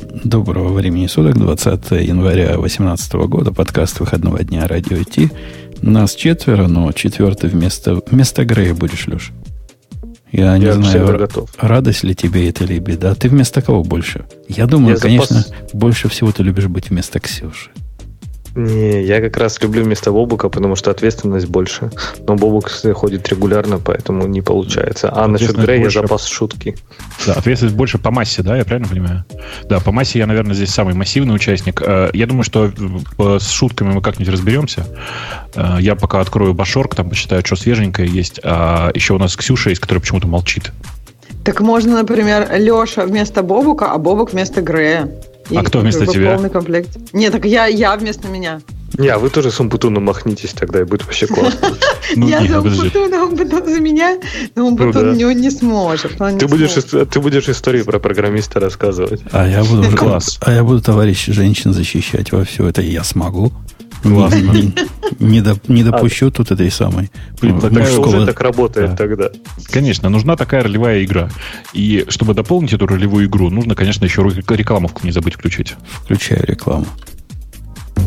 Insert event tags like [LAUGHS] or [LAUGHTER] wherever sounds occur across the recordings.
Доброго времени суток, 20 января 2018 года, подкаст выходного дня Радио Ти. Нас четверо, но четвертый вместо, вместо Грея будешь, Леш. Я не Я знаю, готов. радость ли тебе это или беда. Ты вместо кого больше? Я думаю, Я конечно, запас- больше всего ты любишь быть вместо Ксюши. Не, я как раз люблю вместо Бобука, потому что ответственность больше. Но Бобук ходит регулярно, поэтому не получается. А насчет Грея я больше. запас шутки. Да, ответственность больше по массе, да, я правильно понимаю? Да, по массе я, наверное, здесь самый массивный участник. Э, Я думаю, что э, с шутками мы как-нибудь разберемся. Э, Я пока открою Башорк, там почитаю, что свеженькое есть. А еще у нас Ксюша есть, которая почему-то молчит. Так можно, например, Леша вместо Бобука, а Бобук вместо Грея. А кто как вместо бы тебя? Полный комплект. Не, так я, я вместо меня. Не, а вы тоже с Умпутуном махнитесь тогда, и будет вообще классно. [LAUGHS] Ну, я нет, за. Умпутуна, Умпутун за меня, но Умпутун да. не, сможет. Ты будешь, сможет. ис- ты будешь истории про программиста рассказывать. А я буду Класс. А я буду товарищ женщин защищать во все это. Я смогу. Классно. Не, не- не доп- не допущу тут этой самой Блин, ну, мужского- уже так работает Да. тогда. Конечно, нужна такая ролевая игра. И чтобы дополнить эту ролевую игру, нужно, конечно, еще рекламовку не забыть включить. Включаю рекламу.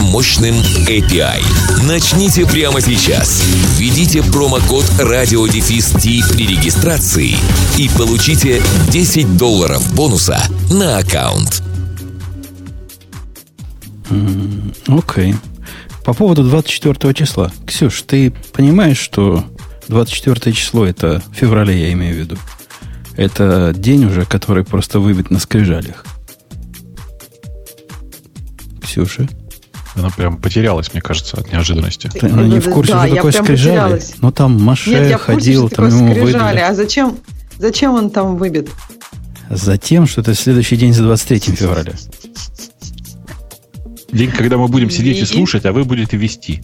мощным API. Начните прямо сейчас. Введите промокод Ти при регистрации и получите 10 долларов бонуса на аккаунт. Окей. По поводу 24 числа. Ксюш, ты понимаешь, что 24 число это в феврале, я имею в виду. Это день уже, который просто выбит на скрижалях. Ксюша? Она прям потерялась, мне кажется, от неожиданности. Ты, она не в курсе, Да, что я такое скрижали? потерялась. Ну, там Маше Нет, я в курсе, ходил, там ему скрижали. выдали. А зачем, зачем он там выбит? Затем, что это следующий день за 23 февраля. День, когда мы будем сидеть и И- слушать, а вы будете вести.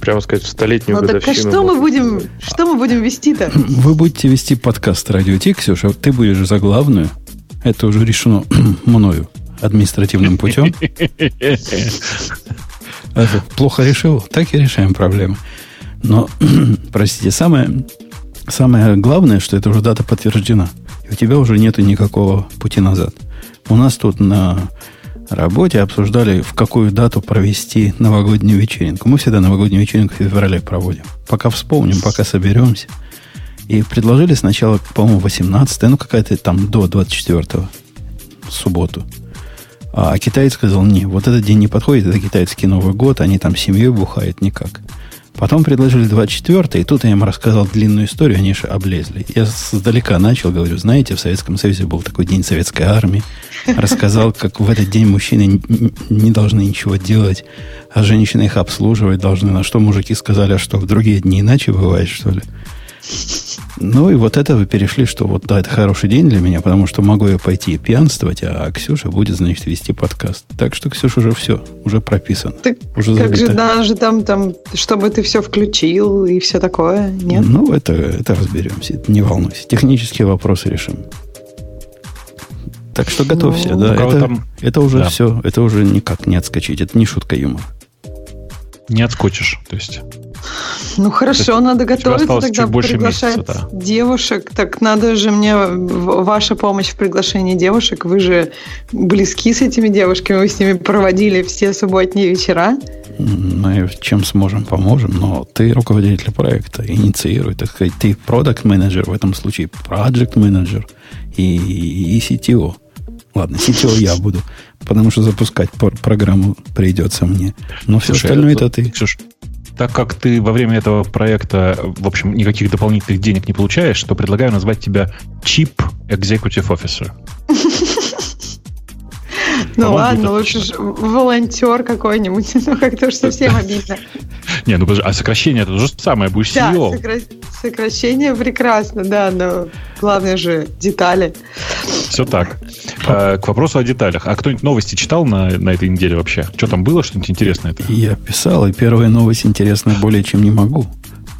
Прямо сказать, в столетнюю Ну так а годовщину. что мы будем, что мы будем вести-то? [CLEARS THROAT] Вы будете вести подкаст «Радио Ти», Ксюша, ты будешь за главную. Это уже решено [CLEARS THROAT] мною административным путем. [LAUGHS] Это плохо решил, так и решаем проблемы. Но, [CLEARS THROAT] простите, самое, самое главное, что это уже дата подтверждена. И у тебя уже нету никакого пути назад. У нас тут на работе обсуждали, в какую дату провести новогоднюю вечеринку. Мы всегда новогоднюю вечеринку в феврале проводим. Пока вспомним, пока соберемся. И предложили сначала, по-моему, 18 ну какая-то там до 24 субботу. А китаец сказал, не, вот этот день не подходит, это китайский Новый год, они там семьей бухают, никак. Потом предложили 24 и тут я им рассказал длинную историю, они же облезли. Я сдалека начал, говорю, знаете, в Советском Союзе был такой день советской армии. Рассказал, как в этот день мужчины не должны ничего делать, а женщины их обслуживать должны. На что мужики сказали, а что, в другие дни иначе бывает, что ли? Ну и вот это вы перешли, что вот да, это хороший день для меня, потому что могу я пойти пьянствовать, а Ксюша будет, значит, вести подкаст. Так что, Ксюша, уже все, уже прописано. Так Уже как же забито. даже там, там, чтобы ты все включил и все такое, нет? Ну, это, это разберемся, не волнуйся. Технические вопросы решим. Так что готовься, Ну, да. Это, там- это уже Да. все, это уже никак не отскочить, это не шутка юмора. Не отскочишь. То есть Ну хорошо, есть надо готовиться тогда чуть больше приглашать месяца, да. девушек. Так надо же мне ваша помощь в приглашении девушек. Вы же близки с этими девушками, вы с ними проводили все субботние вечера. Мы чем сможем, поможем, но ты руководитель проекта, инициируй, так сказать, ты продукт менеджер в этом случае, project менеджер и, и CTO. Ладно, CTO я буду, потому что запускать программу придется мне. Но все Слушай, остальное это- это ты. Ксюш, так как ты во время этого проекта, в общем, никаких дополнительных денег не получаешь, то предлагаю назвать тебя Chief Executive Officer. Ну ладно, лучше же волонтер какой-нибудь. [LAUGHS] Ну как-то уж совсем обидно. Не, ну а сокращение это то же самое, будешь CEO. Сокра- сокращение прекрасно, да, но главное же детали. Все так. А, к вопросу о деталях. А кто-нибудь новости читал на, на этой неделе вообще? Что там было, что-нибудь интересное? -то? Я писал, и первая новость интересная более чем не могу.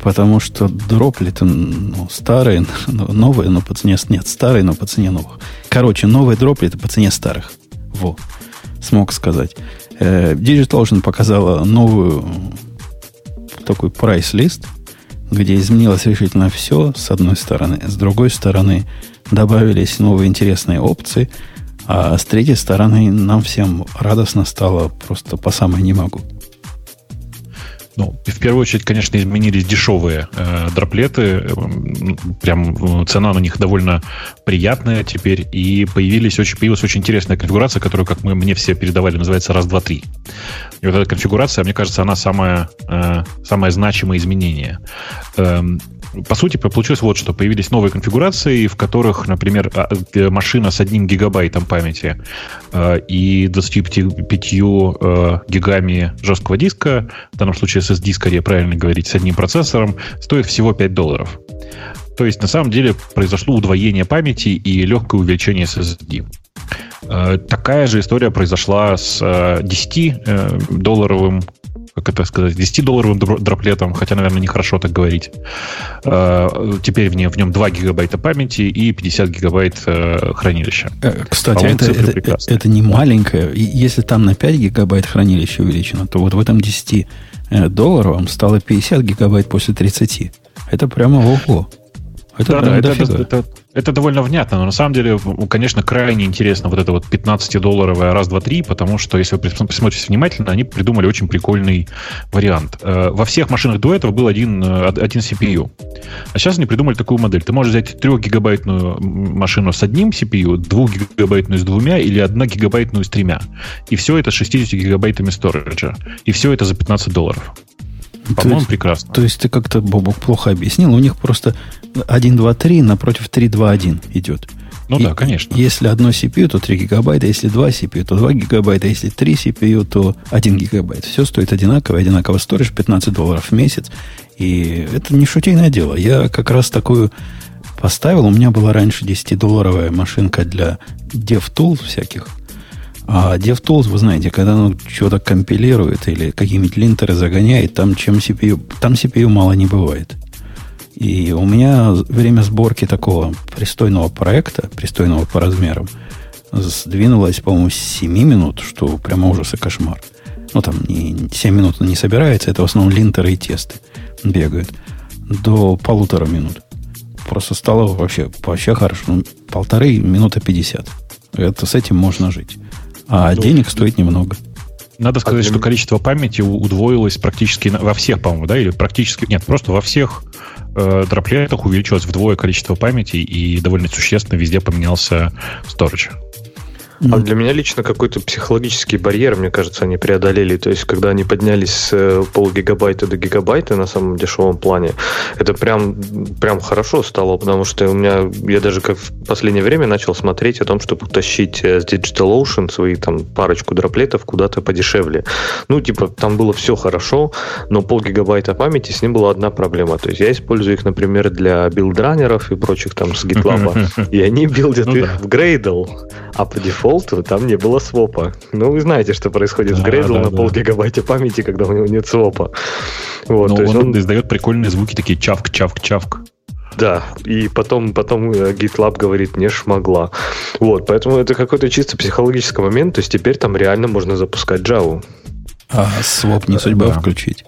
Потому что дроплеты ну, старые, новые, но по цене... Нет, старые, но по цене новых. Короче, новые дроплеты по цене старых. Во, смог сказать. Э, Digital Ocean показала новую такой прайс-лист, где изменилось решительно все, с одной стороны. С другой стороны, добавились новые интересные опции. А с третьей стороны, нам всем радостно стало просто по самой не могу. Ну, в первую очередь, конечно, изменились дешевые э, дроплеты. Прям э, цена на них довольно приятная теперь. И появились очень, появилась очень интересная конфигурация, которую, как мы мне все передавали, называется раз, два, три. И вот эта конфигурация, мне кажется, она самая, э, самое значимое изменение. Эм, по сути, получилось вот что. Появились новые конфигурации, в которых, например, а, машина с одним гигабайтом памяти э, и 25 э, гигами жесткого диска, в данном случае SSD, скорее правильно говорить, с одним процессором, стоит всего 5 долларов. То есть, на самом деле, произошло удвоение памяти и легкое увеличение SSD. Такая же история произошла с 10-долларовым как это сказать, 10-долларовым дроплетом, хотя, наверное, нехорошо так говорить. Э, теперь в нем, в нем 2 гигабайта памяти и 50 гигабайт э, хранилища. Э, кстати, это, это, это не маленькое. Если там на 5 гигабайт хранилище увеличено, то вот в этом 10 долларовом стало 50 гигабайт после 30. Это прямо ого. Это, да, да, это, это, это, это довольно внятно, но на самом деле, конечно, крайне интересно вот это вот 15-долларовое раз, два, три, потому что, если вы посмотрите внимательно, они придумали очень прикольный вариант. Э, во всех машинах до этого был один, э, один CPU. А сейчас они придумали такую модель. Ты можешь взять 3-гигабайтную машину с одним CPU, 2-гигабайтную с двумя или 1-гигабайтную с тремя. И все это с 60 гигабайтами сториджа. И все это за 15 долларов. По-моему, прекрасно. То есть ты как-то, Бобок, плохо объяснил. У них просто 1, 2, 3 напротив 3, 2, 1 идет. Ну и, да, конечно. Если одно CPU, то 3 гигабайта, если два CPU, то 2 гигабайта, если 3 CPU, то 1 гигабайт. Все стоит одинаково, одинаково сторож, 15 долларов в месяц. И это не шутейное дело. Я как раз такую поставил. У меня была раньше 10-долларовая машинка для DevTools всяких – а DevTools, вы знаете, когда оно что-то компилирует или какие-нибудь линтеры загоняет, там, чем CPU, там CPU мало не бывает. И у меня время сборки такого пристойного проекта, пристойного по размерам, сдвинулось, по-моему, с 7 минут, что прямо ужас и кошмар. Ну, там не, 7 минут не собирается, это в основном линтеры и тесты бегают. До полутора минут. Просто стало вообще, вообще хорошо. Ну, полторы минуты 50. Это с этим можно жить. А ну, денег стоит немного. Надо сказать, а что количество памяти удвоилось практически во всех, по-моему, да, или практически, нет, просто во всех э, дроплетах увеличилось вдвое количество памяти и довольно существенно везде поменялся storage. А для меня лично какой-то психологический барьер, мне кажется, они преодолели. То есть, когда они поднялись с э, полгигабайта до гигабайта на самом дешевом плане, это прям, прям хорошо стало, потому что у меня, я даже как в последнее время начал смотреть о том, чтобы тащить э, с Digital Ocean свои там парочку дроплетов куда-то подешевле. Ну, типа, там было все хорошо, но полгигабайта памяти, с ним была одна проблема. То есть, я использую их, например, для билдранеров и прочих там с GitLab, и они билдят ну их в Gradle, а по дефолту дефолту там не было свопа. Ну, вы знаете, что происходит да, с Gradle да, на да. полгигабайта памяти, когда у него нет свопа. Вот, Но то он, он издает прикольные звуки, такие чавк, чавк, чавк. Да, и потом, потом э, GitLab говорит, не шмогла. Вот, поэтому это какой-то чисто психологический момент, то есть теперь там реально можно запускать Java. А своп не судьба да. включить?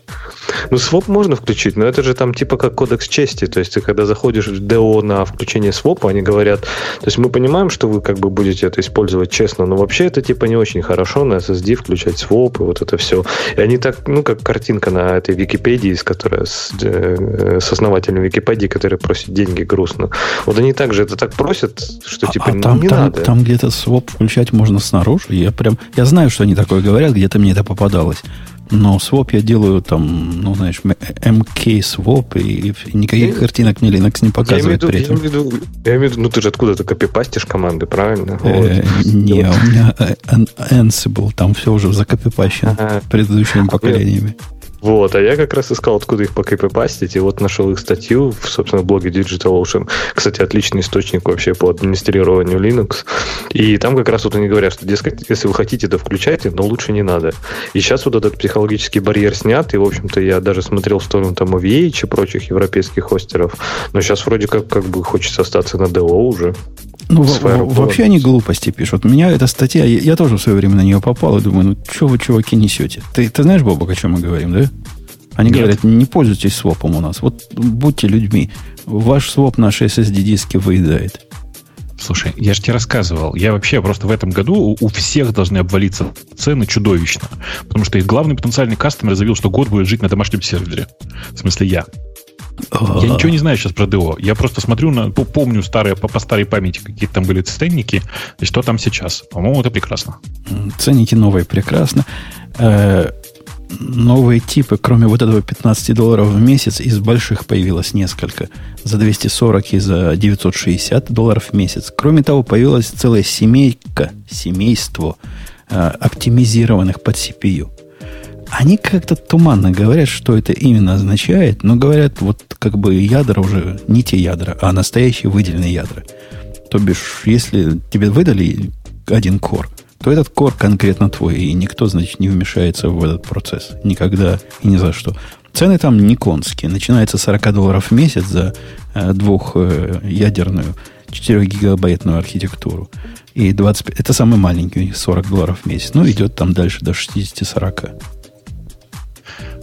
Ну, своп можно включить, но это же там типа как кодекс чести. То есть ты когда заходишь в DO на включение свопа, они говорят, то есть мы понимаем, что вы как бы будете это использовать честно, но вообще это типа не очень хорошо на SSD включать своп и вот это все. И они так, ну, как картинка на этой Википедии, с которой с, э, с основателем Википедии, который просит деньги грустно. Вот они также это так просят, что а, типа а, там, не там, надо. Там где-то своп включать можно снаружи. Я прям, я знаю, что они такое говорят, где-то мне это попадалось. Но своп я делаю там, ну, знаешь, MK своп, и, и никаких я, картинок мне Linux не показывает я при этом. Я имею, виду, я имею в виду, ну ты же откуда-то копипастишь команды, правильно? Э, не, у меня Ansible, там все уже закопипащено предыдущими поколениями. Вот, а я как раз искал, откуда их покопипастить, и вот нашел их статью в, собственно, блоге DigitalOcean. Кстати, отличный источник вообще по администрированию Linux. И там как раз вот они говорят, что, дескать, если вы хотите, то включайте, но лучше не надо. И сейчас вот этот психологический барьер снят, и, в общем-то, я даже смотрел в сторону там OVH и прочих европейских хостеров, но сейчас вроде как, как бы хочется остаться на DO уже. Ну, вообще они глупости пишут. Меня эта статья, я, я тоже в свое время на нее попал и думаю, ну, что вы, чуваки, несете? Ты, ты знаешь, Бобок, о чем мы говорим, да? Они Нет. говорят, не пользуйтесь свопом у нас. Вот будьте людьми. Ваш своп наши SSD-диски выедает. Слушай, я же тебе рассказывал. Я вообще просто в этом году у всех должны обвалиться цены чудовищно. Потому что их главный потенциальный кастомер заявил, что год будет жить на домашнем сервере. В смысле, я. Я ничего не знаю сейчас про ДО. Я просто смотрю на, помню старые, по, по старой памяти, какие там были ценники, и что там сейчас. По-моему, это прекрасно. Ценники новые прекрасно. Э, новые типы, кроме вот этого 15 долларов в месяц, из больших появилось несколько. За 240 и за 960 долларов в месяц. Кроме того, появилась целая семейка, семейство э, оптимизированных под CPU. Они как-то туманно говорят, что это именно означает, но говорят, вот как бы ядра уже не те ядра, а настоящие выделенные ядра. То бишь, если тебе выдали один кор, то этот кор конкретно твой, и никто, значит, не вмешается в этот процесс. Никогда и ни за что. Цены там не конские. Начинается 40 долларов в месяц за э, двухъядерную э, 4-гигабайтную архитектуру. И 25, это самый маленький у них 40 долларов в месяц. Ну, идет там дальше до 60-40.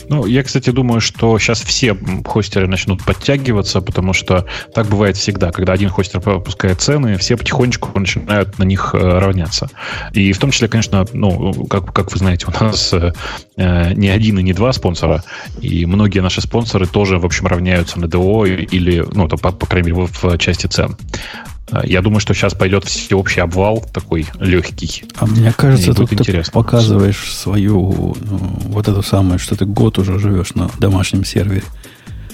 Ну, я, кстати, думаю, что сейчас все хостеры начнут подтягиваться, потому что так бывает всегда. Когда один хостер пропускает цены, все потихонечку начинают на них э, равняться. И в том числе, конечно, ну, как, как вы знаете, у нас э, э не один и не два спонсора, и многие наши спонсоры тоже, в общем, равняются на ДО или, ну, то, по, по крайней мере, в, в части цен. А, я думаю, что сейчас пойдет всеобщий обвал такой легкий. А мне кажется, тут интересно. ты показываешь свою ну, вот эту самую, что ты год уже живешь на домашнем сервере.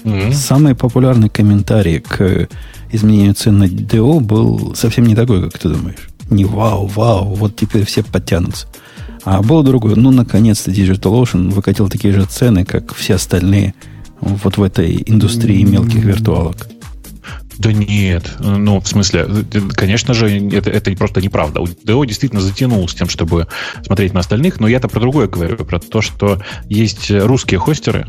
Mm-hmm. Самый популярный комментарий к изменению цен на DO был совсем не такой, как ты думаешь. Не вау, вау, вот теперь все подтянутся. А был другой, ну, наконец-то DigitalOcean выкатил такие же цены, как все остальные вот в этой индустрии мелких виртуалок. Да нет, ну, в смысле, конечно же, это, это просто неправда. ДО действительно затянул с тем, чтобы смотреть на остальных, но я-то про другое говорю, про то, что есть русские хостеры,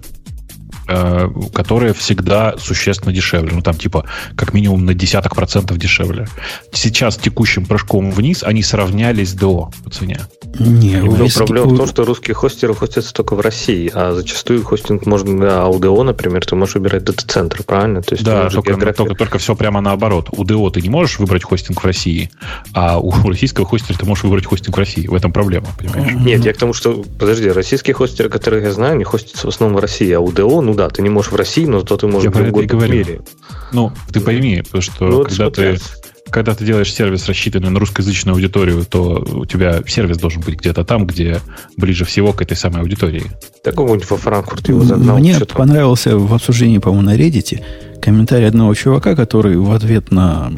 Э, которые всегда существенно дешевле. Ну, там, типа, как минимум на десяток процентов дешевле. Сейчас текущим прыжком вниз они сравнялись до по цене. Не, Но проблема в том, что русские хостеры хостятся только в России, а зачастую хостинг можно на УДО, например, ты можешь выбирать дата-центр, правильно? То есть да, только, география... только, только все прямо наоборот. У ДО ты не можешь выбрать хостинг в России, а у российского хостера ты можешь выбрать хостинг в России. В этом проблема, понимаешь? Нет, я к тому, что, подожди, российские хостеры, которые я знаю, не хостятся в основном в России, а УДО, ну да, ты не можешь в России, но зато ты можешь Я в другом мире. Ну, ты пойми, потому что ну, когда ты когда ты делаешь сервис, рассчитанный на русскоязычную аудиторию, то у тебя сервис должен быть где-то там, где ближе всего к этой самой аудитории. Так какого-нибудь во Франкфурт его загнал. Мне понравился в обсуждении, по-моему, на Reddit комментарий одного чувака, который в ответ на...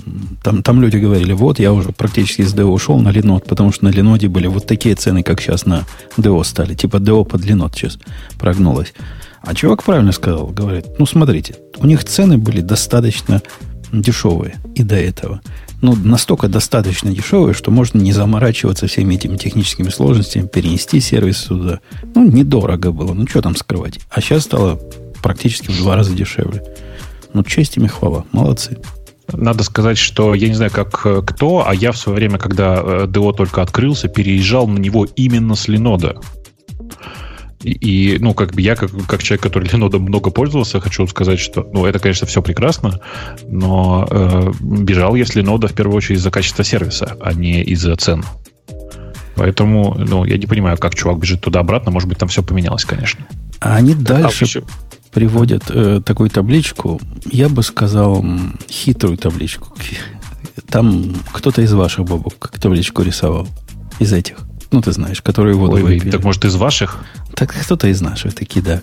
Там, там люди говорили, вот, я уже практически из DO ушел на Linode, потому что на Linode были вот такие цены, как сейчас на DO стали. Типа DO под Linode сейчас прогнулось. А чувак правильно сказал, говорит, ну смотрите, у них цены были достаточно дешевые и до этого. Ну, настолько достаточно дешевые, что можно не заморачиваться всеми этими техническими сложностями, перенести сервис сюда. Ну, недорого было, ну что там скрывать. А сейчас стало практически в два раза дешевле. Ну, честь им и хвала. Молодцы. Надо сказать, что я не знаю, как э, кто, а я в свое время, когда э, только открылся, переезжал на него именно с Ленода. И, ну, как бы я, как, как человек, который [LAUGHS] Linode много пользовался, хочу сказать, что, ну, это, конечно, все прекрасно, но э, бежал я с Linode в первую очередь из-за качества сервиса, а не из-за цен. Поэтому, ну, я не понимаю, как чувак бежит туда-обратно, может быть, там все поменялось, конечно. А они дальше а приводят э, такую табличку, я бы сказал, хитрую табличку. Там кто-то из ваших, Бобок, табличку рисовал из этих. Ну, ты знаешь, которые воду Ой, выпили. Так, может, из ваших? Так кто-то из наших, такие, да.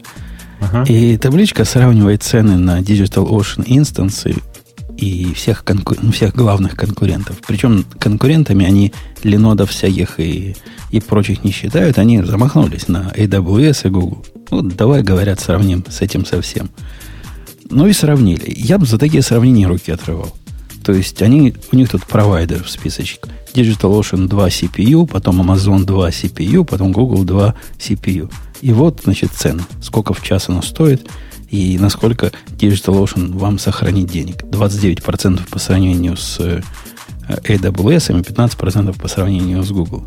Ага. И табличка сравнивает цены на Digital Ocean инстансы и всех, конку... Ну, всех главных конкурентов. Причем конкурентами они Ленодов всяких и, и прочих не считают. Они замахнулись на AWS и Google. Вот давай, говорят, сравним с этим совсем. Ну и сравнили. Я бы за такие сравнения руки отрывал. То есть они, у них тут провайдер в списочек. DigitalOcean 2 CPU, потом Amazon 2 CPU, потом Google 2 CPU. И вот, значит, цены. Сколько в час оно стоит и насколько DigitalOcean вам сохранит денег. 29% по сравнению с э, AWS и 15% по сравнению с Google.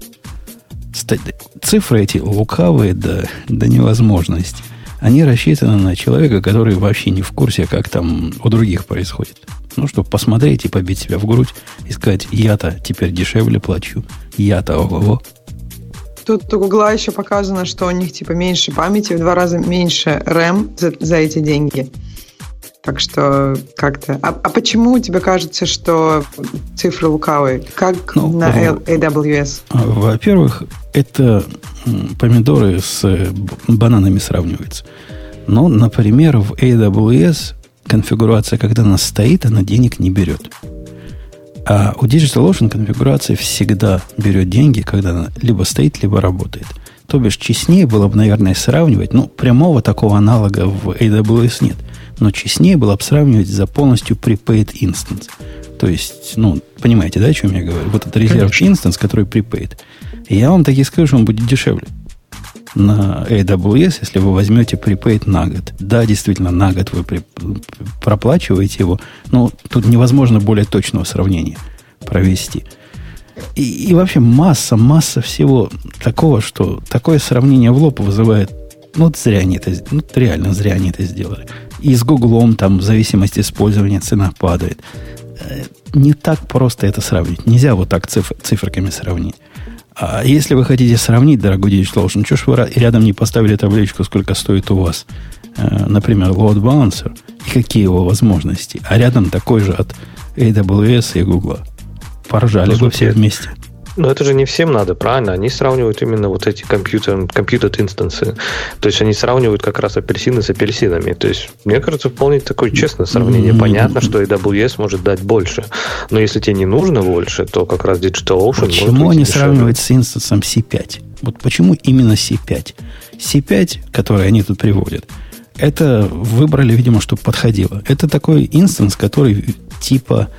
Цифры эти лукавые до, до невозможности. Они рассчитаны на человека, который вообще не в курсе, как там у других происходит. Ну, чтобы посмотреть и побить себя в грудь и сказать, я-то теперь дешевле плачу, я-то ого-го. Тут у Гугла еще показано, что у них типа меньше памяти, в два раза меньше RAM за, за эти деньги. Так что как-то... А, а почему тебе кажется, что цифры лукавые? Как ну, на AWS? А, во-первых, это помидоры с э, бананами сравниваются. Но, ну, например, в AWS конфигурация, когда она стоит, она денег не берет. А у DigitalOcean конфигурация всегда берет деньги, когда она либо стоит, либо работает. То бишь, честнее было бы, наверное, сравнивать, ну, прямого такого аналога в AWS нет – но честнее было бы сравнивать за полностью prepaid instance. То есть, ну, понимаете, да, о чем я говорю? Вот этот резерв Конечно. instance, который prepaid. И я вам таки скажу, что он будет дешевле на AWS, если вы возьмете prepaid на год. Да, действительно, на год вы при, проплачиваете его, но тут невозможно более точного сравнения провести. И, и вообще масса, масса всего такого, что такое сравнение в лоб вызывает ну, зря они это, ну, реально зря они это сделали. И с Гуглом там в зависимости от использования цена падает. Э, не так просто это сравнить. Нельзя вот так цифр, циферками сравнить. А если вы хотите сравнить, дорогой Digital Ocean, что ж вы рядом не поставили табличку, сколько стоит у вас, э, например, load balancer, и какие его возможности, а рядом такой же от AWS и Google. Поржали ну, бы все вместе. Но это же не всем надо, правильно? Они сравнивают именно вот эти компьютер, компьютер инстансы. То есть они сравнивают как раз апельсины с апельсинами. То есть, мне кажется, вполне такое честное сравнение. Понятно, что AWS может дать больше. Но если тебе не нужно больше, то как раз DigitalOcean Почему они сравнивают с инстансом C5? Вот почему именно C5? C5, который они тут приводят, это выбрали, видимо, чтобы подходило. Это такой инстанс, который типа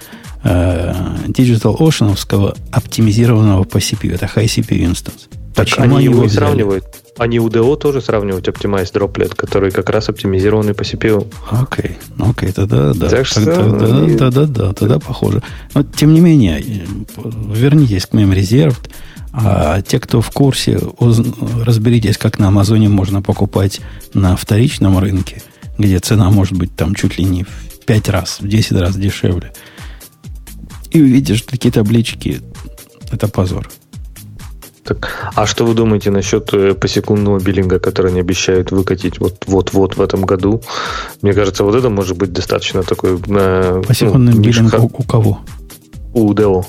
Э, Digital Ocean оптимизированного по CPU. Это High CPU Instance. Так Почему они его не сравнивают? Они UDO тоже сравнивают Optimized Droplet, который как раз оптимизированный по CPU. Окей, okay. окей, okay, тогда да. Так что, тогда, да, да, да, да, тогда похоже. Но тем не менее, вернитесь к моим Reserved. А те, кто в курсе, разберитесь, как на Амазоне можно покупать на вторичном рынке, где цена может быть там чуть ли не в 5 раз, в 10 раз дешевле и увидишь такие таблички. Это позор. Так, а что вы думаете насчет э, посекундного биллинга, который они обещают выкатить вот-вот-вот в этом году? Мне кажется, вот это может быть достаточно такой... Э, Посекундный ну, биллинг у, у кого? У Dell.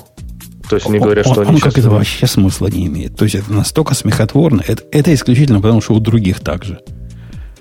То есть они говорят, он, что они он как это вообще смысла не имеет. То есть это настолько смехотворно. Это, это исключительно потому, что у других также.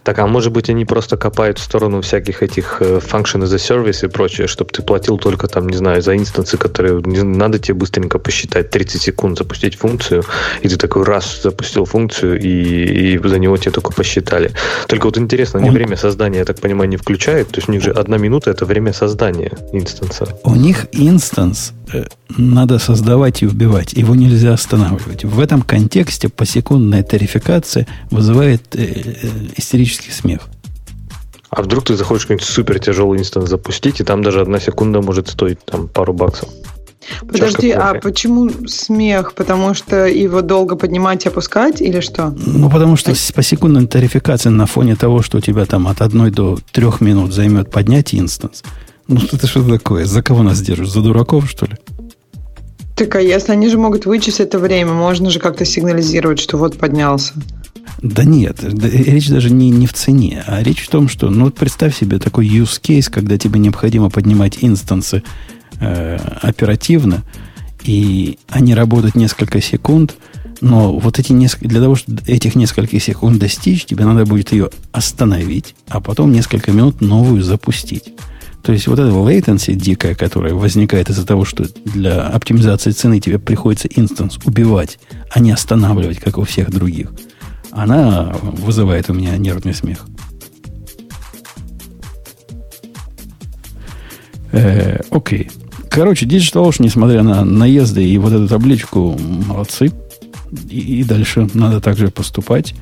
Так, а может быть, они просто копают в сторону всяких этих э, function as a service и прочее, чтобы ты платил только там, не знаю, за инстансы, которые не надо тебе быстренько посчитать 30 секунд запустить функцию, и ты такой раз запустил функцию, и, и за него тебе только посчитали. Только вот интересно, они Он... время создания, я так понимаю, не включают, то есть у них же одна минута это время создания инстанса. У них инстанс э, надо создавать и убивать. Его нельзя останавливать. В этом контексте посекундная тарификация вызывает э, э, истерический смех. А вдруг ты захочешь какой-нибудь супер тяжелый инстанс запустить, и там даже одна секунда может стоить там пару баксов. Подожди, а почему смех? Потому что его долго поднимать и опускать или что? Ну, потому что по секундной тарификации на фоне того, что у тебя там от одной до трех минут займет поднять инстанс. Ну, это что такое? За кого нас держишь? За дураков, что ли? Так, а если они же могут вычесть это время, можно же как-то сигнализировать, что вот поднялся. Да нет, речь даже не, не в цене, а речь в том, что, ну, представь себе такой use case, когда тебе необходимо поднимать инстансы э, оперативно, и они работают несколько секунд, но вот эти несколько, для того, чтобы этих нескольких секунд достичь, тебе надо будет ее остановить, а потом несколько минут новую запустить. То есть вот эта latency дикая, которая возникает из-за того, что для оптимизации цены тебе приходится инстанс убивать, а не останавливать, как у всех других, она вызывает у меня нервный смех. Э, окей. Короче, Digital Ocean, несмотря на наезды и вот эту табличку, молодцы. И, и дальше надо также поступать.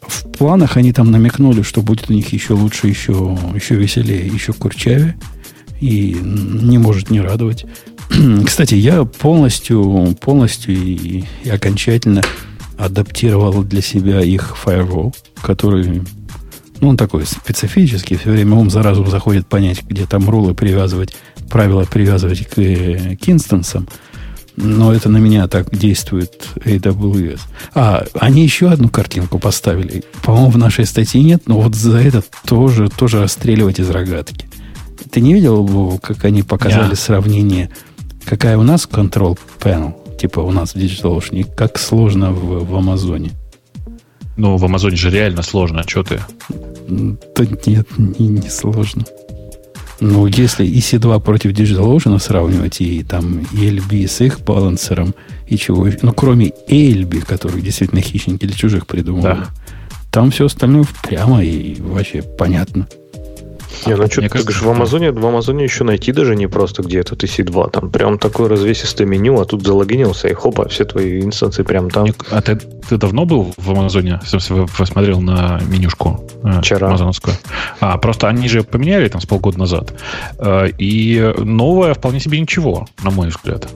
В планах они там намекнули, что будет у них еще лучше, еще, еще веселее, еще курчавее. И не может не радовать. [CLEARS THROAT] Кстати, я полностью, полностью и, и окончательно адаптировал для себя их firewall, который, ну, он такой специфический, все время ум заразу заходит понять, где там рулы привязывать, правила привязывать к, к инстансам. Но это на меня так действует AWS. А, они еще одну картинку поставили. По-моему, в нашей статье нет, но вот за это тоже, тоже расстреливать из рогатки. Ты не видел, как они показали yeah. сравнение, какая у нас control panel, типа у нас в Digital Ocean, как сложно в, в Амазоне? Ну, в Амазоне же реально сложно, а что ты? Да нет, не, не сложно. Ну, если EC2 против DigitalOcean сравнивать, и там ELB с их балансером, и чего ну, кроме ELB, который действительно хищники для чужих придумал, да. там все остальное прямо и вообще понятно. Не, ну что, ты говоришь, в Амазоне, в Амазоне еще найти даже не просто, где этот EC2. Там прям такое развесистое меню, а тут залогинился, и хопа, все твои инстанции прям там. А ты, ты давно был в Амазоне? В смысле, посмотрел на менюшку? Э, Вчера. Амазоновскую. А, просто они же поменяли там с полгода назад. Э, и новое вполне себе ничего, на мой взгляд.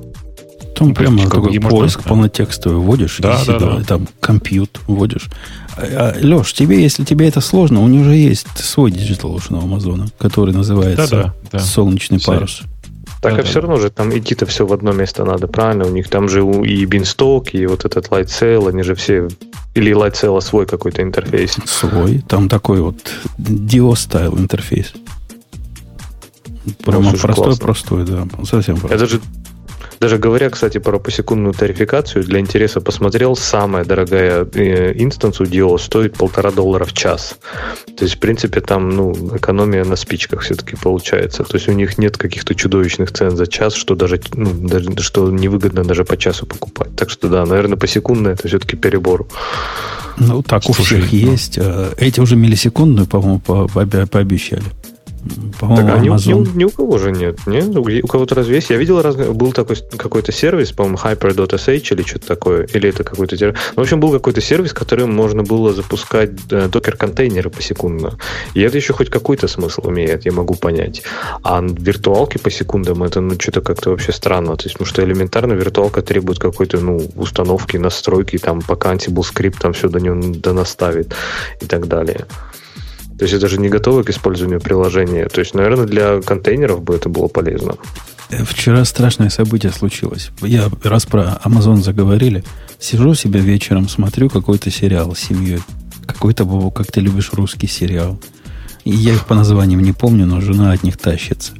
Там прямо такой поиск можно... полнотекстовый вводишь, да, да, да. там компьют вводишь. А, а, Леш, тебе, если тебе это сложно, у них уже есть свой Digital Ocean у Амазона, который называется да, да, да. «Солнечный парус». Так, да, а да. все равно же там идти-то все в одно место надо, правильно? У них там же и Beanstalk, и вот этот Lightsail, они же все... Или Lightsail свой какой-то интерфейс. Свой. Там такой вот DO-style интерфейс. Прямо ну, простой-простой, да. Совсем простой. Это же даже говоря, кстати, про посекундную тарификацию, для интереса посмотрел, самая дорогая э, instance у DO стоит полтора доллара в час. То есть, в принципе, там ну, экономия на спичках все-таки получается. То есть у них нет каких-то чудовищных цен за час, что даже, ну, даже что невыгодно даже по часу покупать. Так что да, наверное, посекундно это все-таки перебор. Ну, так Слушай, у всех ну... есть. Э, эти уже миллисекундную, по-моему, пообещали. Так, а ни, ни, ни у кого же нет. нет? У кого-то разве есть? Я видел, раз, был такой какой-то сервис, по-моему, Hyper.sh или что-то такое, или это какой-то... В общем, был какой-то сервис, которым можно было запускать э, докер-контейнеры посекундно. И это еще хоть какой-то смысл имеет, я могу понять. А виртуалки по секундам, это ну что-то как-то вообще странно. То есть, потому что элементарно виртуалка требует какой-то, ну, установки, настройки, там, пока Ansible скрипт там все до него донаставит и так далее. То есть это же не готово к использованию приложения. То есть, наверное, для контейнеров бы это было полезно. Э, вчера страшное событие случилось. Я раз про Amazon заговорили. Сижу себе вечером, смотрю какой-то сериал с семьей. Какой-то, как ты любишь, русский сериал. И я их по названиям не помню, но жена от них тащится.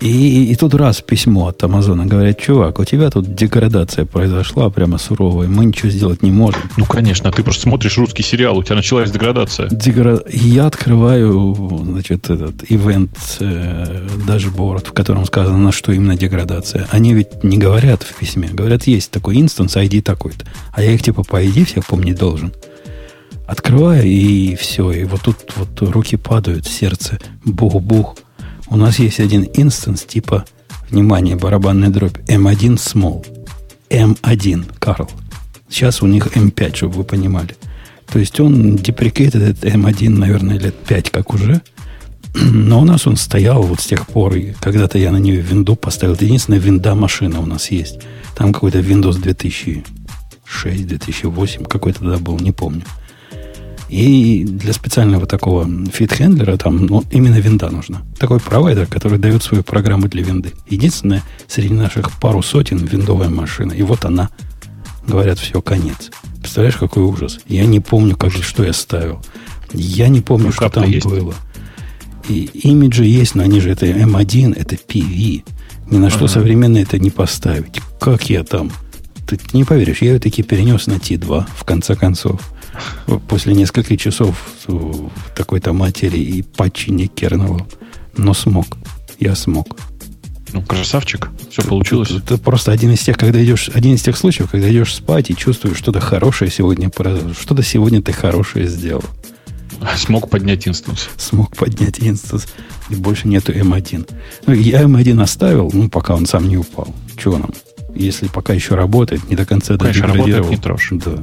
И, и тут раз письмо от Амазона. Говорят, чувак, у тебя тут деградация произошла прямо суровая. Мы ничего сделать не можем. Ну, конечно. Ты просто смотришь русский сериал, у тебя началась деградация. Дегра... Я открываю, значит, этот event э, dashboard, в котором сказано, на что именно деградация. Они ведь не говорят в письме. Говорят, есть такой instance, ID такой-то. А я их типа по ID всех помнить должен. Открываю, и все. И вот тут вот руки падают, сердце. Бух-бух. У нас есть один instance типа, внимание, барабанная дробь, M1 small. M1, Карл. Сейчас у них M5, чтобы вы понимали. То есть он деприкейтед этот M1, наверное, лет 5 как уже. [CLEARS THROAT] Но у нас он стоял вот с тех пор, и когда-то я на нее винду поставил. Это единственная винда машина у нас есть. Там какой-то Windows 2006, 2008, какой-то тогда был, не помню. И для специального такого фит-хендлера там ну, именно винда нужна. Такой провайдер, который дает свою программу для винды. Единственная среди наших пару сотен виндовая машина. И вот она. Говорят, все, конец. Представляешь, какой ужас. Я не помню, как, что я ставил. Я не помню, ну, что там есть. было. И имиджи есть, но они же это M1, это PV. Ни на ага. что современное это не поставить. Как я там? Ты не поверишь, я ее таки перенес на T2, в конце концов после нескольких часов такой-то матери и патчения kernel а. Но смог. Я смог. Ну, красавчик, все получилось. Это, это просто один из тех, когда идешь, один из тех случаев, когда идешь спать и чувствуешь что-то хорошее сегодня, что-то сегодня ты хорошее сделал. Смог поднять instance. Смог поднять instance. И больше нету М1. Ну, я М1 оставил, ну, пока он сам не упал. Чего нам? Если пока еще работает, не до конца Конечно, работает, не трожь. Да.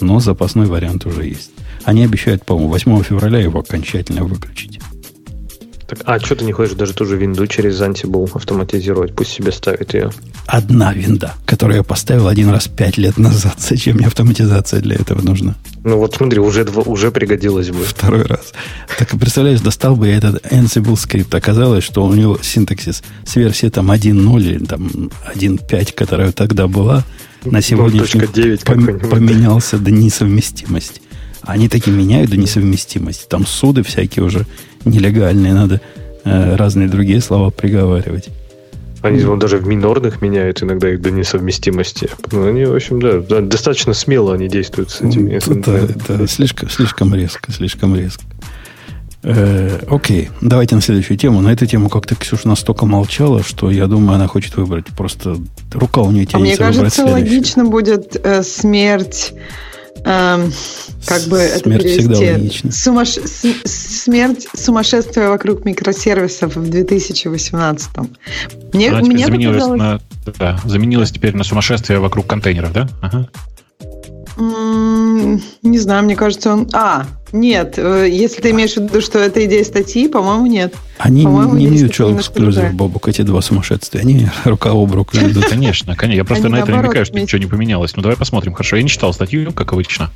Но запасной вариант уже есть. Они обещают, по-моему, 8 февраля его окончательно выключить. Так, а что ты не хочешь даже ту же винду через Ansible автоматизировать? Пусть себе ставит ее. Одна винда, которую я поставил один раз пять лет назад. Зачем мне автоматизация для этого нужна? Ну вот смотри, уже, два, уже пригодилось бы. Второй раз. Так представляешь, достал бы я этот Ansible скрипт. Оказалось, что у него синтаксис с версии там 1.0 или там 1.5, которая тогда была, на сегодняшний пом- поменялся до несовместимости. Они таки меняют до несовместимости. Там суды всякие уже нелегальные, надо э, разные другие слова приговаривать. Они вон, даже в минорных меняют иногда их до несовместимости. Ну, они, в общем, да, да, достаточно смело они действуют с этими. Это, это слишком, слишком резко, слишком резко. Э, окей, давайте на следующую тему. На эту тему как-то Ксюша настолько молчала, что я думаю, она хочет выбрать. Просто рука у нее тянется а Мне кажется, логично будет э, смерть Эм, как бы смерть это перевести? Сумаш... Смерть сумасшествия вокруг микросервисов в 2018. Мне, Она мне заменилась, показалось... на, да, заменилась теперь на сумасшествие вокруг контейнеров, да? Ага. Не знаю, мне кажется, он... А, нет, э, если ты имеешь в виду, что это идея статьи, по-моему, нет. Они по-моему, не имеют человек эксклюзив, Бобук, эти два сумасшествия. Они [LAUGHS] рука об руку [LAUGHS] идут. Конечно, конечно. Я просто на это намекаю, что ничего не поменялось. Ну, давай посмотрим. Хорошо, я не читал статью, как обычно.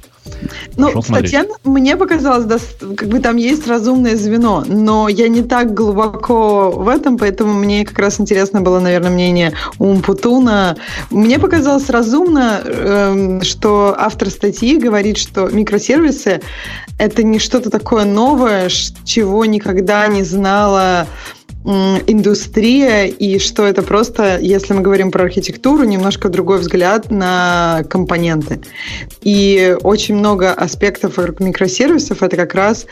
Ну, статья, мне показалось, да, как бы там есть разумное звено, но я не так глубоко в этом, поэтому мне как раз интересно было, наверное, мнение Умпутуна. Мне показалось разумно, эм, что автор статьи говорит, что микросервисы — это не что-то такое новое, чего никогда не знала индустрия и что это просто, если мы говорим про архитектуру, немножко другой взгляд на компоненты. И очень много аспектов вокруг микросервисов это как раз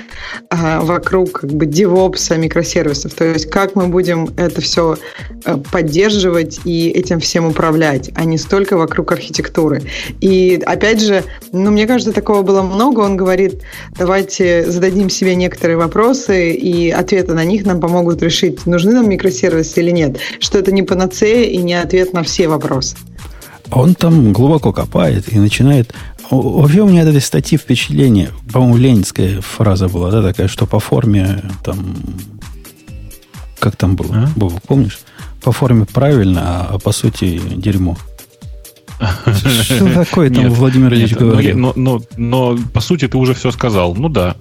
а, вокруг как бы девопса микросервисов, то есть как мы будем это все э, поддерживать и этим всем управлять, а не столько вокруг архитектуры. И опять же, ну мне кажется, такого было много. Он говорит, давайте зададим себе некоторые вопросы и ответы на них нам помогут решить, нужны нам микросервисы или нет, что это не панацея и не ответ на все вопросы. Он там глубоко копает и начинает... Вообще у меня от этой статьи впечатление, по-моему, ленинская фраза была, да, такая, что по форме там... Как там было? А? Бобок, помнишь? По форме правильно, а по сути дерьмо. Что [LAUGHS] такое там Владимир Ильич говорил? Но, но, но, по сути ты уже все сказал. Ну да.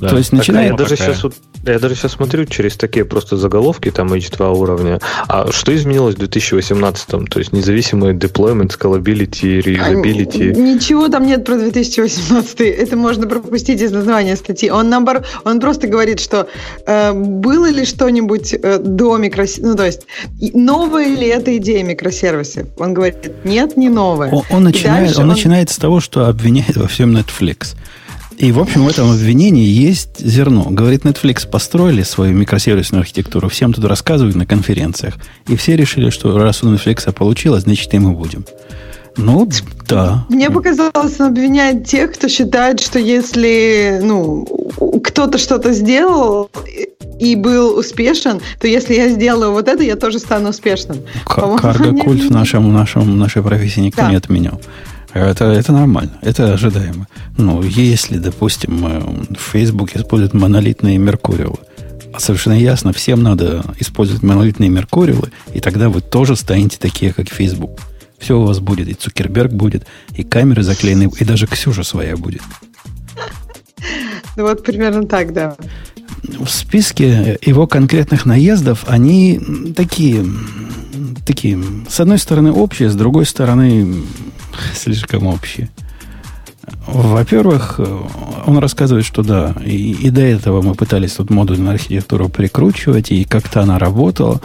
То есть начинает... Я даже сейчас я даже сейчас смотрю через такие просто заголовки, там H2 уровня. А что изменилось в 2018? То есть независимый deployment, scalability, reusability? А, ничего там нет про 2018. Это можно пропустить из названия статьи. Он, наоборот, он просто говорит, что э, было ли что-нибудь э, до микросервисов, ну, то есть, новая ли эта идея микросервисов? Он говорит, нет, не новая. Он, он, начинает, он, он начинает с того, что обвиняет во всем Netflix. И, в общем, в этом обвинении есть зерно. Говорит, Netflix построили свою микросервисную архитектуру, всем тут рассказывают на конференциях. И все решили, что раз у Netflix получилось, значит, и мы будем. Ну, да. Мне показалось, он обвиняет тех, кто считает, что если ну, кто-то что-то сделал и был успешен, то если я сделаю вот это, я тоже стану успешным. Карго-культ в нашем, нашем, нашей профессии никто да. не отменял. Это, это нормально, это ожидаемо. Ну, если, допустим, в Facebook используют монолитные Меркуриалы, а совершенно ясно, всем надо использовать монолитные Меркуриалы, и тогда вы тоже станете такие, как Facebook. Все у вас будет, и Цукерберг будет, и камеры заклеены, и даже Ксюша своя будет. Ну вот примерно так, да. В списке его конкретных наездов они такие, такие, с одной стороны общие, с другой стороны слишком общие. Во-первых, он рассказывает, что да, и, и до этого мы пытались тут модульную архитектуру прикручивать, и как-то она работала,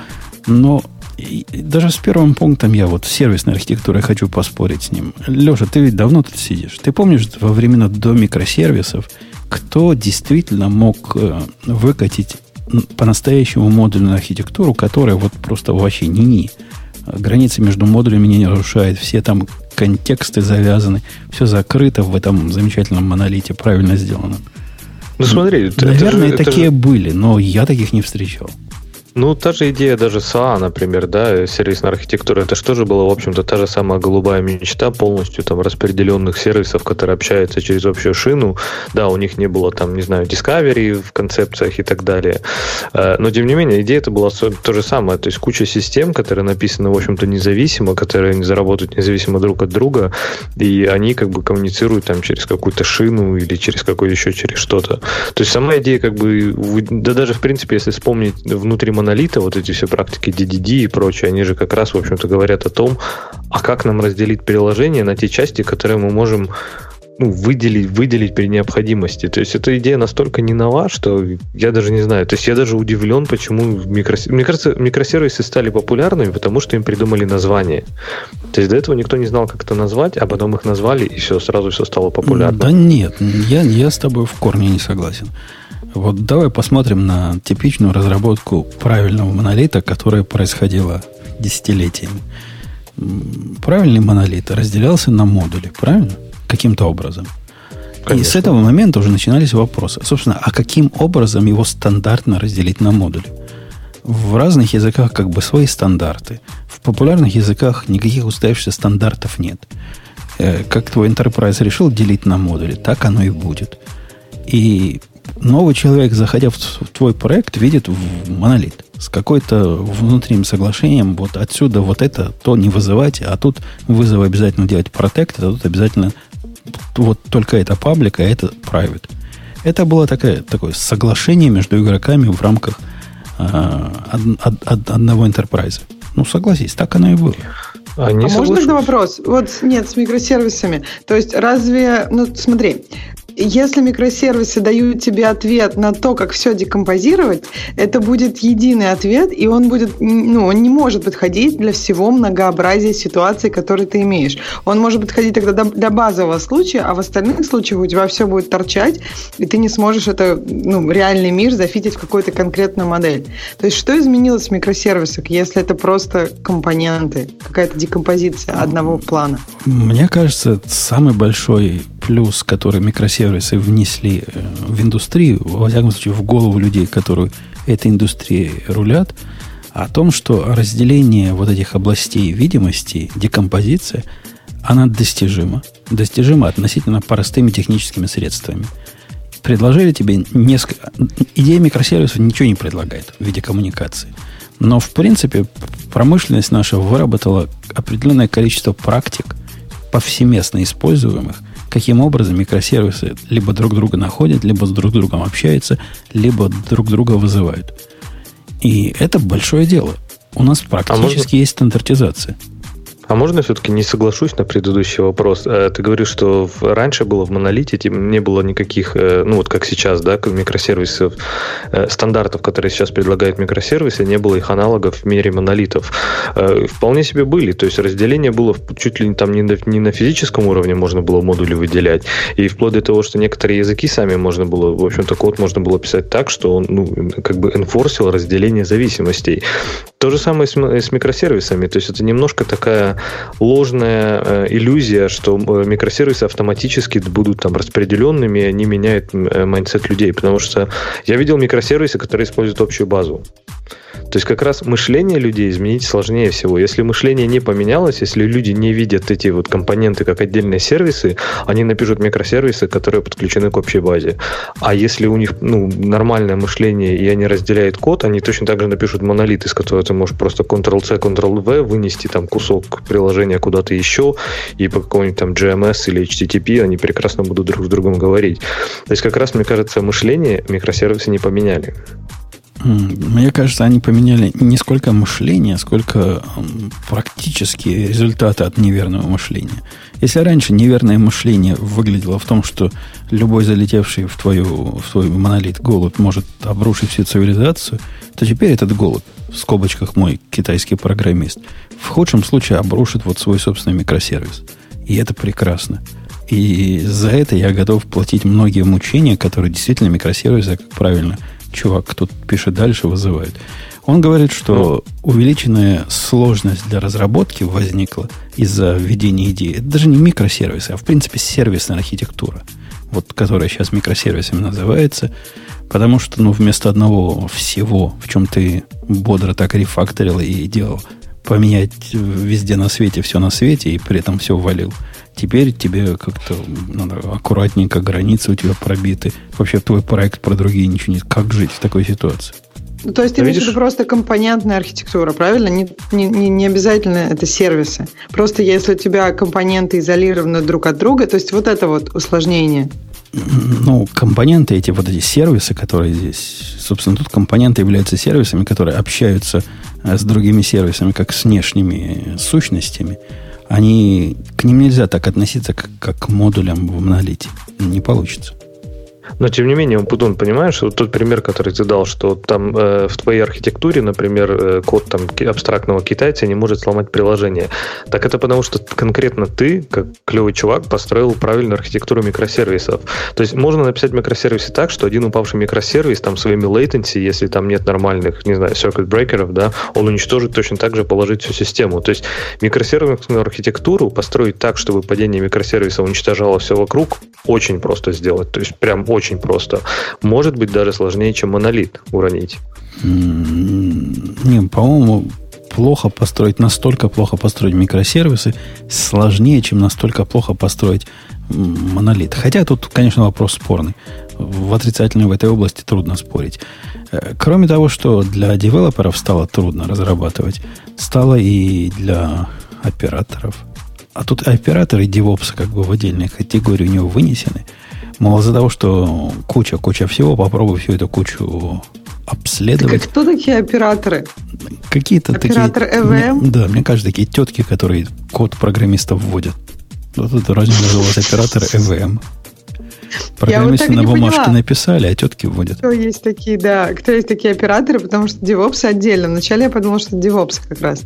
но даже с первым пунктом я вот сервисной архитектурой хочу поспорить с ним. Леша, ты ведь давно тут сидишь. Ты помнишь во времена до микросервисов, кто действительно мог э, выкатить по-настоящему модульную архитектуру, которая вот просто вообще не-не. Границы между модулями не нарушает, все там контексты завязаны, все закрыто в этом замечательном монолите, правильно сделано. Ну смотри, наверное, это же, такие это же... были, но я таких не встречал. Ну, та же идея даже SAA, например, да, сервисная архитектура, это же было, в общем-то, та же самая голубая мечта полностью там распределенных сервисов, которые общаются через общую шину. Да, у них не было там, не знаю, Discovery в концепциях и так далее. Э, но, тем не менее, идея это была то же самое. То есть куча систем, которые написаны, в общем-то, независимо, которые не заработают независимо друг от друга, и они как бы коммуницируют там через какую-то шину или через какой еще через что-то. То есть сама идея как бы, да даже в принципе, если вспомнить внутри монолита, вот эти все практики DDD и прочее, они же как раз, в общем-то, говорят о том, а как нам разделить приложение на те части, которые мы можем ну, выделить, выделить при необходимости. То есть эта идея настолько не нова, что я даже не знаю. То есть я даже удивлен, почему микрос... мне кажется, микросервисы стали популярными, потому что им придумали название. То есть до этого никто не знал, как это назвать, а потом их назвали, и все, сразу все стало популярным. Да нет, я, я с тобой в корне не согласен. Вот давай посмотрим на типичную разработку правильного монолита, которая происходила десятилетиями. Правильный монолит разделялся на модули, правильно? Каким-то образом. Конечно. И с этого момента уже начинались вопросы. Собственно, а каким образом его стандартно разделить на модули? В разных языках как бы свои стандарты. В популярных языках никаких устоявшихся стандартов нет. Э, как твой enterprise решил делить на модули, так оно и будет. И новый человек, заходя в твой проект, видит монолит с какой-то внутренним соглашением. Вот отсюда вот это, то не вызывать, а тут вызов обязательно делать протект, а тут обязательно вот только это паблик, а это private. Это было такое, такое соглашение между игроками в рамках э, од, од, одного enterprise. Ну, согласись, так оно и было. А, а можно тогда вопрос? Вот нет, с микросервисами. То есть разве, ну смотри, если микросервисы дают тебе ответ на то, как все декомпозировать, это будет единый ответ, и он будет, ну, он не может подходить для всего многообразия ситуаций, которые ты имеешь. Он может подходить тогда для базового случая, а в остальных случаях у тебя все будет торчать, и ты не сможешь это, ну, реальный мир зафитить в какую-то конкретную модель. То есть что изменилось в микросервисах, если это просто компоненты, какая-то декомпозиция одного плана? Мне кажется, самый большой плюс, который микросервисы внесли э, в индустрию, во всяком случае, в голову людей, которые этой индустрией рулят, о том, что разделение вот этих областей видимости, декомпозиция, она достижима. Достижима относительно простыми техническими средствами. Предложили тебе несколько... Идея микросервисов ничего не предлагает в виде коммуникации. Но, в принципе, промышленность наша выработала определенное количество практик, повсеместно используемых – каким образом микросервисы либо друг друга находят, либо с друг другом общаются, либо друг друга вызывают. И это большое дело. У нас практически а можно... есть стандартизация. А можно все-таки не соглашусь на предыдущий вопрос? Э, ты говоришь, что раньше было в монолите, не было никаких, э, ну вот как сейчас, да, микросервисов, э, стандартов, которые сейчас предлагают микросервисы, не было их аналогов в мире монолитов. Вполне себе были, то есть разделение было чуть ли там не на, не на физическом уровне можно было модули выделять, и вплоть до того, что некоторые языки сами можно было, в общем-то, код можно было писать так, что он, ну, как бы энфорсил разделение зависимостей. То же самое с, с микросервисами, то есть это немножко такая ложная э, иллюзия, что э, микросервисы автоматически будут там распределенными, и они меняют э, mindset людей, потому что я видел микросервисы, которые используют общую базу. То есть как раз мышление людей изменить сложнее всего. Если мышление не поменялось, если люди не видят эти вот компоненты как отдельные сервисы, они напишут микросервисы, которые подключены к общей базе. А если у них ну, нормальное мышление и они разделяют код, они точно так же напишут монолит, из которого ты можешь просто Ctrl-C, Ctrl-V вынести там кусок приложения куда-то еще, и по какому-нибудь там GMS или HTTP они прекрасно будут друг с другом говорить. То есть как раз, мне кажется, мышление микросервисы не поменяли. Мне кажется, они поменяли не сколько мышление, сколько практические результаты от неверного мышления. Если раньше неверное мышление выглядело в том, что любой залетевший в, твою, в твой монолит голубь может обрушить всю цивилизацию, то теперь этот голубь, в скобочках мой китайский программист, в худшем случае обрушит вот свой собственный микросервис. И это прекрасно. И за это я готов платить многие мучения, которые действительно микросервисы, как правильно чувак тут пишет дальше, вызывает. Он говорит, что увеличенная сложность для разработки возникла из-за введения идеи. Это даже не микросервисы, а в принципе сервисная архитектура, вот, которая сейчас микросервисами называется, потому что ну, вместо одного всего, в чем ты бодро так рефакторил и делал, поменять везде на свете все на свете и при этом все валил. Теперь тебе как-то надо аккуратненько, границы у тебя пробиты. Вообще твой проект про другие ничего нет. Как жить в такой ситуации? Ну, то есть ты имеешь в виду просто компонентная архитектура, правильно? Не, не, не обязательно это сервисы. Просто если у тебя компоненты изолированы друг от друга, то есть вот это вот усложнение. Ну, компоненты эти, вот эти сервисы, которые здесь, собственно, тут компоненты являются сервисами, которые общаются э, с другими сервисами, как с внешними сущностями. Они, к ним нельзя так относиться, как, как к модулям в монолите. Не получится. Но тем не менее, Путун, понимаешь, вот тот пример, который ты дал, что там э, в твоей архитектуре, например, э, код там абстрактного китайца не может сломать приложение. Так это потому, что конкретно ты, как клевый чувак, построил правильную архитектуру микросервисов. То есть можно написать микросервисы так, что один упавший микросервис там своими latency, если там нет нормальных, не знаю, circuit брейкеров, да, он уничтожит точно так же положить всю систему. То есть микросервисную архитектуру построить так, чтобы падение микросервиса уничтожало все вокруг, очень просто сделать. То есть прям очень просто. Может быть, даже сложнее, чем монолит уронить. Не, по-моему, плохо построить, настолько плохо построить микросервисы, сложнее, чем настолько плохо построить монолит. Хотя тут, конечно, вопрос спорный. В отрицательной в этой области трудно спорить. Э, кроме того, что для девелоперов стало трудно разрабатывать, стало и для операторов. А тут операторы DevOps как бы в отдельной категории у него вынесены – Мало за того, что куча-куча всего, попробуй всю эту кучу обследовать. Так, кто такие операторы? Какие-то Оператор такие... EVM? Мне, да, мне кажется, такие тетки, которые код программистов вводят. Вот это разве называлось оператор EVM. Программисты вот на бумажке поняла. написали, а тетки вводят. Кто есть такие, да, кто есть такие операторы, потому что DevOps отдельно. Вначале я подумал, что DevOps как раз.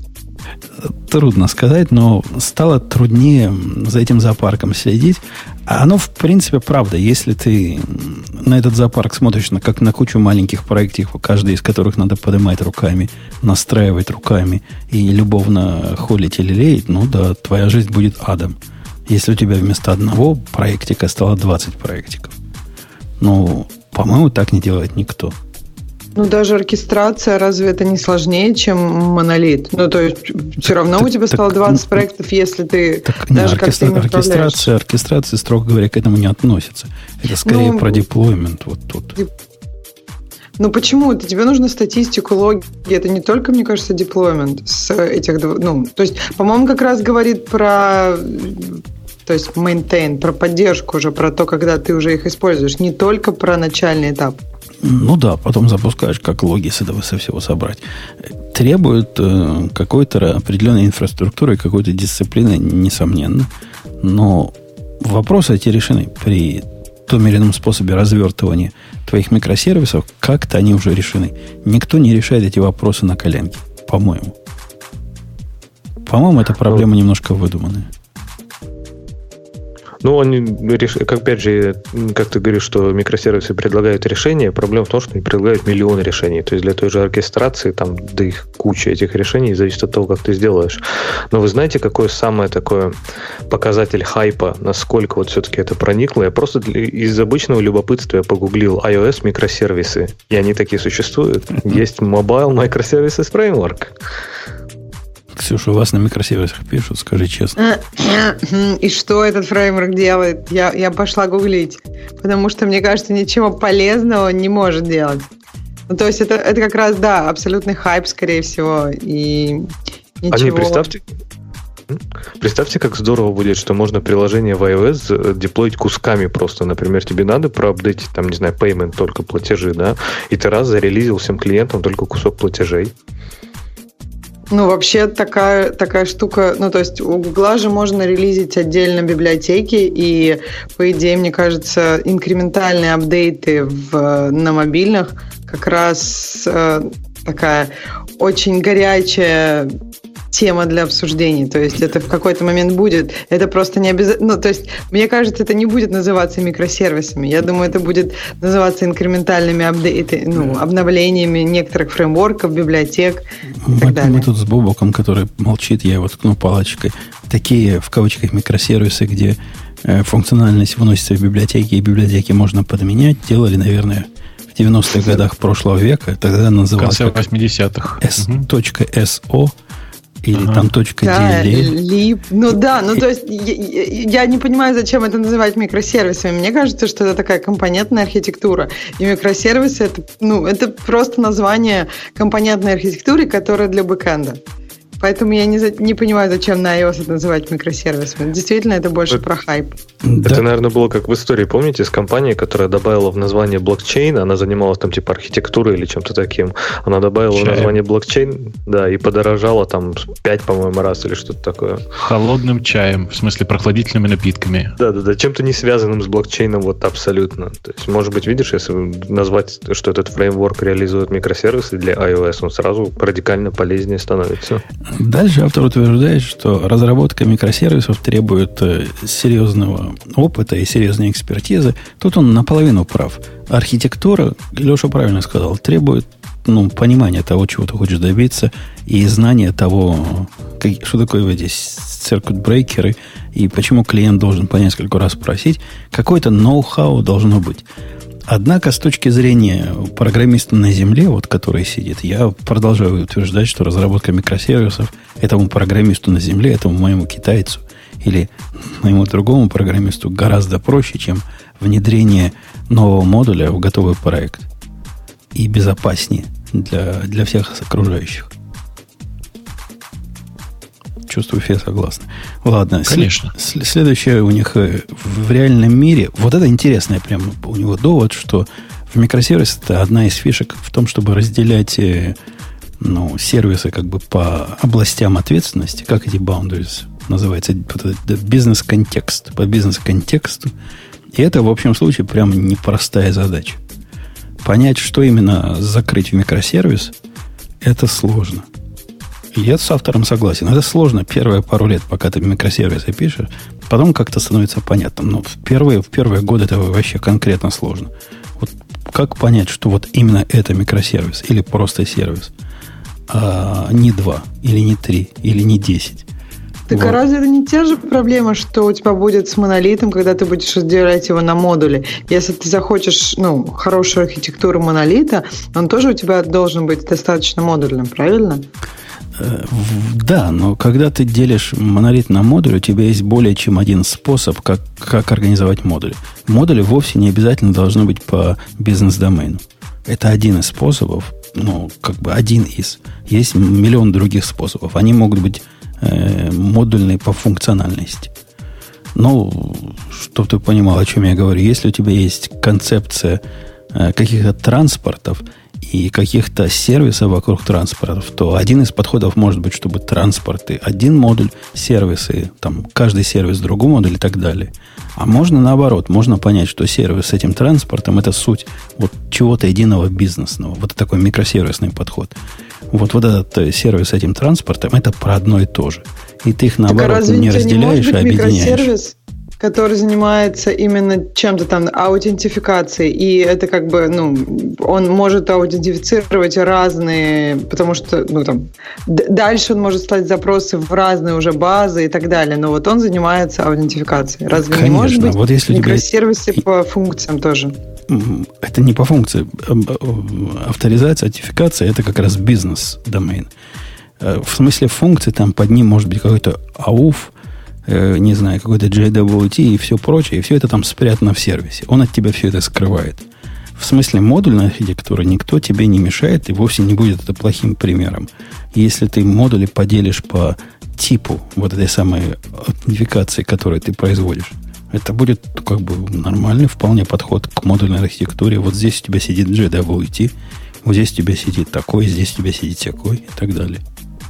Трудно сказать, но стало труднее за этим зоопарком следить. А оно, в принципе, правда. Если ты на этот зоопарк смотришь на, как на кучу маленьких проектов, каждый из которых надо поднимать руками, настраивать руками и любовно холить или леять, ну да, твоя жизнь будет адом. Если у тебя вместо одного проектика стало 20 проектиков. Ну, по-моему, так не делает никто. Ну, даже оркестрация, разве это не сложнее, чем монолит? Ну, то есть, все равно так, у тебя так, стало 20 так, проектов, если ты так, даже не, оркестра, как ты оркестрация, оркестрация, строго говоря, к этому не относится. Это скорее ну, про деплоймент вот тут. Ну почему? Это тебе нужно статистику, логи. Это не только, мне кажется, деплоймент с этих двух. Ну, то есть, по-моему, как раз говорит про то есть maintain, про поддержку уже, про то, когда ты уже их используешь, не только про начальный этап. Ну да, потом запускаешь, как логи с этого со всего собрать. Требует э, какой-то определенной инфраструктуры, какой-то дисциплины, несомненно. Но вопросы эти решены при том или ином способе развертывания твоих микросервисов, как-то они уже решены. Никто не решает эти вопросы на коленке, по-моему. По-моему, эта проблема немножко выдуманная. Ну, они, как опять же, как ты говоришь, что микросервисы предлагают решения, проблема в том, что они предлагают миллионы решений. То есть для той же оркестрации, там, да их куча этих решений, зависит от того, как ты сделаешь. Но вы знаете, какое самое такое показатель хайпа, насколько вот все-таки это проникло? Я просто из обычного любопытства я погуглил iOS микросервисы, и они такие существуют. Есть Mobile Microservices Framework. Ксюша, у вас на микросервисах пишут, скажи честно. [CLEARS THROAT] И что этот фреймворк делает? Я, я пошла гуглить, потому что, мне кажется, ничего полезного не может делать. Ну, то есть это, это как раз, да, абсолютный хайп, скорее всего, и ничего... Они, представьте, Представьте, как здорово будет, что можно приложение в iOS деплоить кусками просто. Например, тебе надо проапдейтить, там, не знаю, payment, только платежи, да, и ты раз зарелизил всем клиентам только кусок платежей. Ну, вообще такая, такая штука, ну, то есть у Гугла же можно релизить отдельно библиотеки, и, по идее, мне кажется, инкрементальные апдейты в, на мобильных как раз э, такая очень горячая тема для обсуждений. То есть это в какой-то момент будет. Это просто не обязательно... Ну, то есть, мне кажется, это не будет называться микросервисами. Я думаю, это будет называться инкрементальными апдейты, ну, обновлениями некоторых фреймворков, библиотек и мы, так далее. мы тут с Бобоком, который молчит, я его ткну палочкой. Такие, в кавычках, микросервисы, где э, функциональность выносится в библиотеки, и библиотеки можно подменять, делали, наверное, в 90-х годах прошлого века. Тогда В называлось конце как 80-х. S.SO или Ага. там точка Да, DLL. лип. Ну да, ну то есть я, я- я не понимаю, зачем это называть микросервисами. Мне кажется, что это такая компонентная архитектура. И микросервисы это, ну, это просто название компонентной архитектуры, которая для бэкэнда. Поэтому я не, за- не понимаю, зачем на iOS это называть микросервисами. Действительно, это больше Вот. про хайп. Да. Это, наверное, было как в истории, помните, с компанией, которая добавила в название блокчейн, она занималась там типа архитектурой или чем-то таким. Она добавила в название блокчейн, да, и подорожала там 5, по-моему, раз или что-то такое. Холодным чаем, в смысле прохладительными напитками. Да-да-да, чем-то не связанным с блокчейном вот абсолютно. То есть, может быть, видишь, если назвать, что этот фреймворк реализует микросервисы для iOS, он сразу радикально полезнее становится. Дальше автор утверждает, что разработка микросервисов требует э, серьезного опыта и серьезной экспертизы. Тут он наполовину прав. Архитектура, Леша правильно сказал, требует ну, понимания того, чего ты хочешь добиться, и знания того, как- что такое эти циркут-брейкеры, и почему клиент должен по несколько раз просить. Какое-то ноу-хау должно быть. Однако, с точки зрения программиста на земле, вот который сидит, я продолжаю утверждать, что разработка микросервисов этому программисту на земле, этому моему китайцу или моему другому программисту гораздо проще, чем внедрение нового модуля в готовый проект. И безопаснее для, для всех окружающих. Чувствую, все согласны. Ладно. Конечно. сл- следующее у них э, в реальном мире. Вот это интересный прям у него довод, что в микросервис это одна из фишек в том, чтобы разделять э, ну, сервисы как бы по областям ответственности, как эти boundaries называется, бизнес-контекст, по бизнес-контексту. И это, в общем случае, прям непростая задача. Понять, что именно закрыть в микросервис, это сложно. Я с автором согласен. Это сложно первые пару лет, пока ты микросервисы пишешь. Потом как-то становится понятно. Но в первые, в первые годы это вообще конкретно сложно. Вот как понять, что вот именно это микросервис или просто сервис, а не два, или не три, или не десять. Так Вот. а разве это не те же проблемы, что у тебя будет с монолитом, когда ты будешь разделять его на модули? Если ты захочешь ну, хорошую архитектуру монолита, он тоже у тебя должен быть достаточно модульным, правильно? Э, Да, но когда ты делишь монолит на модуль, у тебя есть более чем один способ, как, как организовать модули. Модули вовсе не обязательно должны быть по бизнес-домену. Это один из способов, ну, как бы один из. Есть миллион других способов. Они могут быть э, модульные по функциональности. Ну, чтобы ты понимал, о чем я говорю. Если у тебя есть концепция э, каких-то транспортов и каких-то сервисов вокруг транспортов, то один из подходов может быть, чтобы транспорты один модуль, сервисы, там, каждый сервис другой модуль и так далее. А можно наоборот, можно понять, что сервис с этим транспортом это суть вот чего-то единого бизнесного. Вот такой микросервисный подход. Вот, вот этот э, сервис с этим транспортом это про одно и то же. И ты их так а наоборот разве не не разделяешь, может а объединяешь. Который занимается именно чем-то там аутентификацией, и это как бы, ну, он может аутентифицировать разные, потому что, ну, там, дальше он может стать запросы в разные уже базы и так далее, но вот он занимается аутентификацией. Разве не Конечно. может быть Вот если у тебя микросервисы по функциям тоже? Это не по функции. Э, Авторизация, аутентификация – это как раз бизнес-домен. Э, В смысле функции, там под ним может быть какой-то AUF, э, не знаю, какой-то JWT и все прочее, и все это там спрятано в сервисе. Он от тебя все это скрывает. В смысле модульной архитектуры никто тебе не мешает и вовсе не будет это плохим примером. Если ты модули поделишь по типу вот этой самой аутентификации, которую ты производишь, это будет как бы нормальный вполне подход к модульной архитектуре. Вот здесь у тебя сидит JWT, вот здесь у тебя сидит такой, здесь у тебя сидит такой и так далее.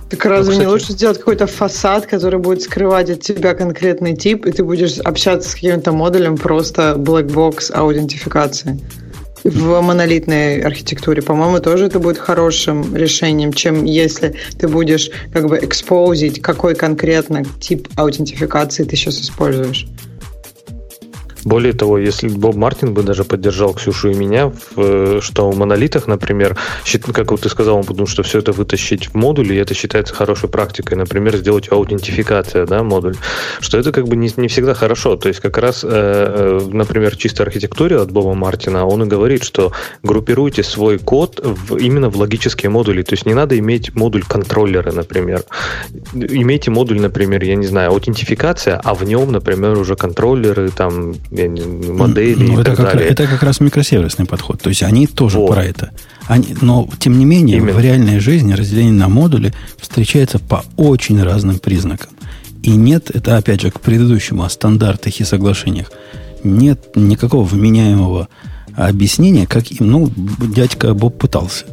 Так разве кстати- не лучше сделать какой-то фасад, который будет скрывать от тебя конкретный тип, и ты будешь общаться с каким-то модулем просто black box аутентификации? в монолитной архитектуре. По-моему, тоже это будет хорошим решением, чем если ты будешь как бы экспозить, какой конкретно тип аутентификации ты сейчас используешь. Более того, если Боб Мартин бы даже поддержал Ксюшу и меня, в, э, что в монолитах, например, как вот ты сказал, подумал, что все это вытащить в модуль, и это считается хорошей практикой. Например, сделать аутентификация, да, модуль. Что это как бы не, не всегда хорошо. То есть как раз, э, э например, чисто архитектуре от Боба Мартина, он и говорит, что группируйте свой код в, именно в логические модули. То есть не надо иметь модуль контроллера, например. Имейте модуль, например, я не знаю, аутентификация, а в нем, например, уже контроллеры, там, модели ну, и это так как, далее. Это как раз микросервисный подход. То есть они тоже вот. про это. Они, но, тем не менее, Именно. в реальной жизни разделение на модули встречается по очень разным признакам. И нет, это опять же к предыдущему о стандартах и соглашениях, нет никакого вменяемого объяснения, как им, ну, дядька Боб пытался.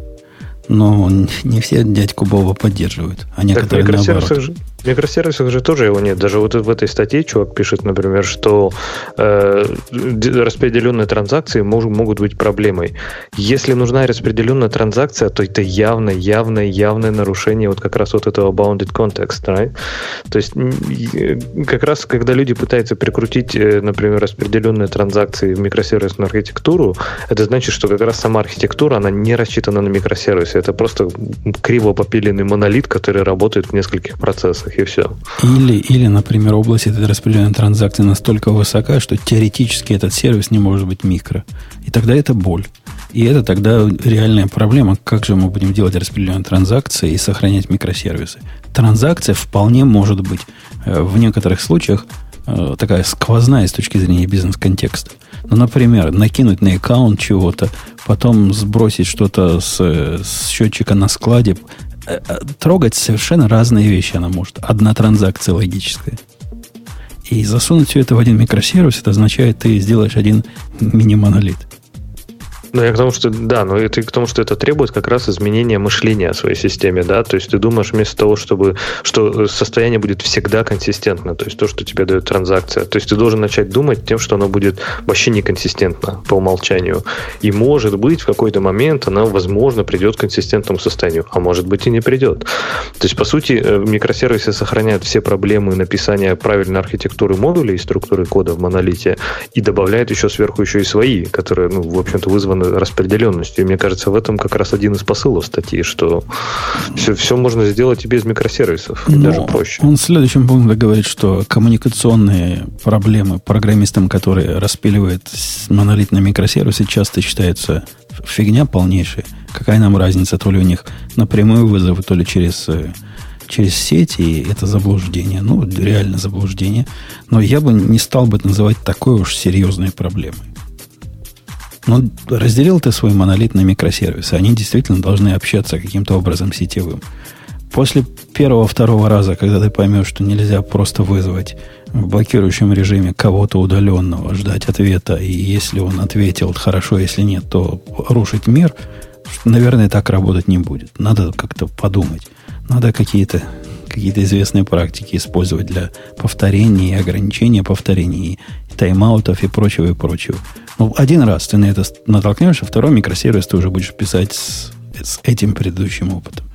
Но [LAUGHS] не все дядьку Боба поддерживают, а некоторые так, наоборот. Же, в микросервисах же тоже его нет. Даже вот в этой статье чувак пишет, например, что э, распределенные транзакции мож, могут быть проблемой. Если нужна распределенная транзакция, то это явное, явное, явное нарушение вот как раз вот этого bounded context. Right? То есть как раз когда люди пытаются прикрутить, э, например, распределенные транзакции в микросервисную архитектуру, это значит, что как раз сама архитектура, она не рассчитана на микросервисы. Это просто криво попиленный монолит, который работает в нескольких процессах и все. Или, или, например, область этой распределенной транзакции настолько высока, что теоретически этот сервис не может быть микро. И тогда это боль. И это тогда реальная проблема, как же мы будем делать распределенные транзакции и сохранять микросервисы. Транзакция вполне может быть э, в некоторых случаях э, такая сквозная с точки зрения бизнес-контекста. Ну, например, накинуть на аккаунт чего-то, потом сбросить что-то с, с счетчика на складе, Э, э, трогать совершенно разные вещи она может. Одна транзакция логическая. И засунуть все это в один микросервис, это означает, ты сделаешь один мини-монолит. Ну, я к тому, что да, но это к тому, что это требует как раз изменения мышления о своей системе, да. То есть ты думаешь вместо того, чтобы что состояние будет всегда консистентно, то есть то, что тебе дает транзакция. То есть ты должен начать думать тем, что оно будет вообще неконсистентно по умолчанию. И может быть в какой-то момент она, возможно, придет к консистентному состоянию, а может быть и не придет. То есть, по сути, э, микросервисы сохраняют все проблемы написания правильной архитектуры модулей и структуры кода в монолите и добавляют еще сверху еще и свои, которые, ну, в общем-то, вызваны распределенностью. И мне кажется, в этом как раз один из посылов статьи, что все, все можно сделать и без микросервисов, и даже проще. Он в следующем пункте говорит, что коммуникационные проблемы программистам, которые распиливают монолитные микросервисы, часто считаются фигня полнейшая. Какая нам разница, то ли у них напрямую вызовы, то ли через э, через сеть, и это заблуждение. Ну, реально заблуждение. Но я бы не стал бы называть такой уж серьезной проблемой. Ну, разделил ты свой монолит на микросервисы. Они действительно должны общаться каким-то образом сетевым. После первого-второго раза, когда ты поймешь, что нельзя просто вызвать в блокирующем режиме кого-то удаленного, ждать ответа, и если он ответил хорошо, если нет, то рушить мир, наверное, так работать не будет. Надо как-то подумать. Надо какие-то какие-то известные практики использовать для повторения и ограничения повторений, тайм-аутов и прочего, и прочего. Ну, один раз ты на это натолкнешься, второй микросервис ты уже будешь писать с, с этим предыдущим опытом.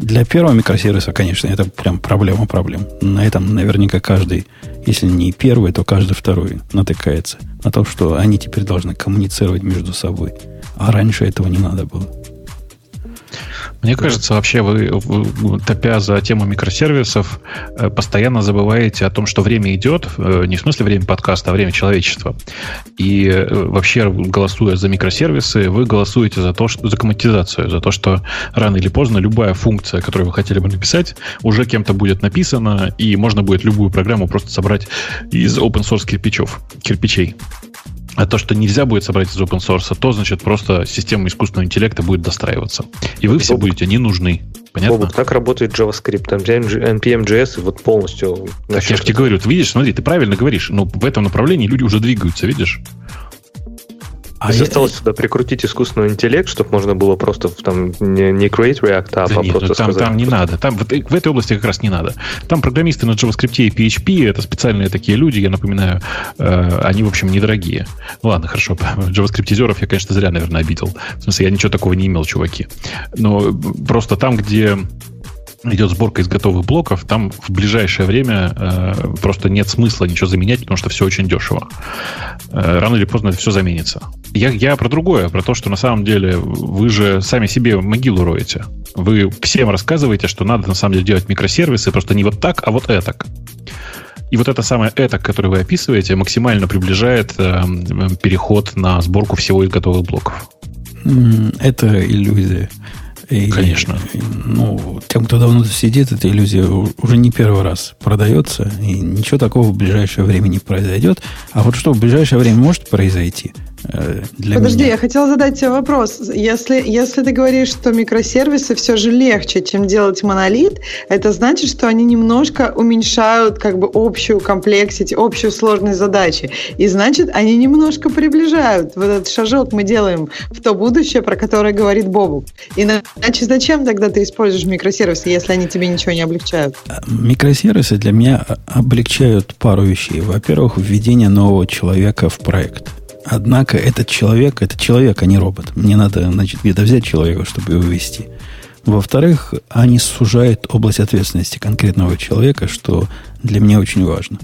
Для первого микросервиса, конечно, это прям проблема проблем. На этом наверняка каждый, если не первый, то каждый второй натыкается на то, что они теперь должны коммуницировать между собой. А раньше этого не надо было. Мне кажется, вообще вы, топя за тему микросервисов, э, постоянно забываете о том, что время идет, э, не в смысле время подкаста, а время человечества. И э, вообще, голосуя за микросервисы, вы голосуете за то, что за комматизацию, за то, что рано или поздно любая функция, которую вы хотели бы написать, уже кем-то будет написана, и можно будет любую программу просто собрать из open source кирпичов, кирпичей. А то, что нельзя будет собрать из open source, то значит просто система искусственного интеллекта будет достраиваться. И вы все будете не нужны. Понятно? Бобок, как работает JavaScript? NPM.js вот полностью... Так я же тебе говорю, ты видишь, смотри, ты правильно говоришь, но в этом направлении люди уже двигаются, видишь? А То есть осталось сюда прикрутить искусственный интеллект, чтобы можно было просто там не, не create React, а, да нет, просто там, сказать. Там не надо. Там, в, в этой области как раз не надо. Там программисты на JavaScript и PHP, это специальные такие люди, я напоминаю, э, они, в общем, недорогие. Ну ладно, хорошо, [LAUGHS] JavaScript-изеров я, конечно, зря, наверное, обидел. В смысле, я ничего такого не имел, чуваки. Но просто там, где идет сборка из готовых блоков, там в ближайшее время э, просто нет смысла ничего заменять, потому что все очень дешево. Э, рано или поздно это все заменится. Я, я про другое, про то, что на самом деле вы же сами себе могилу роете. Вы всем рассказываете, что надо на самом деле делать микросервисы, просто не вот так, а вот это. И вот это самое это, которое вы описываете, максимально приближает э, переход на сборку всего из готовых блоков. Это иллюзия. И, Конечно. И, ну, тем, кто давно сидит, эта иллюзия уже не первый раз продается, и ничего такого в ближайшее время не произойдет. А вот что в ближайшее время может произойти – для Подожди, меня. я хотела задать тебе вопрос. Если, если ты говоришь, что микросервисы все же легче, чем делать монолит, это значит, что они немножко уменьшают как бы общую комплексить, общую сложность задачи. И значит, они немножко приближают вот этот шажок мы делаем в то будущее, про которое говорит Бобу. Иначе зачем тогда ты используешь микросервисы, если они тебе ничего не облегчают? А, микросервисы для меня облегчают пару вещей. Во-первых, введение нового человека в проект. Однако этот человек, это человек, а не робот. Мне надо, значит, где-то взять человека, чтобы его вести. Во-вторых, они сужают область ответственности конкретного человека, что для меня очень важно.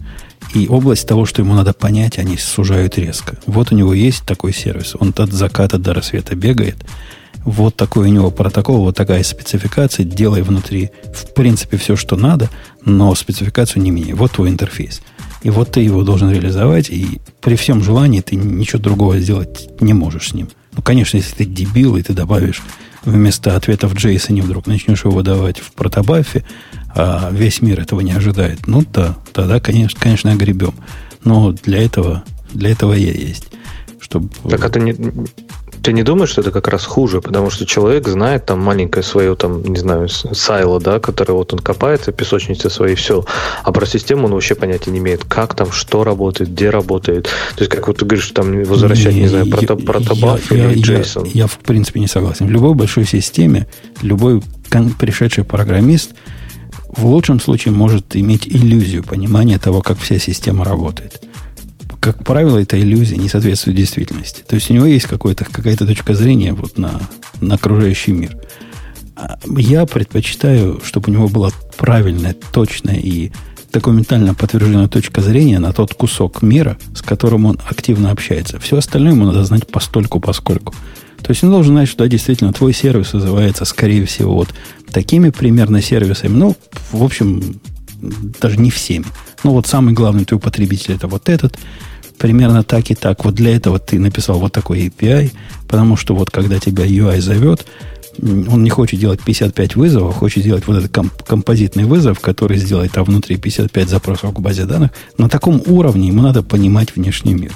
И область того, что ему надо понять, они сужают резко. Вот у него есть такой сервис. Он от заката до рассвета бегает. Вот такой у него протокол, вот такая спецификация. Делай внутри, в принципе, все, что надо, но спецификацию не меняй. Вот твой интерфейс. И вот ты его должен реализовать, и при всем желании ты ничего другого сделать не можешь с ним. Ну, конечно, если ты дебил, и ты добавишь вместо ответа в JSON вдруг начнешь его выдавать в протобафе, а весь мир этого не ожидает, ну да, тогда, конечно, конечно, огребем. Но для этого, для этого я есть. Чтобы... Так это не, ты не думаешь, что это как раз хуже, потому что человек знает там маленькое свое, там, не знаю, сайло, да, которое вот он копается, песочницы свои, все. А про систему он вообще понятия не имеет, как там, что работает, где работает. То есть, как вот ты говоришь, там возвращать, не, не знаю, прото, протобаф или я, JSON. Я, я, в принципе, не согласен. В любой большой системе, любой пришедший программист в лучшем случае может иметь иллюзию понимания того, как вся система работает как правило, эта иллюзия не соответствует действительности. То есть у него есть какая-то точка зрения вот на, на окружающий мир. А я предпочитаю, чтобы у него была правильная, точная и документально подтвержденная точка зрения на тот кусок мира, с которым он активно общается. Все остальное ему надо знать постольку, поскольку. То есть он должен знать, что да, действительно твой сервис называется, скорее всего, вот такими примерно сервисами. Ну, в общем, даже не всеми. Ну, вот самый главный твой потребитель это вот этот. Примерно так и так. Вот для этого ты написал вот такой API, потому что вот когда тебя UI зовет, он не хочет делать 55 вызовов, хочет сделать вот этот комп- композитный вызов, который сделает а внутри 55 запросов к базе данных. На таком уровне ему надо понимать внешний мир.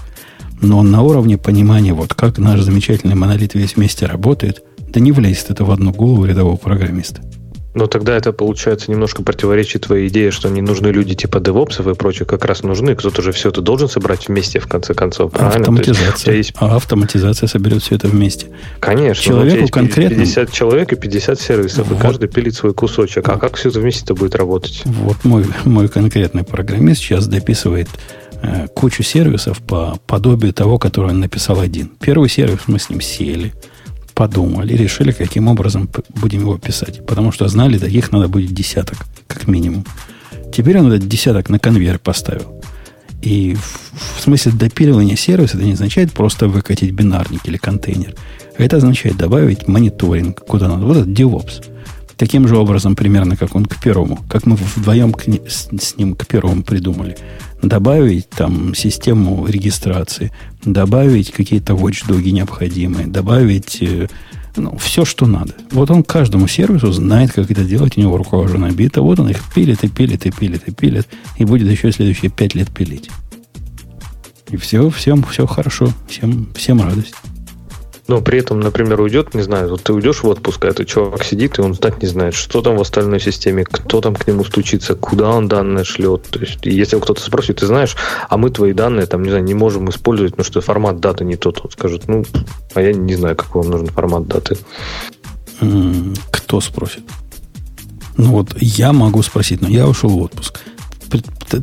Но на уровне понимания, вот как наш замечательный монолит весь вместе работает, да не влезет это в одну голову рядового программиста. Но тогда это, получается, немножко противоречит твоей идее, что не нужны люди типа девопсов и прочее, как раз нужны. Кто-то же все это должен собрать вместе, в конце концов, правильно? Автоматизация. Есть... А автоматизация соберет все это вместе. Конечно. Человеку конкретно... 50 человек и 50 сервисов, вот. и каждый пилит свой кусочек. А как все это вместе-то будет работать? Вот мой, мой конкретный программист сейчас дописывает э, кучу сервисов по подобию того, который он написал один. Первый сервис мы с ним сели – подумали, решили, каким образом будем его писать. Потому что знали, таких надо будет десяток, как минимум. Теперь он этот десяток на конвейер поставил. И в, в смысле допиливания сервиса это не означает просто выкатить бинарник или контейнер. Это означает добавить мониторинг куда надо. Вот этот DevOps. Таким же образом, примерно, как он к первому, как мы вдвоем к, с, с ним к первому придумали добавить там систему регистрации, добавить какие-то watchdoги необходимые, добавить э, ну, все, что надо. Вот он каждому сервису знает, как это делать, у него рука уже набита. Вот он их пилит и пилит и пилит и пилит, и будет еще следующие пять лет пилить. И все, всем все хорошо, всем, всем радость. Но при этом, например, уйдет, не знаю, вот ты уйдешь в отпуск, а этот чувак сидит, и он знать не знает, что там в остальной системе, кто там к нему стучится, куда он данные шлет. То есть, если кто-то спросит, ты знаешь, а мы твои данные, там, не знаю, не можем использовать, потому что формат даты не тот. Он скажет, ну, а я не знаю, какой вам нужен формат даты. Кто спросит? Ну вот я могу спросить, но я ушел в отпуск.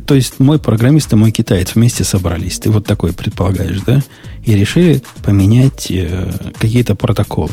То есть мой программист и мой китаец вместе собрались. Ты вот такой предполагаешь, да? И решили поменять э, какие-то протоколы.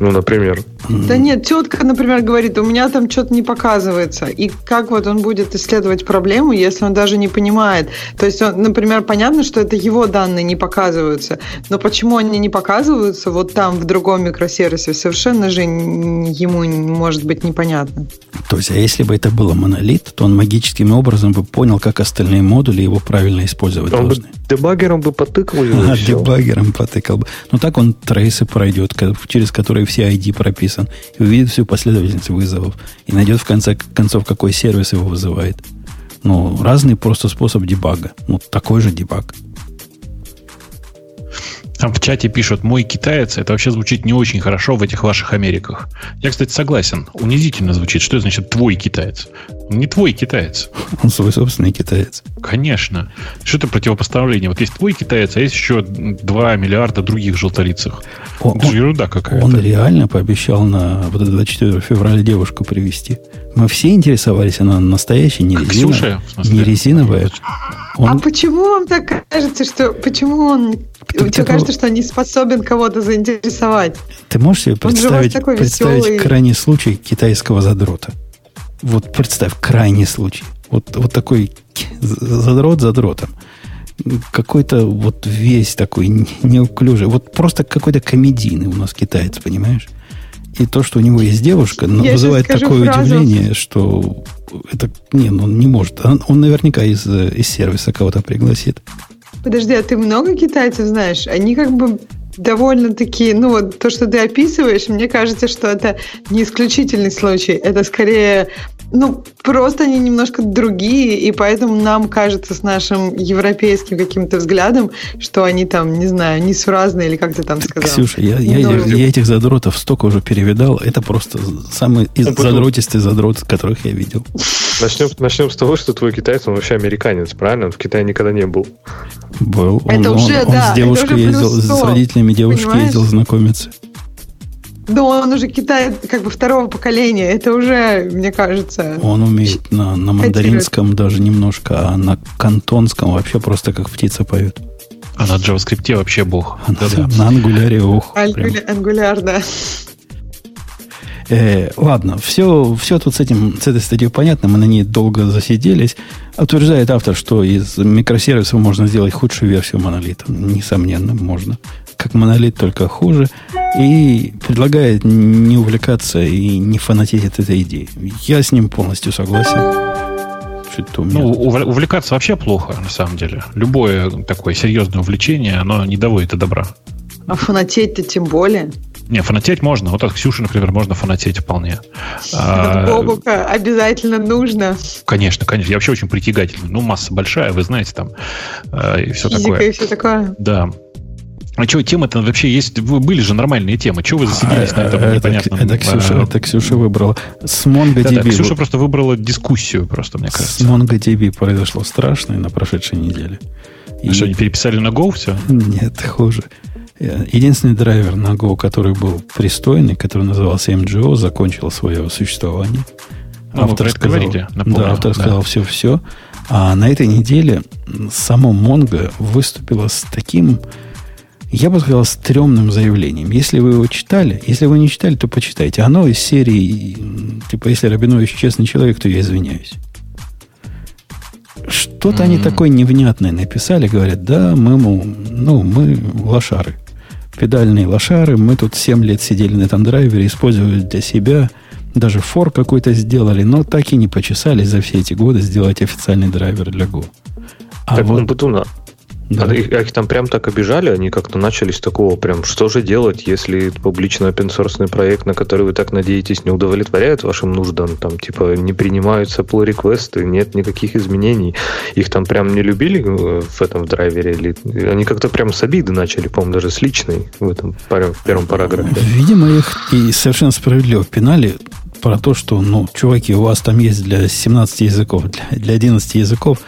Ну, например. Да нет, тетка, например, говорит, у меня там что-то не показывается. И как вот он будет исследовать проблему, если он даже не понимает? То есть, он, например, понятно, что это его данные не показываются, но почему они не показываются вот там, в другом микросервисе, совершенно же ему может быть непонятно. То есть, а если бы это было монолит, то он магическим образом бы понял, как остальные модули его правильно использовать он должны. Бы дебаггером бы потыкал его. А, [LAUGHS] дебаггером потыкал бы. Ну, так он трейсы пройдет, через которые все ID прописан, и увидит всю последовательность вызовов, и найдет в конце концов, какой сервис его вызывает. Ну, разный просто способ дебага. Ну, такой же дебаг. Там в чате пишут, мой китаец, это вообще звучит не очень хорошо в этих ваших Америках. Я, кстати, согласен. Унизительно звучит. Что значит твой китаец? Он не твой китаец. Он свой собственный китаец. Конечно. Что это противопоставление? Вот есть твой китаец, а есть еще 2 миллиарда других желтолицых. Он, это же ерунда какая-то. Он реально пообещал на вот 24 февраля девушку привести. Мы все интересовались, она настоящая, не, резина, Ксюша, не резиновая. Он... А почему вам так кажется, что почему он Тебе кажется, что он не способен кого-то заинтересовать? Ты можешь себе представить, представить веселый... крайний случай китайского задрота? Вот представь, крайний случай. Вот, вот такой задрот задротом. Какой-то вот весь такой неуклюжий. Вот просто какой-то комедийный у нас китаец, понимаешь? И то, что у него есть девушка, Я вызывает такое фразу. удивление, что это не, ну, он не может. Он, он наверняка из, из сервиса кого-то пригласит. Подожди, а ты много китайцев знаешь? Они как бы довольно-таки, ну вот то, что ты описываешь, мне кажется, что это не исключительный случай. Это скорее ну, просто они немножко другие, и поэтому нам кажется с нашим европейским каким-то взглядом, что они там, не знаю, несуразные, или как ты там сказал. Ксюша, я, я, я, я этих задротов столько уже перевидал. Это просто самый из, задротистый задрот, которых я видел. Начнем, начнем с того, что твой китаец, он вообще американец, правильно? Он в Китае никогда не был. Был. Это он, уже, он, да, он с девушкой ездил, с родителями девушки понимаешь? ездил знакомиться. Да он уже Китай как бы второго поколения. Это уже, мне кажется... Он умеет на, на мандаринском даже немножко, а на кантонском вообще просто как птица поет. А на JavaScript вообще бог. А да, на ангуляре ух. Ангуляр, да. Э, ладно, все, все тут с, этим, с этой статьей понятно, мы на ней долго засиделись. Утверждает автор, что из микросервисов можно сделать худшую версию монолита. Несомненно, можно. Как монолит, только хуже. И предлагает не увлекаться и не фанатеть от этой идеи. Я с ним полностью согласен. Что-то ну, увлекаться вообще плохо, на самом деле. Любое такое серьезное увлечение, оно не доводит до добра. А фанатеть-то тем более. Не, фанатеть можно. Вот от Ксюши, например, можно фанатеть вполне. [LAUGHS] От Бобука обязательно нужно. Конечно, конечно. Я вообще очень притягательный. Ну, масса большая, вы знаете, там э, и все Физика такое. и все такое. Да. А что, темы-то вообще есть? Были же нормальные темы. Чего вы засиделись а, на этом это, непонятном? Это Ксюша, а, это Ксюша выбрала. С MongoDB. Да, да, Ксюша просто выбрала дискуссию, просто, мне кажется. С MongoDB произошло страшное на прошедшей неделе. И... А что, они переписали на Go все? Нет, хуже. Единственный драйвер на Go, который был пристойный, который назывался MGO, закончил свое существование. Ну, автор сказал, говорите, напомню, да, автор да. сказал все-все. А на этой неделе само Mongo выступило с таким, я бы сказал, стрёмным заявлением. Если вы его читали, если вы не читали, то почитайте. Оно из серии, типа, если Рабинович честный человек, то я извиняюсь. Что-то mm-hmm. они такое невнятное написали, говорят, да, мы, ну, мы лошары педальные лошары. Мы тут 7 лет сидели на этом драйвере, использовали для себя. Даже фор какой-то сделали, но так и не почесались за все эти годы сделать официальный драйвер для Go. А так вот, Батуна. Да. А их, а их там прям так обижали, они как-то начали с такого прям, что же делать, если публично open проект, на который вы так надеетесь, не удовлетворяет вашим нуждам, там типа не принимаются pull реквесты нет никаких изменений. Их там прям не любили э, в этом в драйвере, или они как-то прям с обиды начали, по-моему, даже с личной в этом в первом параграфе. Видимо, их и совершенно справедливо пинали про то, что, ну, чуваки, у вас там есть для 17 языков, для, для 11 языков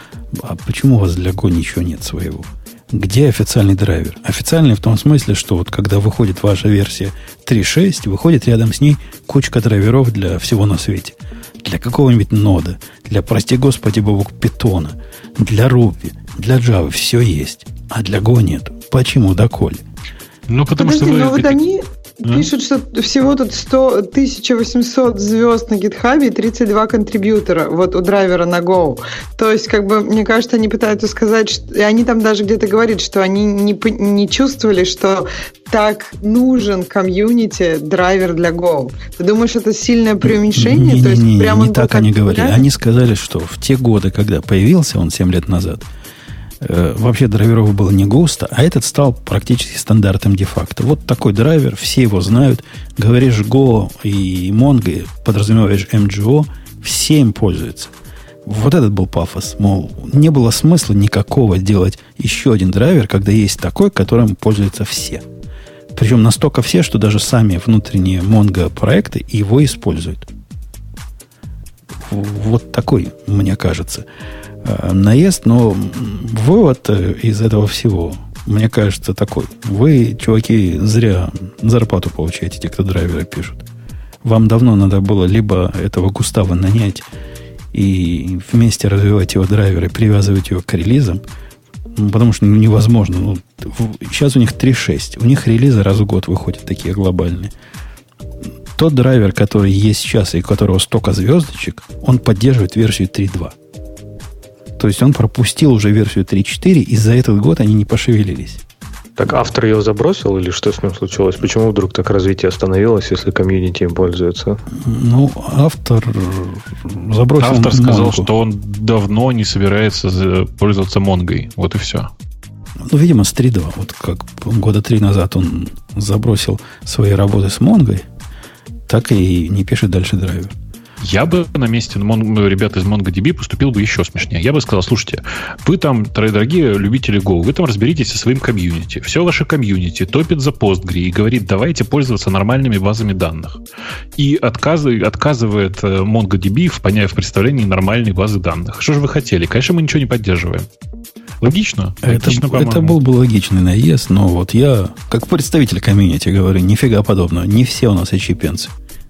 а почему у вас для Go ничего нет своего? Где официальный драйвер? Официальный в том смысле, что вот когда выходит ваша версия 3.6, выходит рядом с ней кучка драйверов для всего на свете. Для какого-нибудь нода, для, прости господи, бабок питона, для Ruby, для Java все есть, а для Go нет. Почему, доколе? Ну, потому Подожди, что вы... но вот они, Пишут, что всего тут 100, 1800 звезд на гитхабе и 32 контрибьютора вот у драйвера на Go. То есть, как бы, мне кажется, они пытаются сказать, что, и они там даже где-то говорят, что они не, не чувствовали, что так нужен комьюнити драйвер для Go. Ты думаешь, это сильное преуменьшение? Не, не, не, не, не так они говорили. Они сказали, что в те годы, когда появился он 7 лет назад, Э, вообще драйверов было не густо, а этот стал практически стандартом де-факто. Вот такой драйвер, все его знают. Говоришь Go и Mongo, подразумеваешь MGO, все им пользуются. Вот этот был пафос. Мол, не было смысла никакого делать еще один драйвер, когда есть такой, которым пользуются все. Причем настолько все, что даже сами внутренние Mongo проекты его используют. Вот такой, мне кажется. Э, наезд, но вывод э, из этого всего, мне кажется, такой. Вы, чуваки, зря зарплату получаете, те, кто драйверы пишут. Вам давно надо было либо этого Густава нанять и вместе развивать его драйверы, привязывать его к релизам, потому что ну, невозможно. Ну, сейчас у них 3.6. У них релизы раз в год выходят такие глобальные. Тот драйвер, который есть сейчас и у которого столько звездочек, он поддерживает версию 3.2. То есть он пропустил уже версию 3.4, и за этот год они не пошевелились. Так автор ее забросил или что с ним случилось? Почему вдруг так развитие остановилось, если комьюнити им пользуется? Ну, автор забросил Автор сказал, Монгу. что он давно не собирается пользоваться Монгой. Вот и все. Ну, видимо, с 3.2. Вот как года три назад он забросил свои работы с Монгой, так и не пишет дальше драйвер. Я бы на месте ребят из MongoDB поступил бы еще смешнее. Я бы сказал, слушайте, вы там, дорогие любители Go, вы там разберитесь со своим комьюнити. Все ваше комьюнити топит за Postgre и говорит, давайте пользоваться нормальными базами данных. И отказывает, отказывает э, MongoDB в, в представлении нормальной базы данных. Что же вы хотели? Конечно, мы ничего не поддерживаем. Логично. Логично, это, это был бы логичный наезд, но вот я, как представитель комьюнити, говорю, нифига подобного. Не все у нас очипенцы.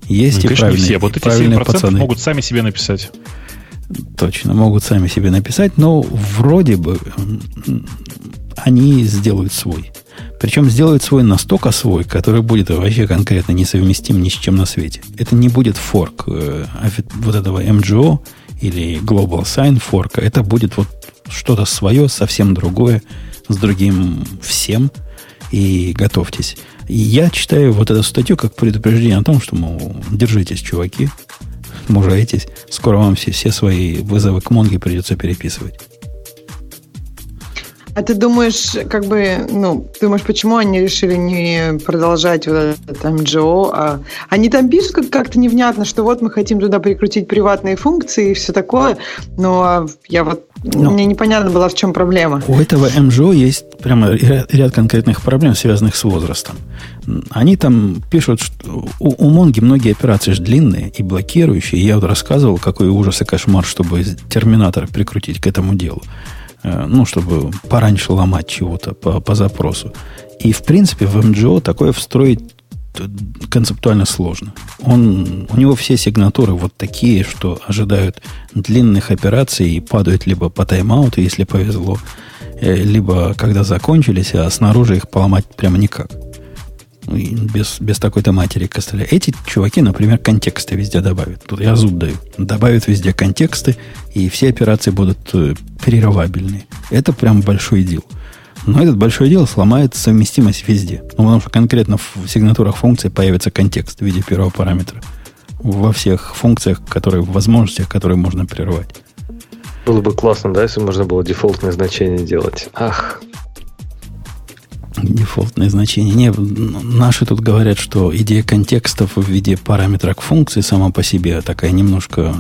Есть ну, и конечно, правильные, все. Вот эти правильные пацаны. могут сами себе написать. Точно, могут сами себе написать, но вроде бы они сделают свой. Причем сделают свой настолько свой, который будет вообще конкретно несовместим ни с чем на свете. Это не будет форк э, вот этого MGO или Global Sign форка. Это будет вот что-то свое, совсем другое, с другим всем. И готовьтесь. Я читаю вот эту статью как предупреждение о том, что, мол, держитесь, чуваки, мужайтесь. Скоро вам все, все свои вызовы к Монге придется переписывать. А ты думаешь, как бы, ну, думаешь, почему они решили не продолжать вот этот MGO? А они там пишут как-то невнятно, что вот мы хотим туда прикрутить приватные функции и все такое, но я вот но Мне непонятно было, в чем проблема. У этого МЖО есть прямо ряд конкретных проблем, связанных с возрастом. Они там пишут, что у, у Монги многие операции же длинные и блокирующие. Я вот рассказывал, какой ужас и кошмар, чтобы терминатор прикрутить к этому делу. Э, ну, чтобы пораньше ломать чего-то по, по запросу. И, в принципе, в МГО такое встроить концептуально сложно. Он, у него все сигнатуры вот такие, что ожидают длинных операций и падают либо по тайм-ауту, если повезло, э, либо когда закончились, а снаружи их поломать прямо никак. Ну, без, без такой-то матери костыля. Эти чуваки, например, контексты везде добавят. Тут я зуб даю. Добавят везде контексты, и все операции будут э, перерывабельные. Это прям большой дел. Но этот большое дело сломает совместимость везде. Ну, потому что конкретно в сигнатурах функции появится контекст в виде первого параметра. Во всех функциях, которые, в возможностях, которые можно прервать. Было бы классно, да, если можно было дефолтное значение делать. Ах, Дефолтное значение. Не, наши тут говорят, что идея контекстов в виде параметра к функции сама по себе такая немножко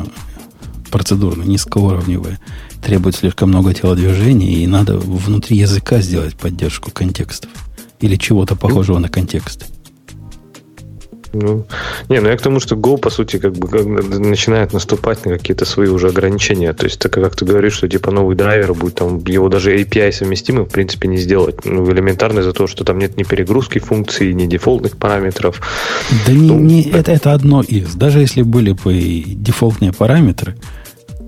процедурно низкоуровневая. Требует слишком много телодвижений, и надо внутри языка сделать поддержку контекстов. Или чего-то похожего на контексты. Ну, не, ну я к тому, что Go, по сути, как бы как, начинает наступать на какие-то свои уже ограничения. То есть, так как ты говоришь, что типа новый драйвер будет там, его даже API совместимым, в принципе, не сделать. Ну, элементарно из-за того, что там нет ни перегрузки функций, ни дефолтных параметров. Да ну, не, не, это, это одно из. Даже если были бы дефолтные параметры,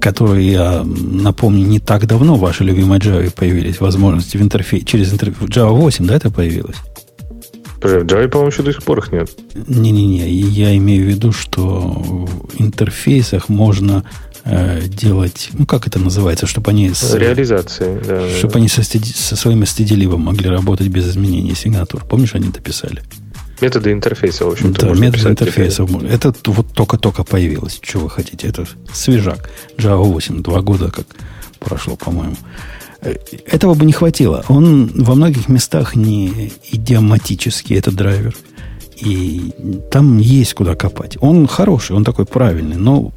которые, я напомню, не так давно в вашей любимой Java появились, возможности в интерфейсе, через интерфейс, Java 8, да, это появилось? В Java, по-моему, еще до сих пор их нет. Не-не-не, я имею в виду, что в интерфейсах можно э, делать, ну как это называется, чтобы они с реализацией, да, чтобы да. они со, со своим std могли работать без изменения сигнатур. Помнишь, они дописали? Методы интерфейса, в общем-то. Да, методы интерфейса. Это вот только-только появилось. Что вы хотите? Это свежак. Java 8, два года как прошло, по-моему. Этого бы не хватило. Он во многих местах не идиоматический, этот драйвер. И там есть куда копать. Он хороший, он такой правильный, но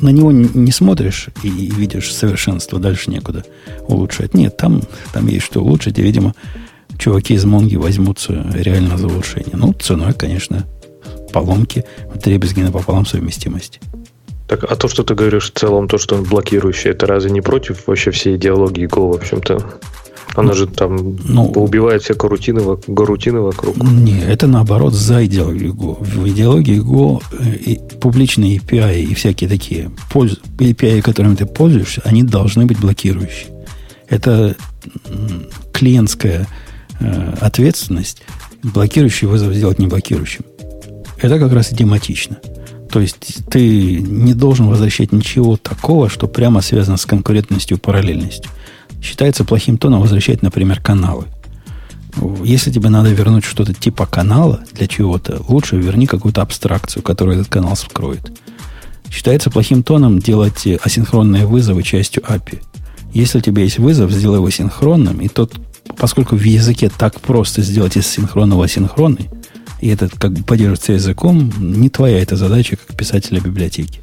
на него не смотришь и видишь совершенство, дальше некуда улучшать. Нет, там, там есть что улучшить, и, видимо, чуваки из Монги возьмутся реально за улучшение. Ну, ценой, конечно, поломки, требезги напополам совместимости. Так, а то, что ты говоришь в целом, то, что он блокирующий, это разве не против вообще всей идеологии Go, в общем-то? Она ну, же там ну, убивает все корутины, горутины вокруг. Не, это наоборот за идеологию Go. В идеологии Go э, и публичные API и всякие такие польз, API, которыми ты пользуешься, они должны быть блокирующие. Это клиентская э, ответственность блокирующий вызов сделать не блокирующим. Это как раз идиоматично. То есть ты не должен возвращать ничего такого, что прямо связано с конкурентностью и параллельностью. Считается плохим тоном возвращать, например, каналы. Если тебе надо вернуть что-то типа канала для чего-то, лучше верни какую-то абстракцию, которая этот канал скроет. Считается плохим тоном делать асинхронные вызовы частью API. Если у тебя есть вызов, сделай его синхронным, и тот, поскольку в языке так просто сделать из синхронного асинхронный, и это как бы поддерживается языком, не твоя эта задача, как писателя библиотеки.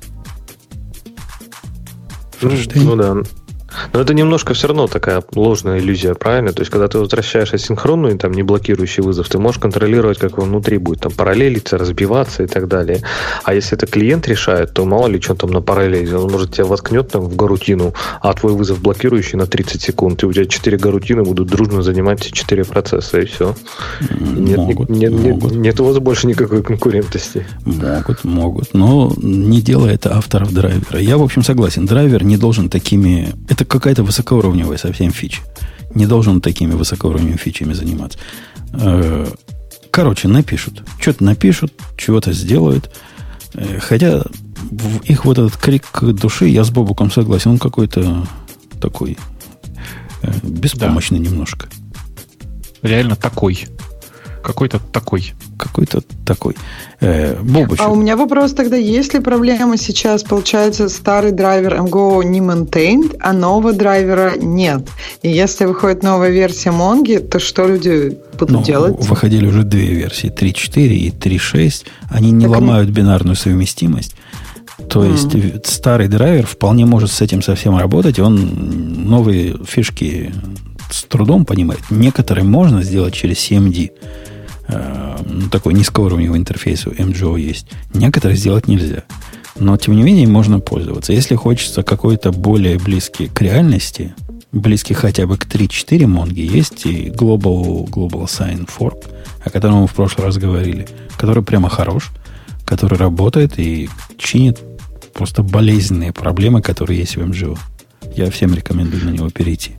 Франштейн? Ну да. Но это немножко все равно такая ложная иллюзия, правильно? То есть, когда ты возвращаешь асинхронную, там, не блокирующий вызов, ты можешь контролировать, как он внутри будет там параллелиться, разбиваться и так далее. А если это клиент решает, то мало ли, что там на параллели. Он может тебя воткнет там в гарутину, а твой вызов блокирующий на 30 секунд, и у тебя 4 гарутины будут дружно занимать 4 процесса, и все. Нет, могут, нет, могут. Нет, у вас больше никакой конкурентности. Могут, могут. Но не делает авторов драйвера. Я, в общем, согласен. Драйвер не должен такими... Это это какая-то высокоуровневая совсем фича. Не должен такими высокоуровневыми фичами заниматься. Э, короче, напишут. Что-то напишут, чего-то сделают. Э, хотя их вот этот крик души, я с Бобуком согласен, он какой-то такой э, беспомощный да. немножко. Реально такой. Какой-то такой. Какой-то такой. Э, А у меня вопрос тогда, есть ли проблема сейчас, получается, старый драйвер MGO не maintained, а нового драйвера нет? И если выходит новая версия Монги, то что люди будут ну, делать? Выходили уже две версии, 3.4 и 3.6. Они не так ломают не... бинарную совместимость. То mm. есть старый драйвер вполне может с этим совсем работать, он новые фишки с трудом понимает. Некоторые можно сделать через CMD. Э, ну, такой низкоуровневый интерфейс у MGO есть. Некоторые сделать нельзя. Но, тем не менее, можно пользоваться. Если хочется какой-то более близкий к реальности, близкий хотя бы к 3-4 Монги, есть и Global, Global Sign Fork, о котором мы в прошлый раз говорили, который прямо хорош, который работает и чинит просто болезненные проблемы, которые есть в MGO. Я всем рекомендую на него перейти.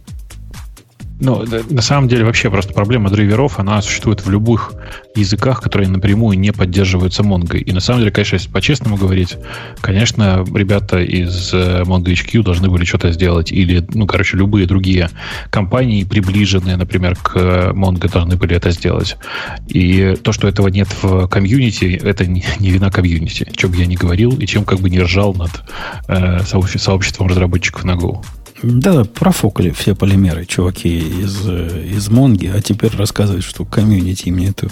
Ну, на самом деле, вообще просто проблема драйверов, она существует в любых языках, которые напрямую не поддерживаются Mongo. И на самом деле, конечно, если по-честному говорить, конечно, ребята из э, Mongo HQ должны были что-то сделать. Или, ну, короче, любые другие компании, приближенные, например, к Mongo, должны были это сделать. И то, что этого нет в комьюнити, это не, не вина комьюнити. Чем бы я ни говорил и чем как бы не ржал над э, сообществом разработчиков на Go. Да, профукали все полимеры, чуваки из, из Монги, а теперь рассказывают, что комьюнити им нету.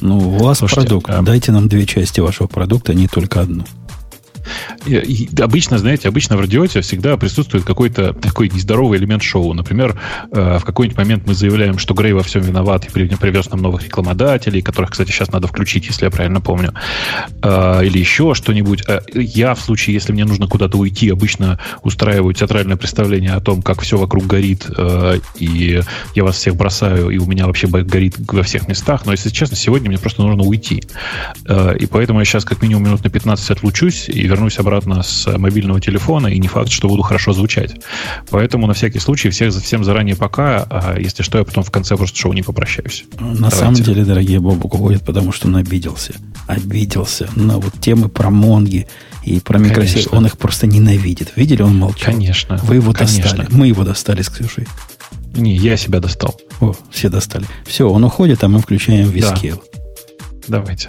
Ну, у вас Слушайте, продукт. А... Дайте нам две части вашего продукта, а не только одну. И, обычно, знаете, обычно в радиоте всегда присутствует какой-то такой нездоровый элемент шоу. Например, э, в какой-нибудь момент мы заявляем, что Грей во всем виноват и привез нам новых рекламодателей, которых, кстати, сейчас надо включить, если я правильно помню. Э, или еще что-нибудь. Э, я в случае, если мне нужно куда-то уйти, обычно устраиваю театральное представление о том, как все вокруг горит, и я вас всех бросаю, и у меня вообще горит во всех местах. Но, если честно, сегодня мне просто нужно уйти. И поэтому я сейчас как минимум минут на 15 отлучусь и вернусь обратно с мобильного телефона, и не факт, что буду хорошо звучать. Поэтому на всякий случай всех, всем заранее пока, а если что, я потом в конце просто шоу не попрощаюсь. На Давайте. самом деле, дорогие Бобук уходят, потому что он обиделся. Обиделся на вот темы про Монги и про микросеть. Он их просто ненавидит. Видели, он молчал. Конечно. Вы его конечно. достали. Мы его достали с Ксюшей. Не, я себя достал. О, все достали. Все, он уходит, а мы включаем вискейл. Да. Давайте.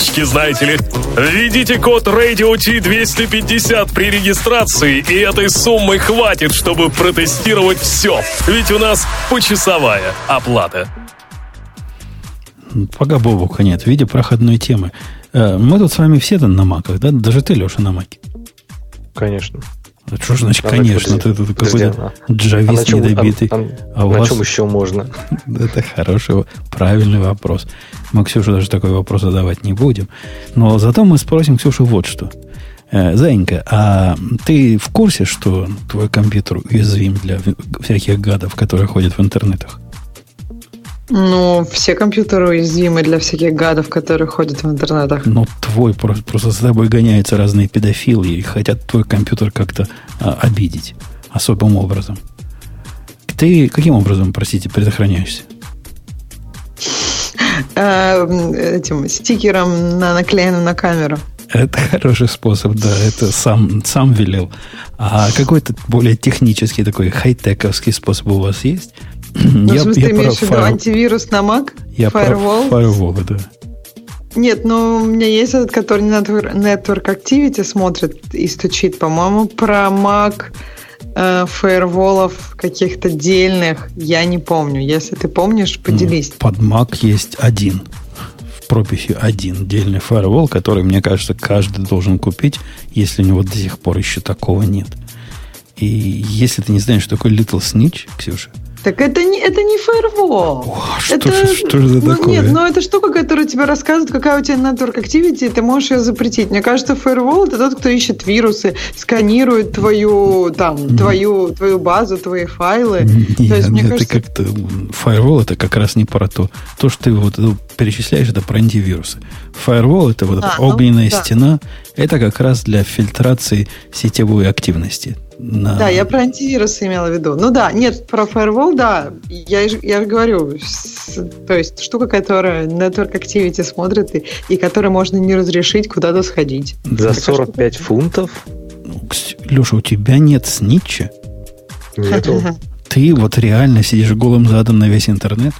карточки, знаете ли. Введите код Radio T250 при регистрации, и этой суммы хватит, чтобы протестировать все. Ведь у нас почасовая оплата. Пока Бобука нет, в виде проходной темы. Э, мы тут с вами все на маках, да? Даже ты, Леша, на маке. Конечно. А что ж, значит, а конечно, ты тут какой-то а, джавист а недобитый. А, а, а на вас... чем еще можно? [LAUGHS] Это хороший, правильный вопрос. Мы Ксюше даже такой вопрос задавать не будем. Но зато мы спросим Ксюшу вот что. Э, Заинька, а ты в курсе, что твой компьютер уязвим для всяких гадов, которые ходят в интернетах? Ну, все компьютеры уязвимы для всяких гадов, которые ходят в интернетах. Ну, твой просто, просто с тобой гоняются разные педофилы и хотят твой компьютер как-то а, обидеть особым образом. Ты каким образом, простите, предохраняешься? [LAUGHS] А, этим стикером на, наклеенным на камеру. Это хороший способ, да, это сам, сам велел. А какой-то более технический такой хай-тековский способ у вас есть? Ну, я, в смысле, я ты имеешь в виду антивирус на Mac? Я Firewall? про Firewall, да. Нет, ну у меня есть этот, который Network Activity смотрит и стучит, по-моему, про Mac э, фаерволов каких-то дельных, я не помню. Если ты помнишь, поделись. Под Mac есть один в прописи один дельный фаервол, который, мне кажется, каждый должен купить, если у него до сих пор еще такого нет. И если ты не знаешь, что такое Little Snitch, Ксюша, так это не, это не фаервол. О, что, это, же, что же это ну, такое? Нет, но это штука, которая тебе рассказывает, какая у тебя network activity, и ты можешь ее запретить. Мне кажется, фаервол это тот, кто ищет вирусы, сканирует твою, там, твою, твою базу, твои файлы. Нет, то есть, мне это кажется... как-то... Фаервол это как раз не про то. То, что ты вот перечисляешь, это про антивирусы. Фаервол это вот а, эта ну, огненная да. стена, это как раз для фильтрации сетевой активности на... Да, я про антивирусы имела в виду. Ну да, нет, про Firewall, да. Я, я же говорю, с, то есть штука, которая Network Activity смотрит и, и которой можно не разрешить куда-то сходить. За 45 штука. фунтов? Ну, Леша, у тебя нет снитча? Нету. Ты вот реально сидишь голым задом на весь интернет?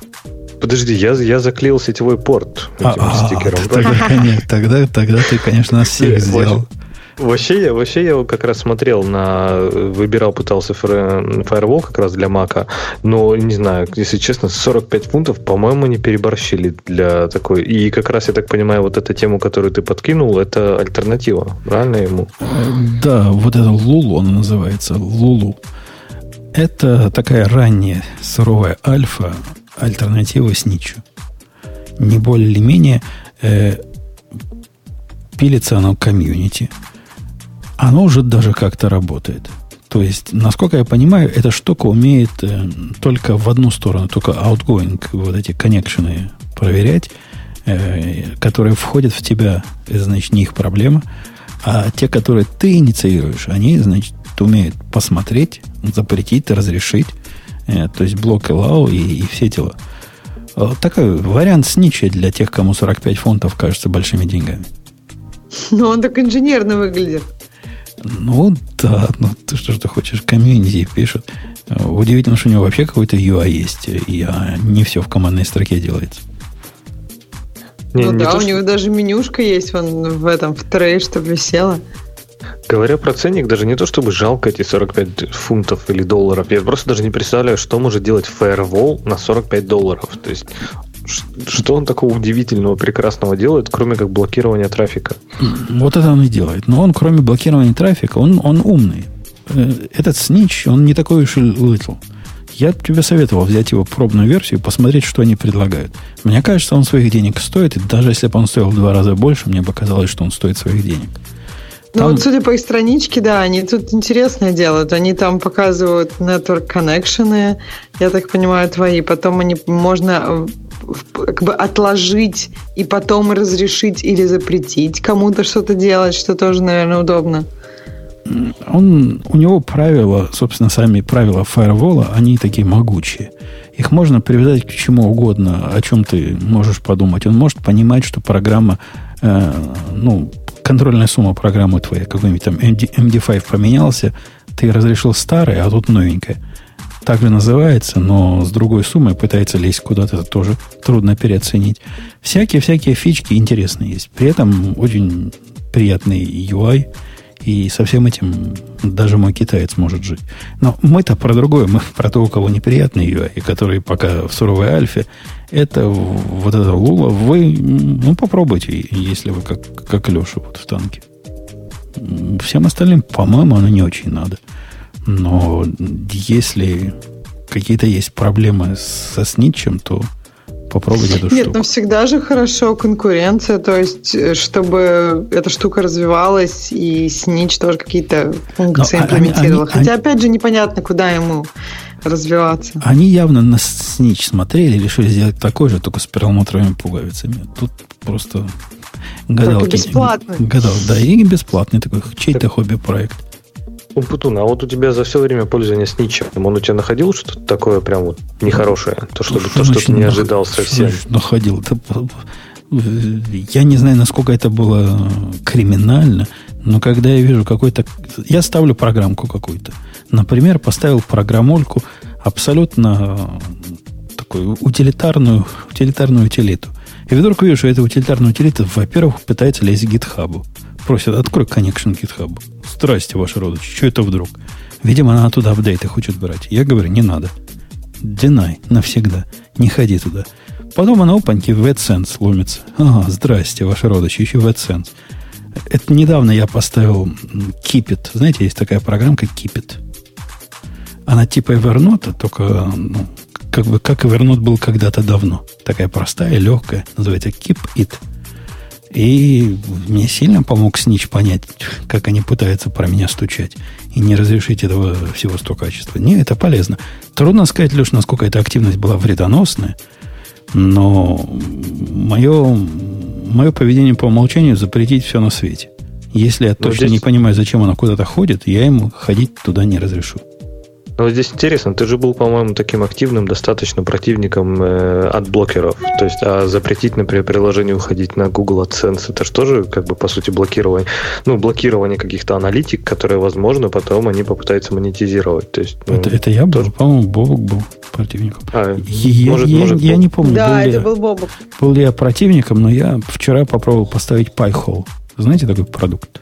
Подожди, я, я заклеил сетевой порт этим а, стикером. Тогда, тогда, тогда ты, конечно, нас всех сделал. Вообще, я, вообще я как раз смотрел на... Выбирал, пытался Firewall как раз для Мака, но, не знаю, если честно, 45 фунтов, по-моему, не переборщили для такой... И как раз, я так понимаю, вот эта тему, которую ты подкинул, это альтернатива, правильно ему? Да, вот это Лулу она называется, Лулу. Это такая ранняя суровая альфа, альтернатива Сничу. Не более или менее э, пилится оно комьюнити – оно уже даже как-то работает. То есть, насколько я понимаю, эта штука умеет э, только в одну сторону, только outgoing, вот эти коннекшены проверять, э, которые входят в тебя, это значит не их проблема, а те, которые ты инициируешь, они, значит, умеют посмотреть, запретить, разрешить. Э, то есть блок allow и, и все дела. Э, такой вариант снича для тех, кому 45 фунтов кажется большими деньгами. Ну, он так инженерно выглядит. Ну, да, ну ты что ж ты хочешь, комьюнити пишут. Удивительно, что у него вообще какой-то UI есть, и а не все в командной строке делается. Не, ну не да, то, у что... него даже менюшка есть вон в этом, в трей, чтобы висела. Говоря про ценник, даже не то, чтобы жалко эти 45 фунтов или долларов. Я просто даже не представляю, что может делать Firewall на 45 долларов. То есть, что он такого удивительного, прекрасного делает, кроме как блокирования трафика? Вот это он и делает. Но он, кроме блокирования трафика, он, он умный. Э, этот снич, он не такой уж и little. Я тебе советовал взять его пробную версию и посмотреть, что они предлагают. Мне кажется, он своих денег стоит, и даже если бы он стоил в два раза больше, мне показалось, что он стоит своих денег. Ну, вот судя по их страничке, да, они тут интересное делают. Они там показывают network connection, я так понимаю, твои. Потом они можно э, как бы отложить и потом разрешить или запретить кому-то что-то делать, что тоже, наверное, удобно он, у него правила, собственно, сами правила фаервола, они такие могучие. Их можно привязать к чему угодно, о чем ты можешь подумать. Он может понимать, что программа, э, ну, контрольная сумма программы твоей, какой-нибудь там MD, MD5 поменялся, ты разрешил старое, а тут новенькое. Так же называется, но с другой суммой пытается лезть куда-то, это тоже трудно переоценить. Всякие-всякие фички интересные есть. При этом очень приятный UI – и со всем этим даже мой китаец может жить. Но мы-то про другое. Мы про то, у кого неприятный UI, который пока в суровой альфе. Это вот это лула. Вы, ну, попробуйте, если вы как, как Леша вот в танке. Всем остальным, по-моему, оно не очень надо. Но если какие-то есть проблемы со снитчем, то попробовать эту Нет, штуку. но всегда же хорошо конкуренция, то есть, э, чтобы эта штука развивалась и Снич тоже какие-то функции но имплементировал. Они, Хотя, они, опять же, непонятно, куда ему развиваться. Они явно на Снич смотрели и решили сделать такой же, только с перламутровыми пуговицами. Тут просто гадалки. Только бесплатный. Гадал, да, и бесплатный такой, чей-то хобби-проект. Умпутун, а вот у тебя за все время пользования сничем, он у тебя находил что-то такое прям вот нехорошее? То, что, то, что ты не ожидал совсем? Находил. Это, я не знаю, насколько это было криминально, но когда я вижу какой-то... Я ставлю программку какую-то. Например, поставил программульку абсолютно такую утилитарную, утилитарную утилиту. И вдруг вижу, что эта утилитарная утилита, во-первых, пытается лезть к GitHub. Просит, открой connection GitHub. Здрасте, ваши родичи. Что это вдруг? Видимо, она оттуда апдейты хочет брать. Я говорю, не надо. Deny навсегда. Не ходи туда. Потом она, опаньки, в AdSense ломится. Ага, здрасте, ваши родичи, еще в AdSense. Это недавно я поставил Keep Знаете, есть такая программка Keep Она типа Evernote, только ну, как бы как Evernote был когда-то давно. Такая простая, легкая, называется Keep It. И мне сильно помог Снич понять, как они пытаются про меня стучать. И не разрешить этого всего сто качества. Не, это полезно. Трудно сказать, Леш, насколько эта активность была вредоносная. Но мое, мое поведение по умолчанию запретить все на свете. Если я точно здесь... не понимаю, зачем она куда-то ходит, я ему ходить туда не разрешу. Но вот здесь интересно, ты же был, по-моему, таким активным достаточно противником э, от блокеров. То есть, а запретить, например, приложению уходить на Google AdSense, это же тоже, как бы, по сути, блокирование. Ну, блокирование каких-то аналитик, которые, возможно, потом они попытаются монетизировать. То есть, ну, это, это я был, по-моему, Бобок был противником. А, я, может, я, может, я не помню, да, был, это ли, был, Бобок. был ли я противником, но я вчера попробовал поставить PyHole. Знаете такой продукт?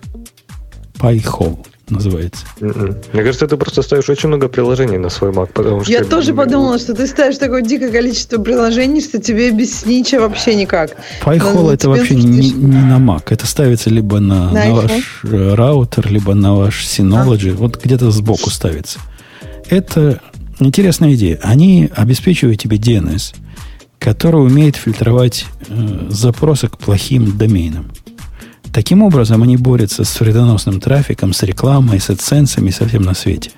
PyHole называется. Mm-mm. Мне кажется, ты просто ставишь очень много приложений на свой Mac. Потому что Я тоже подумала, что ты ставишь такое дикое количество приложений, что тебе без снича вообще никак. PyHole это вообще не, не на Mac. Это ставится либо на, на, на ваш э, раутер, либо на ваш Synology. А? Вот где-то сбоку ставится. Это интересная идея. Они обеспечивают тебе DNS, который умеет фильтровать э, запросы к плохим доменам. Таким образом, они борются с вредоносным трафиком, с рекламой, с AdSense, совсем на свете.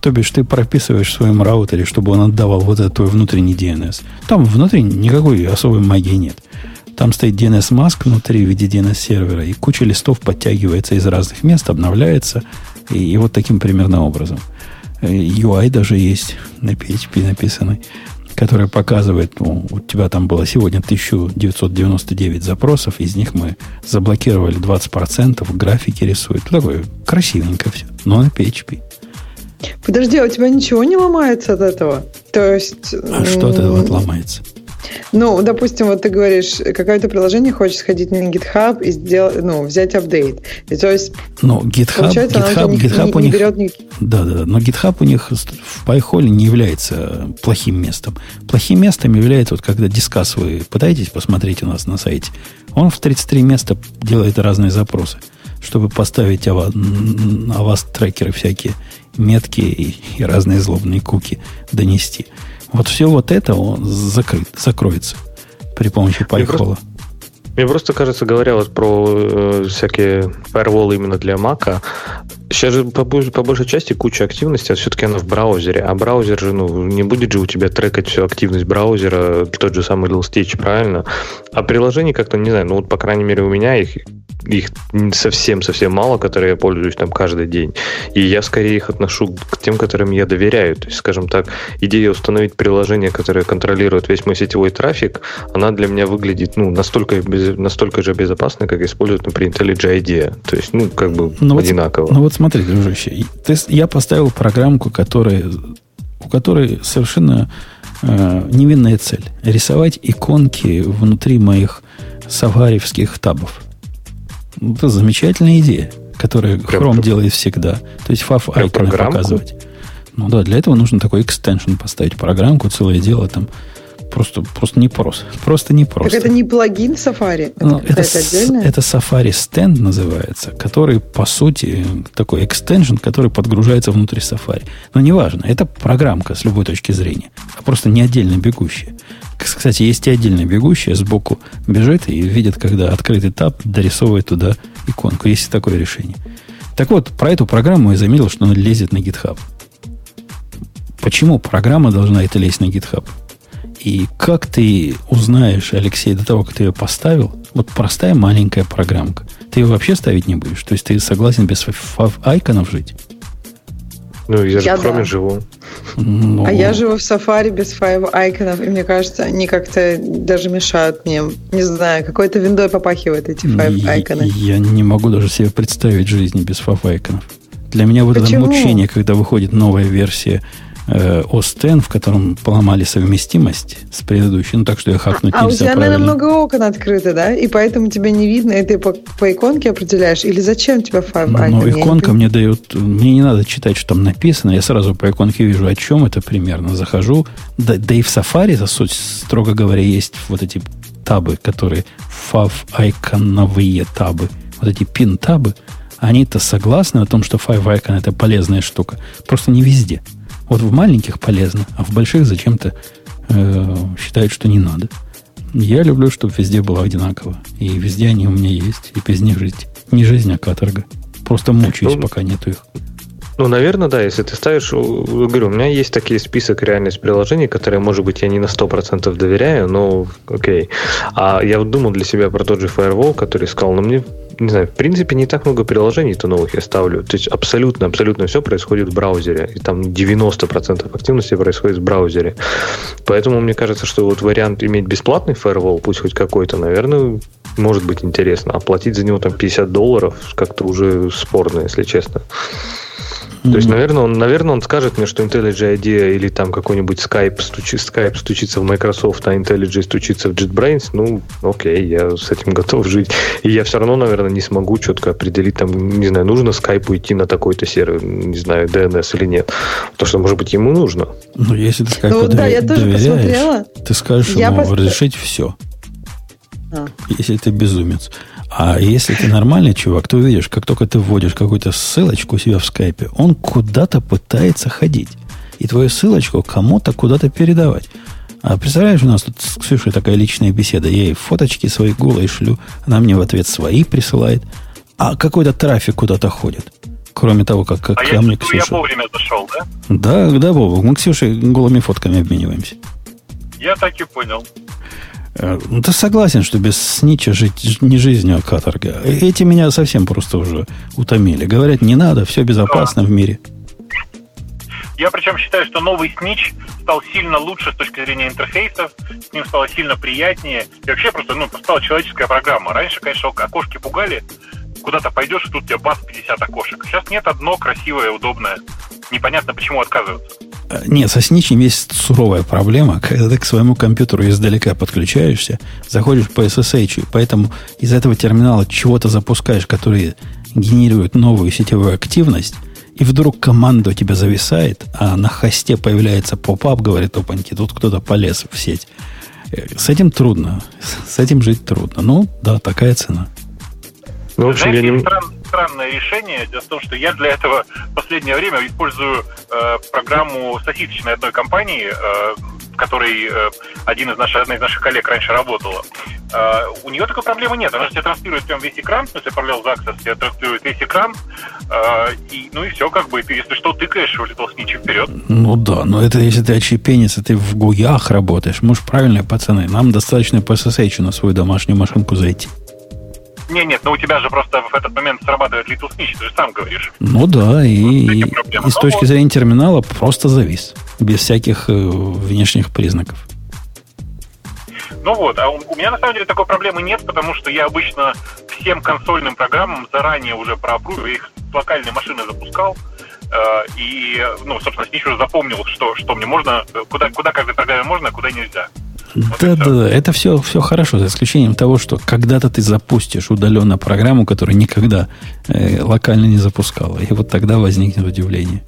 То бишь, ты прописываешь в своем раутере, чтобы он отдавал вот этот твой внутренний DNS. Там внутри никакой особой магии нет. Там стоит DNS-маск внутри в виде DNS-сервера, и куча листов подтягивается из разных мест, обновляется, и, и вот таким примерно образом. Э, UI даже есть на PHP написанный, который показывает, ну, у тебя там было сегодня 1999 запросов, из них мы заблокировали 20%, графики рисуют. Ну, такое красивенько все, но на PHP. Подожди, а у тебя ничего не ломается от этого? То есть... А что от этого ломается? Ну, допустим, вот ты говоришь, какое-то приложение хочет сходить на GitHub и сделать, ну, взять апдейт. И то есть, но GitHub, GitHub, не, GitHub не, у них, не берет... Да, да, да, но GitHub у них в PyHole не является плохим местом. Плохим местом является, вот когда дискас вы пытаетесь посмотреть у нас на сайте, он в 33 места делает разные запросы, чтобы поставить о вас, о вас трекеры всякие, метки и, и разные злобные куки донести. Вот все вот это он закрыт, закроется при помощи PyHole. Мне просто кажется, говоря вот про э, всякие firewall именно для Mac, сейчас же по, по большей части куча активности, а все-таки она в браузере. А браузер же, ну, не будет же у тебя трекать всю активность браузера, тот же самый Little Stitch, правильно? А приложений как-то, не знаю, ну вот, по крайней мере, у меня их их совсем-совсем мало, которые я пользуюсь там каждый день. И я скорее их отношу к тем, которым я доверяю. То есть, скажем так, идея установить приложение, которое контролирует весь мой сетевой трафик, она для меня выглядит ну, настолько, без, настолько же безопасно, как используют, например, IntelliJ IDEA. То есть, ну, как бы ну, одинаково. Вот, ну вот смотри, дружище, ты, я поставил программку, которая, у которой совершенно э, невинная цель. Рисовать иконки внутри моих саваревских табов. Это замечательная идея, которую Прям Chrome делает всегда. То есть фав айконы показывать. Ну да, для этого нужно такой экстеншн поставить, программку, целое дело там. Просто, просто не просто. Просто не просто. Так это не плагин Safari? Это, ну, это, это Safari Stand называется, который, по сути, такой экстеншн, который подгружается внутри Safari. Но неважно, это программка с любой точки зрения, а просто не отдельно бегущая. Кстати, есть и отдельная бегущая, сбоку бежит и видит, когда открытый таб дорисовывает туда иконку. Есть такое решение. Так вот, про эту программу я заметил, что она лезет на GitHub. Почему программа должна это лезть на GitHub? И как ты узнаешь, Алексей, до того, как ты ее поставил, вот простая маленькая программка, ты ее вообще ставить не будешь? То есть ты согласен без айконов жить? Ну, я же я в Chrome да. живу. Ну... А я живу в Safari без файв айконов, и мне кажется, они как-то даже мешают мне. Не знаю, какой-то виндой попахивает эти файв айконы. Я, не могу даже себе представить жизни без файв айконов. Для меня вот Почему? это мучение, когда выходит новая версия э, OS в котором поломали совместимость с предыдущей, ну так что я хакнуть а, нельзя А у тебя, правильно. наверное, много окон открыто, да? И поэтому тебя не видно, и ты по, по иконке определяешь? Или зачем тебе Five Icon? Ну, иконка мне дает... Мне не надо читать, что там написано. Я сразу по иконке вижу, о чем это примерно. Захожу. Да, да и в Safari, за суть, строго говоря, есть вот эти табы, которые Icoновые табы. Вот эти пин-табы, они-то согласны о том, что Five Icon это полезная штука. Просто не везде. Вот в маленьких полезно, а в больших зачем-то э, считают, что не надо. Я люблю, чтобы везде было одинаково. И везде они у меня есть. И без них жить. Не жизнь, а каторга. Просто мучаюсь, ну, пока нету их. Ну, наверное, да. Если ты ставишь... Говорю, у меня есть такие список реально из приложений, которые, может быть, я не на 100% доверяю, но окей. А я думал для себя про тот же Firewall, который сказал, но мне не знаю, в принципе, не так много приложений-то новых я ставлю. То есть абсолютно, абсолютно все происходит в браузере. И там 90% активности происходит в браузере. Поэтому мне кажется, что вот вариант иметь бесплатный firewall, пусть хоть какой-то, наверное, может быть интересно. А платить за него там 50 долларов как-то уже спорно, если честно. Mm-hmm. То есть, наверное, он, наверное, он скажет мне, что IntelliJ IDEA или там какой-нибудь Skype, стучи, Skype стучится в Microsoft, а IntelliJ стучится в JetBrains. Ну, окей, я с этим готов жить. И я все равно, наверное, не смогу четко определить, там, не знаю, нужно Skype уйти на такой-то сервер, не знаю, DNS или нет. Потому что, может быть, ему нужно. Ну, если ты Skype ну, да, я тоже доверяешь, посмотрела. ты скажешь я ему пос... разрешить все. А. Если ты безумец. А если ты нормальный чувак, то увидишь, как только ты вводишь какую-то ссылочку у себя в скайпе, он куда-то пытается ходить. И твою ссылочку кому-то куда-то передавать. А представляешь, у нас тут с Ксюшей такая личная беседа. Я ей фоточки свои голые шлю, она мне в ответ свои присылает. А какой-то трафик куда-то ходит. Кроме того, как, как а ко мне Ксюша. я вовремя зашел, да? Да, да, Бобок. Мы Ксюшей голыми фотками обмениваемся. Я так и понял. Э, Ну, согласен, что без снича жить не жизнь, а каторга. Эти меня совсем просто уже утомили. Говорят, не надо, все безопасно в мире. Я причем считаю, что новый снич стал сильно лучше с точки зрения интерфейсов, с ним стало сильно приятнее. И вообще просто, ну, стала человеческая программа. Раньше, конечно, окошки пугали, куда-то пойдешь, и тут у тебя бас 50 окошек. Сейчас нет одно красивое, удобное. Непонятно, почему отказываются. Э, Нет, со сничем есть суровая проблема. Когда ты к своему компьютеру издалека подключаешься, заходишь по SSH, и поэтому из этого терминала чего-то запускаешь, который генерирует новую сетевую активность, и вдруг команда у тебя зависает, а на хосте появляется поп-ап, говорит, опаньки, тут кто-то полез в сеть. Э, С этим трудно. С этим жить трудно. Ну, да, такая цена. Ну, в общем, я не... стран- странное решение. Дело в том, что я для этого в последнее время использую э, программу сосисочной одной компании, э, в которой э, один из наших, одна из наших коллег раньше работала. Э, у нее такой проблемы нет. Она же тебе транслирует прям весь экран, в смысле, параллел Access, тебе транслирует весь экран, э, и, ну и все, как бы, ты, если что, тыкаешь в Little Snitch вперед. Ну да, но это если ты отщепенец, и ты в гуях работаешь. Мы правильные пацаны. Нам достаточно по SSH на свою домашнюю машинку зайти. Не, нет, но у тебя же просто в этот момент срабатывает Little Snitch, ты же сам говоришь. Ну да, и, Вот и- и с Ну точки вот. зрения терминала просто завис. Без всяких э, внешних признаков. Ну вот, а у, у меня на самом деле такой проблемы нет, потому что я обычно всем консольным программам заранее уже проапрувил, я их с локальной машины запускал, э, и, ну, собственно, них уже запомнил, что, что мне можно, э, куда, куда каждой программе можно, а куда нельзя. Да, да, да, это все, все хорошо, за исключением того, что когда-то ты запустишь удаленно программу, которую никогда э, локально не запускала. И вот тогда возникнет удивление.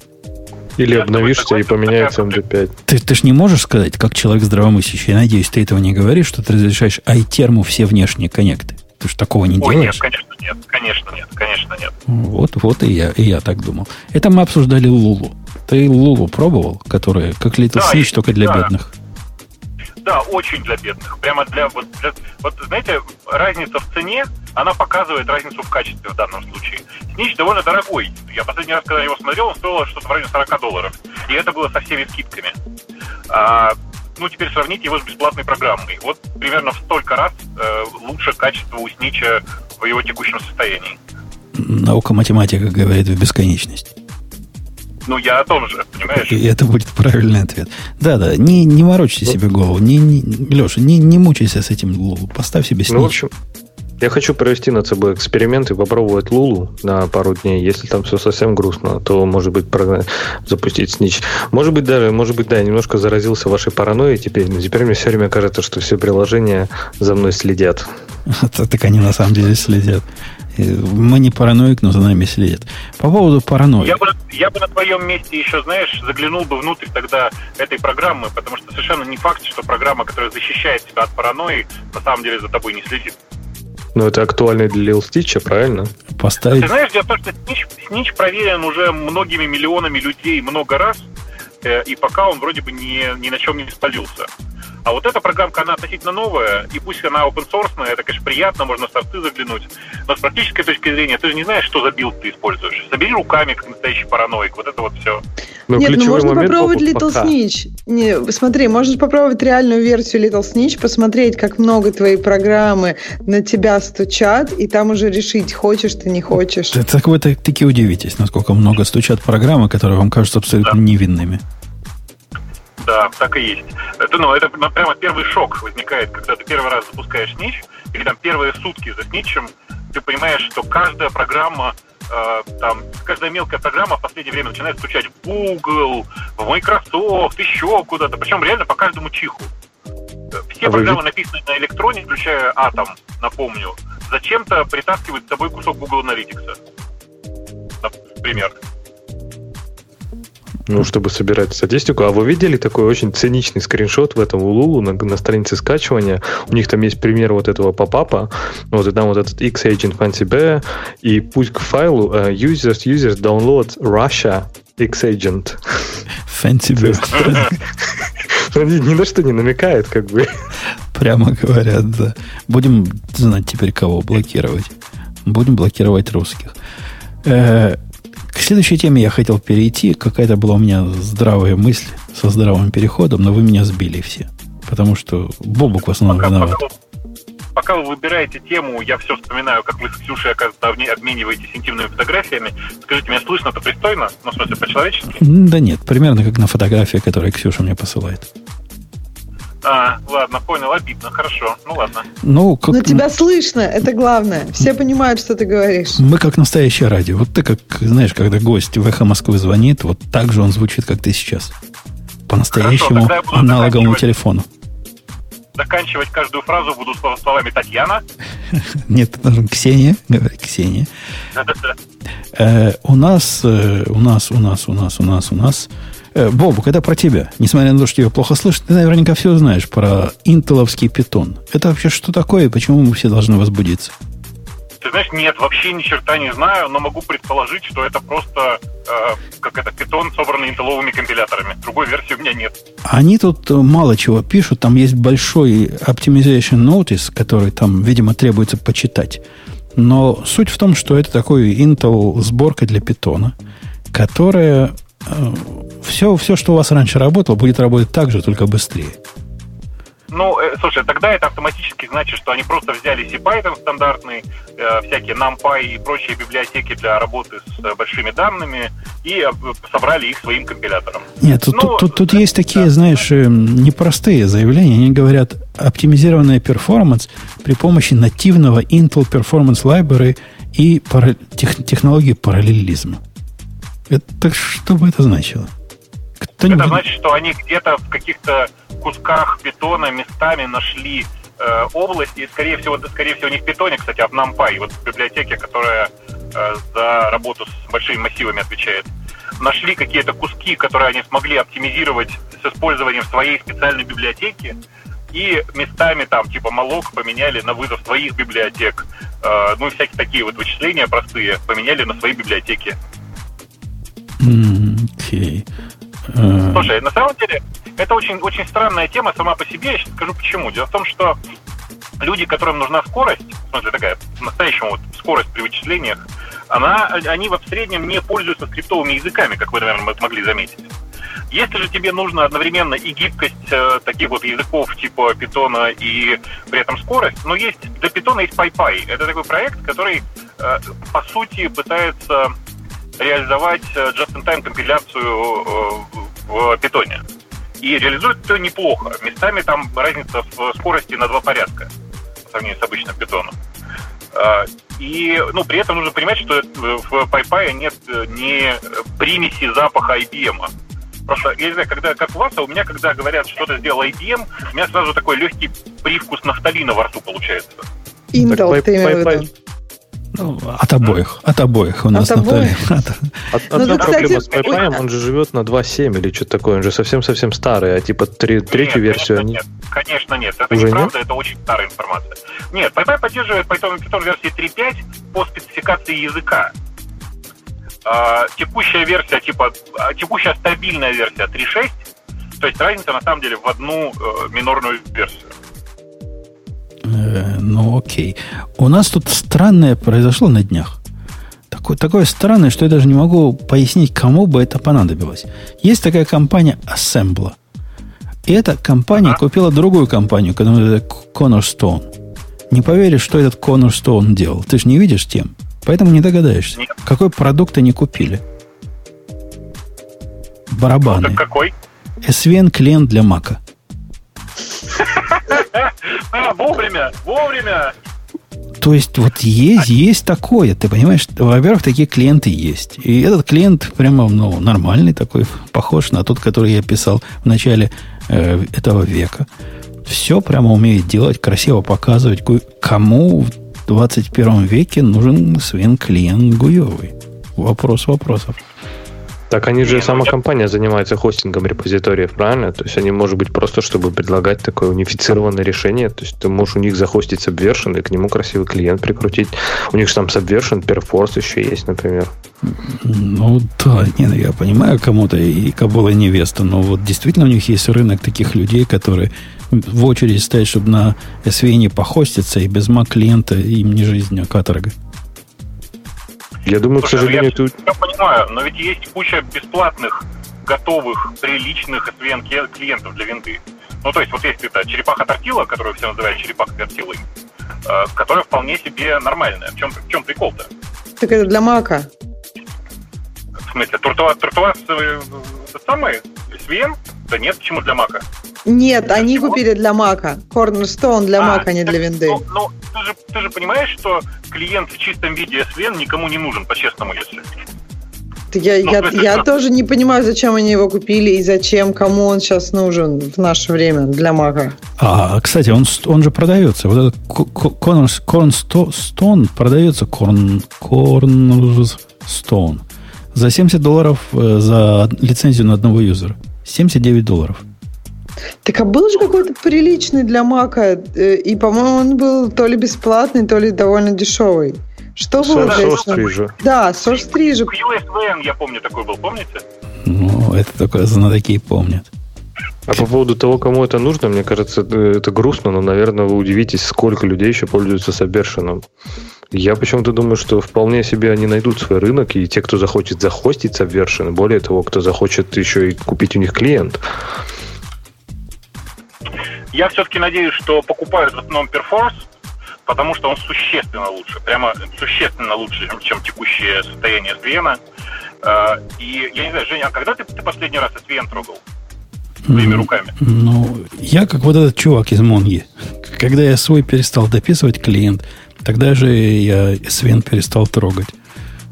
Или обновишься и поменяется такая MD5. Ты, ты ж не можешь сказать, как человек здравомыслящий, я надеюсь, ты этого не говоришь, что ты разрешаешь айтерму все внешние коннекты. Ты ж такого не Ой, делаешь. нет, конечно, нет, конечно, нет, конечно, нет. Вот, вот и я, и я так думал. Это мы обсуждали Лулу. Ты Лулу пробовал, которая как Little Да, Snitch, только для да. бедных? Да, очень для бедных. Прямо для вот, для- вот знаете, разница в цене, она показывает разницу в качестве в данном случае. Снич довольно дорогой. Я последний раз, когда его смотрел, он стоил что-то в районе 40 долларов. И это было со всеми скидками. А, ну, теперь сравните его с бесплатной программой. Вот примерно в столько раз э, лучше качество у Снича в его текущем состоянии. Наука математика говорит в бесконечность. Ну, я о том же, понимаешь? И это будет правильный ответ. Да-да, не, не морочьте себе голову. Не, не, Леша, не, не мучайся с этим Лулу. Поставь себе Ну, в снич. общем, я хочу провести над собой эксперимент и попробовать Лулу на пару дней. Если там все совсем грустно, то, может быть, прогна- запустить снич. Может быть, даже, может быть, да, я немножко заразился вашей паранойей теперь, но теперь мне все время кажется, что все приложения за мной следят. [LAUGHS] Так они на самом деле следят. И Мы не параноик, но за нами следят. По поводу паранойи. Я бы, я бы на твоем месте еще, знаешь, заглянул бы внутрь тогда этой программы, потому что совершенно не факт, что программа, которая защищает тебя от паранойи, на самом деле за тобой не следит. Но это актуально для Lil Stitch, правильно? Поставить Ты знаешь, дело в том, что Снич, Снич проверен уже многими миллионами людей много раз, э, и пока он вроде бы ни, ни на чем не спалился. А вот эта программка, она относительно новая, и пусть она open source, это, конечно, приятно, можно в сорты заглянуть, но с практической точки зрения ты же не знаешь, что за build ты используешь. Собери руками, как настоящий параноик, вот это вот все. Но Нет, ну можно попробовать Little пока. Snitch. Не, смотри, можно попробовать реальную версию Little Snitch, посмотреть, как много твоей программы на тебя стучат, и там уже решить, хочешь ты, не хочешь. Так, так вы так- таки удивитесь, насколько много стучат программы, которые вам кажутся абсолютно невинными. Да, так и есть. Это, ну, это ну, прямо первый шок возникает, когда ты первый раз запускаешь Snitch, или там первые сутки за сничем, ты понимаешь, что каждая программа, э, там, каждая мелкая программа в последнее время начинает стучать в Google, в Microsoft, еще куда-то, причем реально по каждому чиху. Э, Все А вы программы, написанные на электроне, включая Atom, напомню, зачем-то притаскивают с собой кусок Google Analytics. Например. Ну, чтобы собирать статистику. А вы видели такой очень циничный скриншот в этом Улулу на, на странице скачивания? У них там есть пример вот этого попапа. Вот и там вот этот X-Agent Fancy Bear. И пусть к файлу э, users, users download Russia X-Agent. Fancy Bear. [LAUGHS] Ни, ни на что не намекает, как бы. Прямо говорят, да. Будем знать теперь, кого блокировать. Будем блокировать русских. Э, к следующей теме я хотел перейти. Какая-то была у меня здравая мысль со здравым переходом, но вы меня сбили все. Потому что Бобук в основном Пока, виноват. пока пока вы выбираете тему, я все вспоминаю, как вы с Ксюшей, оказывается, обме- обмениваетесь интимными фотографиями. Скажите, меня слышно-то пристойно? Ну, в смысле, по-человечески? Да нет, примерно как на фотографии, которые Ксюша мне посылает. А, ладно, понял, обидно, хорошо. Ну, ладно. Ну, как, Но тебя слышно, это главное. Все понимают, что ты говоришь. мы как настоящее радио. Вот ты как, знаешь, когда гость в эхо Москвы звонит, вот так же он звучит, как ты сейчас. По-настоящему Хорошо, аналоговому телефону. Заканчивать каждую фразу буду слов- словами Татьяна. [LAUGHS] Нет, ты должен Ксения, говори, Ксения. Да-да-да. Э, у нас, э, у нас, у нас, у нас, у нас, у нас. Э, Бобук, это про тебя. Несмотря на то, что тебя плохо слышно, ты наверняка все знаешь про интеловский питон. Это вообще что такое и почему мы все должны возбудиться? Ты знаешь, нет, вообще ни черта не знаю, но могу предположить, что это просто э, как это питон, собранный интеловыми компиляторами. Другой версии у меня нет. Они тут э, мало чего пишут. Там есть большой Optimization Notice, который там, видимо, требуется почитать. Но суть в том, что это такой Intel сборка для питона, которая все, все, что у вас раньше работало, будет работать так же, только быстрее. Ну, э, слушай, тогда это автоматически значит, что они просто взяли CPython стандартный, э, всякие NumPy и прочие библиотеки для работы с э, большими данными и э, собрали их своим компилятором. Нет, тут, Ну, тут, тут, тут да, есть такие, да. знаешь, э, непростые заявления. Они говорят, оптимизированная перформанс при помощи нативного Intel Performance Library и пара- тех- технологии параллелизма. Это что бы это значило? Кто-нибудь- Это значит, что они где-то в каких-то кусках питона местами нашли э, области, и, скорее всего, скорее всего, не в питоне, кстати, а в NumPy, вот в библиотеке, которая э, за работу с большими массивами отвечает. Нашли какие-то куски, которые они смогли оптимизировать с использованием своей специальной библиотеки, и местами там типа малок поменяли на вызов своих библиотек, э, ну и всякие такие вот вычисления простые поменяли на свои библиотеки. Окей. Э, Слушай, на самом деле, это очень, очень странная тема сама по себе. Я сейчас скажу почему. Дело в том, что люди, которым нужна скорость, в смысле такая, по-настоящему вот скорость при вычислениях, она, они в среднем не пользуются скриптовыми языками, как вы, наверное, могли заметить. Если же тебе нужно одновременно и гибкость э, таких вот языков типа питона и при этом скорость, но есть для питона есть PyPy. Это такой проект, который э, по сути пытается реализовать э, just-in-time компиляцию э, в питоне. И реализует это неплохо. Местами там разница в скорости на два порядка по сравнению с обычным питоном. А, И, ну, при этом нужно понимать, что в PyPy нет э, ни примеси запаха IBM. Просто, я не знаю, когда, как у вас, а у меня, когда говорят, что-то сделал IBM, у меня сразу такой легкий привкус нафталина во рту получается. Intel, Py- ты виду. ну, от обоих. От обоих у нас [LAUGHS] От? Наталья. От- Од- Ну, Одна да, кстати, проблема с PyPy, он же живет на 2.7 или что-то такое, он же совсем-совсем старый, а типа три- третью Нет, версию конечно, они... Нет, конечно нет, это Уже неправда, это очень старая информация. Нет, PyPy поддерживает Python, Python версии 3.5 по спецификации языка. А, текущая версия, типа, а, текущая стабильная версия 3.6, то есть разница на самом деле в одну э, минорную версию. Э, Ну, окей. У нас тут странное произошло на днях. Такое, такое странное, что я даже не могу пояснить, кому бы это понадобилось. Есть такая компания Assembler. И эта компания купила другую компанию, которая Cornerstone. Не поверишь, что этот Cornerstone делал. Ты же не видишь тем. Поэтому не догадаешься. Нет. Какой продукт они купили. Барабаны. Так какой? SVN клиент для Мака. А, вовремя, вовремя! То есть вот есть, есть такое, ты понимаешь? Во-первых, такие клиенты есть. И этот клиент прямо ну, нормальный такой, похож на тот, который я писал в начале э, этого века. Все прямо умеет делать, красиво показывать. Кому в 21 веке нужен свин клиент гуевый? Вопрос вопросов. Так они же, Не, ну сама я- компания занимается хостингом репозиториев, правильно? То есть они, может быть, просто чтобы предлагать такое унифицированное решение. То есть ты можешь у них захостить Subversion и к нему красивый клиент прикрутить. У них же там Subversion, Perforce еще есть, например. Ну да, не, ну, я понимаю кому-то и Кабула невеста, но вот действительно у них есть рынок таких людей, которые в очередь стоят, чтобы на SVN похоститься, и без Mac клиента им не жизнь, а каторга. Я думаю, к Слушай, ну сожалению, я ты... Я понимаю, но ведь есть куча бесплатных, готовых, приличных SVN клиентов для винды. Ну, то есть, вот есть это черепаха тортила, которую все называют черепаха тортилой, э, которая вполне себе нормальная. В чем, в чем прикол-то? Так это для мака. В смысле, туртуаз, туртуаз это самый, SVN? Да нет, почему для мака? Нет, они купили для мака. Cornerstone для мака, а не для винды. Ну, ну ты, же, ты же понимаешь, что клиент в чистом виде SVN никому не нужен, по-честному, если. Я, ну, я, я тоже не понимаю, зачем они его купили и зачем, кому он сейчас нужен в наше время для Мака. А, кстати, он, он же продается. Вот этот Cornerstone продается Corn, Cornerstone за 70 долларов э, за лицензию на одного юзера. 79 долларов. Так а был же какой-то приличный для Мака, э, и, по-моему, он был то ли бесплатный, то ли довольно дешевый. Что было? Source же. Да, Source 3 же. QSVN, я помню, такой был, помните? Ну, это только знатоки помнят. А по поводу того, кому это нужно, мне кажется, это грустно, но, наверное, вы удивитесь, сколько людей еще пользуются Собершином. Я почему-то думаю, что вполне себе они найдут свой рынок, и те, кто захочет захостить Subversion, более того, кто захочет еще и купить у них клиент. Я все-таки надеюсь, что покупают в основном Perforce, потому что он существенно лучше, прямо существенно лучше, чем, чем текущее состояние SVN. А, и я не знаю, Женя, а когда ты, ты последний раз SVN трогал? Своими руками. Ну, я как вот этот чувак из Монги. Когда я свой перестал дописывать клиент, тогда же я SVN перестал трогать.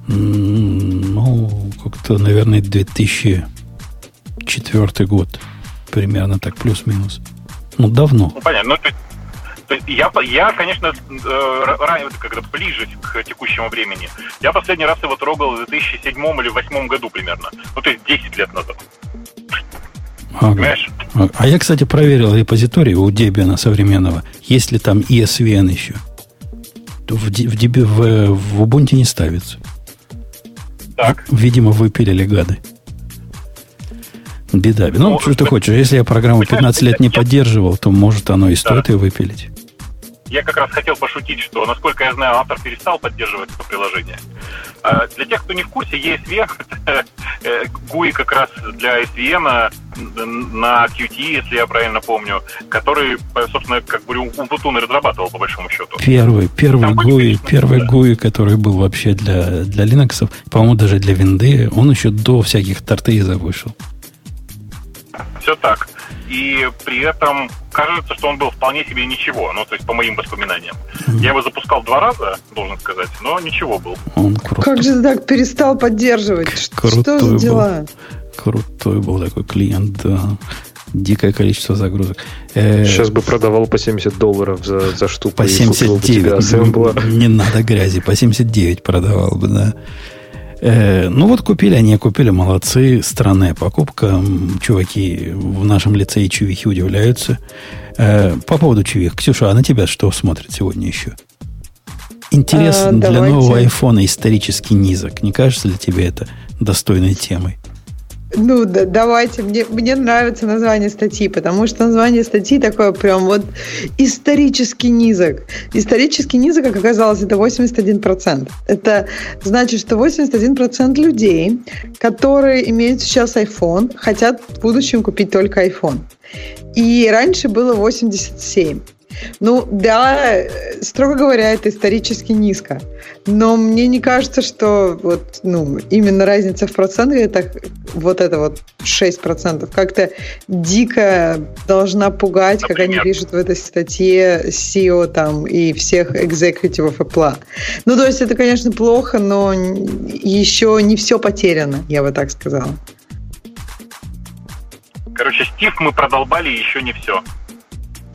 Ну, как-то, наверное, 2004 год. Примерно так, плюс-минус. Ну, давно. Ну, понятно. Ну, то есть я, я, конечно, э, ранее, когда ближе к текущему времени, я последний раз его трогал в 2007 или 2008 году примерно. Ну, то есть 10 лет назад. Ага. Понимаешь? А, а я, кстати, проверил репозиторий у Debian современного. Есть ли там ESVN еще? В, в, в, в Ubuntu не ставится. Так. Видимо, выпилили гады. Беда. Ну, ну что ты хочешь? Если я программу 15 лет не поддерживал, то может оно и стоит да. ее выпилить. Я как раз хотел пошутить, что, насколько я знаю, автор перестал поддерживать это приложение. А для тех, кто не в курсе, ESVN это GUI как раз для SVN на Qt, если я правильно помню, который, собственно, как бы Ubuntu разрабатывал, по большому счету. Первый, первый GUI, первый GUI, который был вообще для, для Linux, по-моему, даже для винды, он еще до всяких тортейзов вышел. Все так и при этом кажется, что он был вполне себе ничего, ну, то есть по моим воспоминаниям. Я его запускал два раза, должен сказать, но ничего был. Он крутой. Как же ты так перестал поддерживать? Крутой что за дела? Был. Крутой был такой клиент, да. Дикое количество загрузок. Сейчас бы продавал по 70 долларов за, за штуку. По 79. Не надо грязи. По 79 продавал бы, да. Э, ну вот купили они, купили, молодцы. Странная покупка. Чуваки в нашем лице и чувихи удивляются. Э, по поводу чувих. Ксюша, а на тебя что смотрит сегодня еще? Интерес а, для давайте. нового айфона исторически низок. Не кажется ли тебе это достойной темой? Ну, да, давайте. Мне, мне нравится название статьи, потому что название статьи такое прям вот исторически низок. Исторически низок, как оказалось, это 81%. Это значит, что 81% людей, которые имеют сейчас iPhone, хотят в будущем купить только iPhone. И раньше было 87. Ну, да, строго говоря, это исторически низко. Но мне не кажется, что вот, ну, именно разница в процентах, это вот это вот 6%, как-то дико должна пугать, Например? как они пишут в этой статье CEO там и всех экзекутивов Apple. Ну, то есть это, конечно, плохо, но еще не все потеряно, я бы так сказала. Короче, Стив мы продолбали еще не все.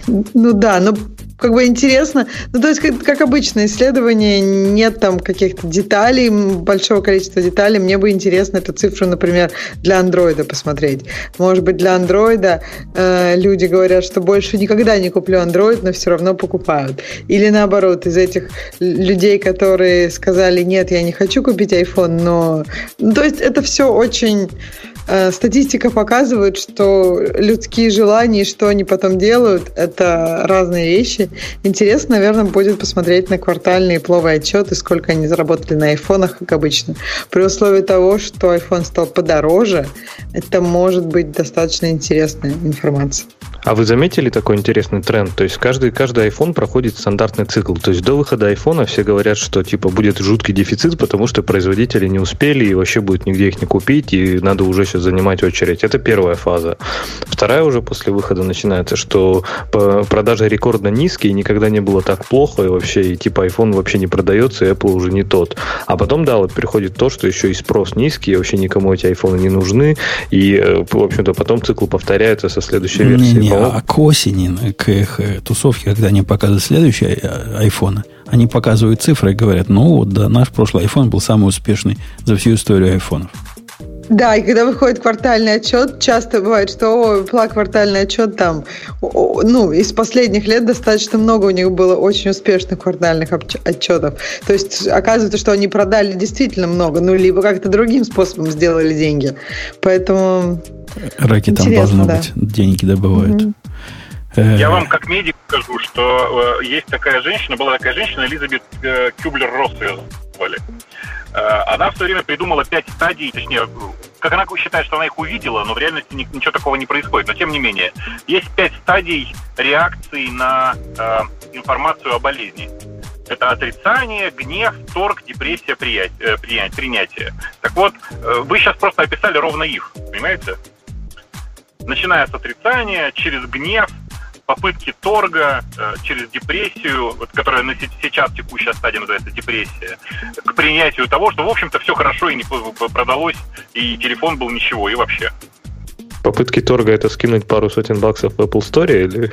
Ну да, но как бы интересно. Ну, то есть, как, как обычно, исследование, нет там каких-то деталей, большого количества деталей. Мне бы интересно эту цифру, например, для андроида посмотреть. Может быть, для андроида э, люди говорят, что больше никогда не куплю андроид, но все равно покупают. Или наоборот, из этих людей, которые сказали, нет, я не хочу купить iPhone, но... Ну, то есть, это все очень статистика показывает, что людские желания и что они потом делают, это разные вещи. Интересно, наверное, будет посмотреть на квартальные пловые отчеты, сколько они заработали на айфонах, как обычно. При условии того, что iPhone стал подороже, это может быть достаточно интересная информация. А вы заметили такой интересный тренд? То есть каждый, каждый iPhone проходит стандартный цикл. То есть до выхода iPhone все говорят, что типа будет жуткий дефицит, потому что производители не успели и вообще будет нигде их не купить, и надо уже сейчас занимать очередь. Это первая фаза. Вторая уже после выхода начинается, что продажи рекордно низкие, никогда не было так плохо, и вообще и типа iPhone вообще не продается, и Apple уже не тот. А потом, да, вот приходит то, что еще и спрос низкий, и вообще никому эти iPhone не нужны, и, э, в общем-то, потом цикл повторяется со следующей версией а к осени, к их э, тусовке, когда они показывают следующие э, айфоны, они показывают цифры и говорят, ну вот, да, наш прошлый iPhone был самый успешный за всю историю айфонов. Да, и когда выходит квартальный отчет, часто бывает, что о, была квартальный отчет там, о, ну, из последних лет достаточно много у них было очень успешных квартальных отчетов. То есть оказывается, что они продали действительно много, ну, либо как-то другим способом сделали деньги. Поэтому Раки там должно да. быть, деньги добывают. Угу. Я вам как медик скажу, что э, есть такая женщина, была такая женщина, Элизабет э, Кюблер-Росс ее звали. Э, она в свое время придумала пять стадий, точнее, как она считает, что она их увидела, но в реальности ничего такого не происходит. Но тем не менее, есть пять стадий реакции на э, информацию о болезни. Это отрицание, гнев, торг, депрессия, приятие, принятие. Так вот, вы сейчас просто описали ровно их, понимаете? начиная с отрицания, через гнев, попытки торга, э, через депрессию, вот, которая на сейчас текущая стадия называется депрессия, к принятию того, что, в общем-то, все хорошо и не продалось, и телефон был ничего, и вообще. Попытки торга это скинуть пару сотен баксов в Apple Store или...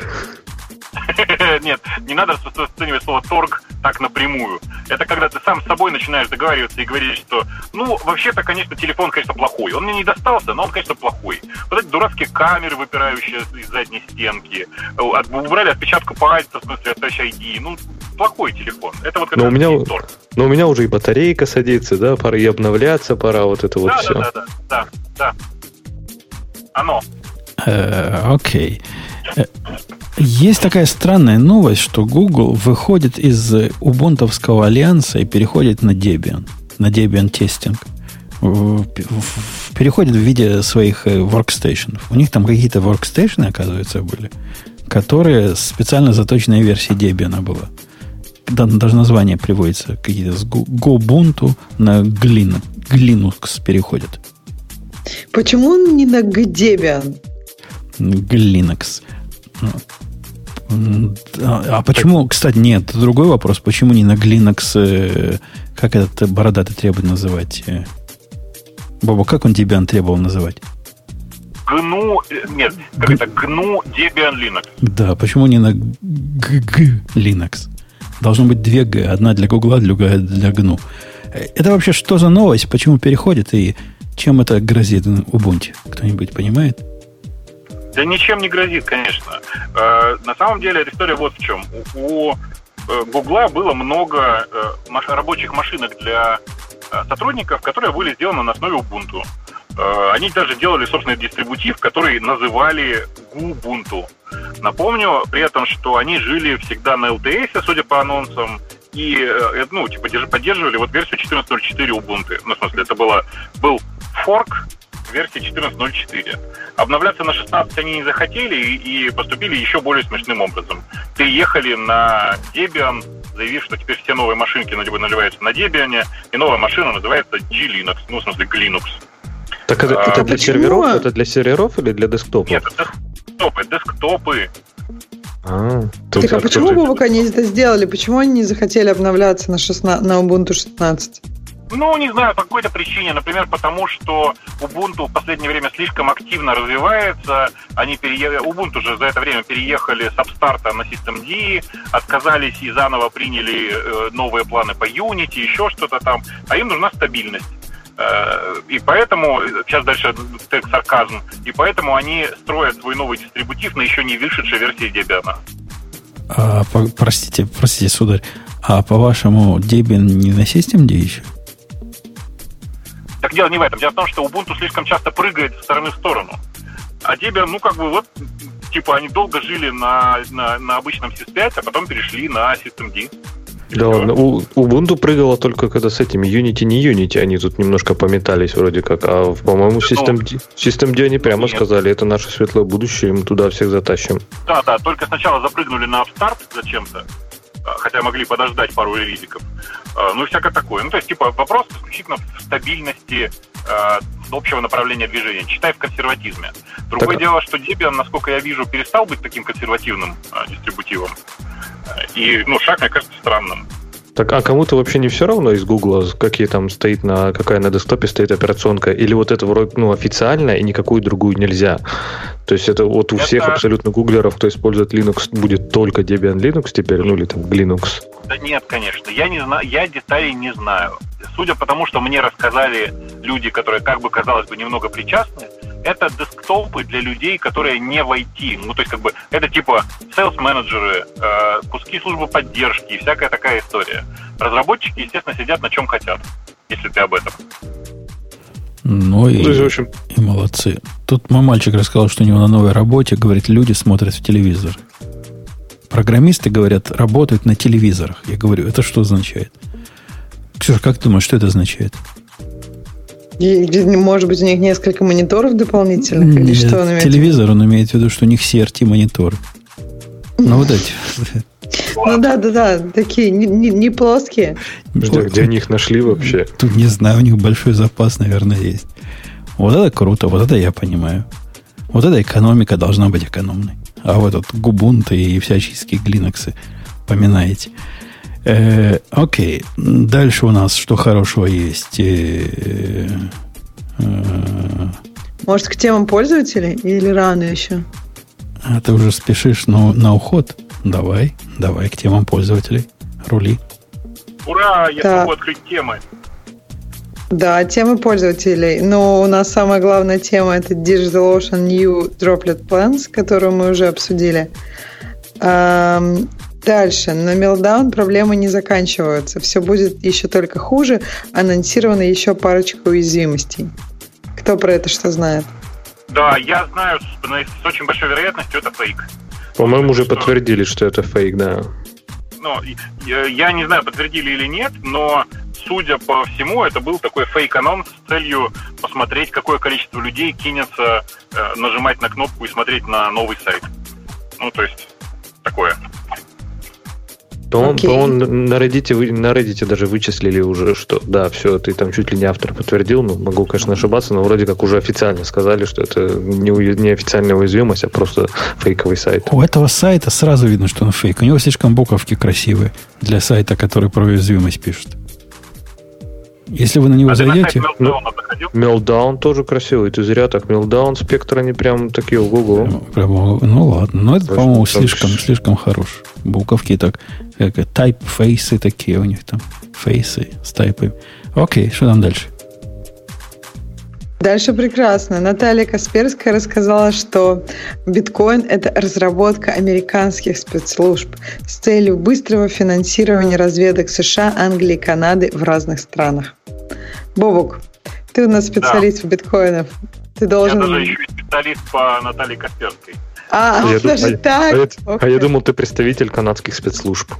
[LAUGHS] Нет, не надо расценивать слово торг так напрямую. Это когда ты сам с собой начинаешь договариваться и говоришь, что, ну, вообще-то, конечно, телефон, конечно, плохой. Он мне не достался, но он, конечно, плохой. Вот эти дурацкие камеры, выпирающие из задней стенки, от, убрали отпечатку пальца, в смысле, от Touch ID. Ну, плохой телефон. Это вот но у меня, торг. Но у меня уже и батарейка садится, да, пора и обновляться, пора вот это вот да, все. Да, да, да, да, да. Оно. Э, окей. Э, есть такая странная новость, что Google выходит из Ubuntu альянса и переходит на Debian, на Debian тестинг. Переходит в виде своих э, workstations. У них там какие-то workstations, оказывается, были, которые специально заточенная версия Debian была. Даже название приводится какие-то с Gobuntu на Glin, Linux переходят. Почему он не на Debian? Linux. А почему, кстати, нет, другой вопрос. Почему не на Linux, э, как этот бородатый требует называть? Э? Боба, как он Debian требовал называть? GNU, э, нет, как это, GNU Debian Linux. Да, почему не на GG Linux? Должно быть две Г, одна для Гугла, другая для GNU. Это вообще что за новость? Почему переходит и чем это грозит Ubuntu? Кто-нибудь понимает? Да ничем не грозит, конечно. Э, на самом деле эта история вот в чем. У э, Гугла было много э, рабочих машинок для сотрудников, которые были сделаны на основе Ubuntu. Они даже делали собственный дистрибутив, который называли Ubuntu. Напомню при этом, что они жили всегда на LTS, судя по анонсам, и ну, типа, поддерживали вот версию 14.04 Ubuntu. Ну, в смысле, это было, был форк версии 14.04. Обновляться на 16 они не захотели и поступили еще более смешным образом. Переехали на Debian, заявив, что теперь все новые машинки наливаются на Debian, и новая машина называется G-Linux, ну, в смысле, Linux. Так это, а, это для почему? серверов? Это для серверов или для десктопов? Нет, это десктопы, десктопы. А, так а почему, Бобок, они это сделали? Почему они не захотели обновляться на, 16, на Ubuntu 16? Ну, не знаю, по какой-то причине. Например, потому что Ubuntu в последнее время слишком активно развивается. Они переехали, Ubuntu же за это время переехали с Upstart на System D, отказались и заново приняли э, новые планы по Unity, еще что-то там. А им нужна стабильность. Э, и поэтому, сейчас дальше тег сарказм, и поэтому они строят свой новый дистрибутив на еще не вышедшей версии Debian. А, по, простите, простите, сударь, а по-вашему Debian не на System D еще? Так дело не в этом. Дело в том, что Ubuntu слишком часто прыгает с стороны в сторону. А Debian, ну, как бы, вот, типа, они долго жили на, на, на обычном Sys5, а потом перешли на System D. Да ладно, у Ubuntu прыгала только когда с этими Unity, не Unity, они тут немножко пометались вроде как, а по-моему System, System они прямо Нет. сказали, это наше светлое будущее, мы туда всех затащим. Да, да, только сначала запрыгнули на Upstart зачем-то, хотя могли подождать пару релизиков. А, Ну и всякое такое. Ну, то есть, типа, вопрос исключительно в стабильности а, общего направления движения, читай в консерватизме. Другое Так- дело, что Debian, насколько я вижу, перестал быть таким консервативным а, дистрибутивом. А, И, ну, шаг, мне кажется, странным. Так, а кому-то вообще не все равно из Гугла, какие там стоит на, какая на десктопе стоит операционка, или вот это вроде, ну, официально, и никакую другую нельзя? То есть это вот у Это- всех абсолютно гуглеров, кто использует Linux, будет только Debian Linux теперь, ну или там Linux. Да нет, конечно. Я не знаю, я деталей не знаю. Судя по тому, что мне рассказали люди, которые, как бы казалось бы, немного причастны, это десктопы для людей, которые не в IT. Ну, то есть, как бы, это типа селс-менеджеры, э, куски службы поддержки и всякая такая история. Разработчики, естественно, сидят на чем хотят, если ты об этом. Ну и, То есть, в общем, и молодцы. Тут мой мальчик рассказал, что у него на новой работе, говорит, люди смотрят в телевизор. Программисты, говорят, работают на телевизорах. Я говорю, это что означает? Ксюша, как ты думаешь, что это означает? И, может быть, у них несколько мониторов дополнительных? или Нет, что он имеет? телевизор, он имеет в виду, что у них CRT-мониторы. Ну, вот эти. Ну да, да, да, такие не, не- не плоские. подожди, где они их нашли вообще? [LAUGHS] Тут, не знаю, у них большой запас, наверное, есть. Вот это круто, вот это я понимаю. Вот эта экономика должна быть экономной. А вот этот губунты и всяческие глиноксы поминаете. Э, окей, дальше у нас что хорошего есть? Э, э, Может, к темам пользователей или рано еще? а ты уже спешишь на, на уход? Давай, давай к темам пользователей. Рули. Ура, я Да. смогу открыть темы. Да, темы пользователей. Но у нас самая главная тема это DigitalOcean New Droplet Plans, которую мы уже обсудили. Дальше. На Meltdown проблемы не заканчиваются. Все будет еще только хуже. Анонсировано еще парочка уязвимостей. Кто про это что знает? Да, я знаю с, с очень большой вероятностью это фейк. По-моему, уже Что? подтвердили, что это фейк, да. Ну, я не знаю, подтвердили или нет, но судя по всему, это был такой фейк-анонс с целью посмотреть, какое количество людей кинется э, нажимать на кнопку и смотреть на новый сайт. Ну, то есть, такое. То он, Окей. то он на Reddit, вы- на Reddit даже вычислили уже, что да, все, ты там чуть ли не автор подтвердил, ну, могу, конечно, ошибаться, но вроде как уже официально сказали, что это не, не официальная уязвимость, а просто фейковый сайт. У этого сайта сразу видно, что он фейк. У него слишком буковки красивые для сайта, который про уязвимость пишет. Если вы на него а зайдете... Meltdown тоже красивый, ты зря так. Meltdown, спектр, они прям такие, ого Прямо- прямо- ну ладно, но это, Очень по-моему, слишком, ш- слишком хорош. Буковки так, как тайп-фейсы такие у них там. Фейсы с тайпами. Окей, что там дальше? Дальше прекрасно. Наталья Касперская рассказала, что биткоин – это разработка американских спецслужб с целью быстрого финансирования разведок США, Англии и Канады в разных странах. Бобук, ты у нас специалист в биткоинах. Ты Я должен... даже еще и специалист по Наталье Касперской. А, А я [LAUGHS] даже дум- а- так? А я, Ох а я думал, ты представитель канадских спецслужб.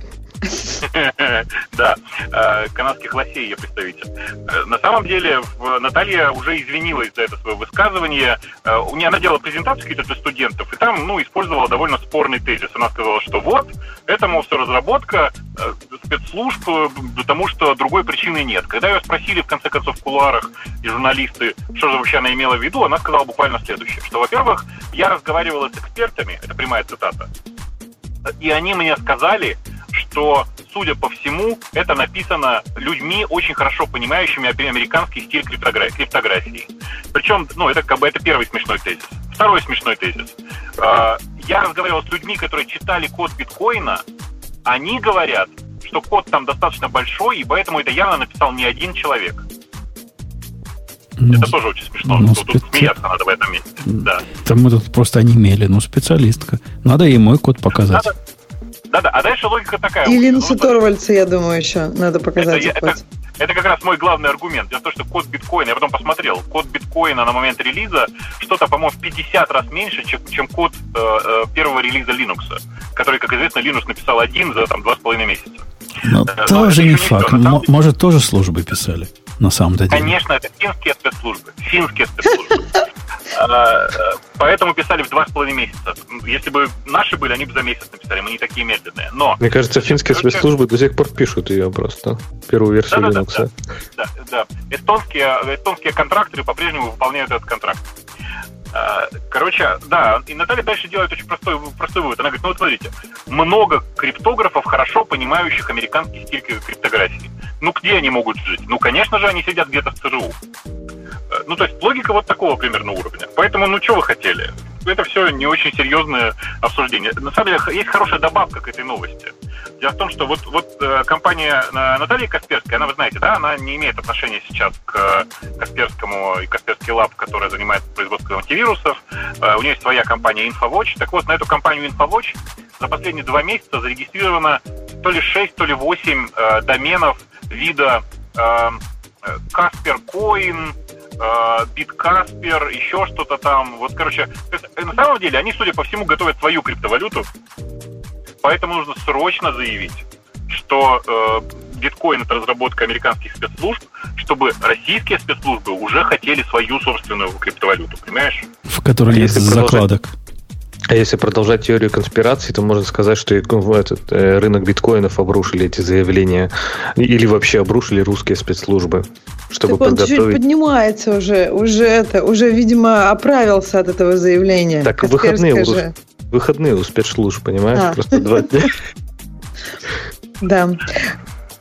[LAUGHS] Да, э, канадских лосей я представитель. Э, На самом деле, Наталья уже извинилась за это свое высказывание. Э, У нее она делала презентацию какие-то для студентов, и там, ну, использовала довольно спорный тезис. Она сказала, что вот, это, мол, все разработка спецслужб, потому что другой причины нет. Когда ее спросили, в конце концов, в кулуарах и журналисты, что же вообще она имела в виду, она сказала буквально следующее, что, во-первых, я разговаривала с экспертами, это прямая цитата, и они мне сказали, что, судя по всему, это написано людьми, очень хорошо понимающими американский стиль криптогра- криптографии. Причем, ну, это как бы это первый смешной тезис. Второй смешной тезис. А, Я разговаривал с людьми, которые читали код биткоина. Они говорят, что код там достаточно большой, и поэтому это явно написал не один человек. Ну, Это тоже очень смешно. ну, Тут, тут специ- смеяться надо в этом месте. Да. там мы тут просто онемели. Ну, специалистка. Надо ей мой код показать. Надо- Да-да, а дальше логика такая. И Ну, вот- Торвальца, я думаю, еще надо показать. Это, это, это как раз мой главный аргумент. Дело в том, что код биткоина, я потом посмотрел, код биткоина на момент релиза что-то, по-моему, в 50 раз меньше, чем, чем код э, э, первого релиза Linux, который, как известно, Linux написал один за там, два с половиной месяца. Но Э, но тоже это не факт. М- Может, тоже службы писали на самом-то деле. Конечно, это финские спецслужбы. Финские спецслужбы. А, э, Поэтому писали в два с половиной месяца. Если бы наши были, они бы за месяц написали. Мы не такие медленные. Но Мне кажется, финские спецслужбы до сих пор пишут ее просто. Первую версию Linux. да, да. Эстонские, эстонские контракторы по-прежнему выполняют этот контракт. А, Короче, да, и Наталья дальше делает очень простой, простой вывод. Она говорит, ну вот смотрите, много криптографов, хорошо понимающих американский стиль криптографии. Ну где они могут жить? Ну, конечно же, они сидят где-то в ЦРУ. Э, Ну, то есть логика вот такого примерно уровня. Поэтому, ну, что вы хотели? Это все не очень серьезное обсуждение. На самом деле, есть хорошая добавка к этой новости. Дело в том, что вот, вот э, компания э, Натальи Касперской, она, вы знаете, да, она не имеет отношения сейчас к Касперскому и Касперский Лаб, которая занимается производством антивирусов. Э, У нее есть своя компания InfoWatch. Так вот, на эту компанию InfoWatch за последние два месяца зарегистрировано то ли 6, то ли 8 э, доменов вида э, Каспер Коин, Биткаспер, еще что-то там. Вот, короче, есть, э, на самом деле они, судя по всему, готовят свою криптовалюту, поэтому нужно срочно заявить, что э, биткоин это разработка американских спецслужб, чтобы российские спецслужбы уже хотели свою собственную криптовалюту, понимаешь? В которой А продолжать? закладок. А если продолжать теорию конспирации, то можно сказать, что в этот э, рынок биткоинов обрушили эти заявления или вообще обрушили русские спецслужбы, чтобы так он подготовить. поднимается уже, уже это, уже, видимо, оправился от этого заявления. Так, выходные же. уже. Выходные у спецслужб, понимаешь? А. Просто два дня. [LAUGHS] Да.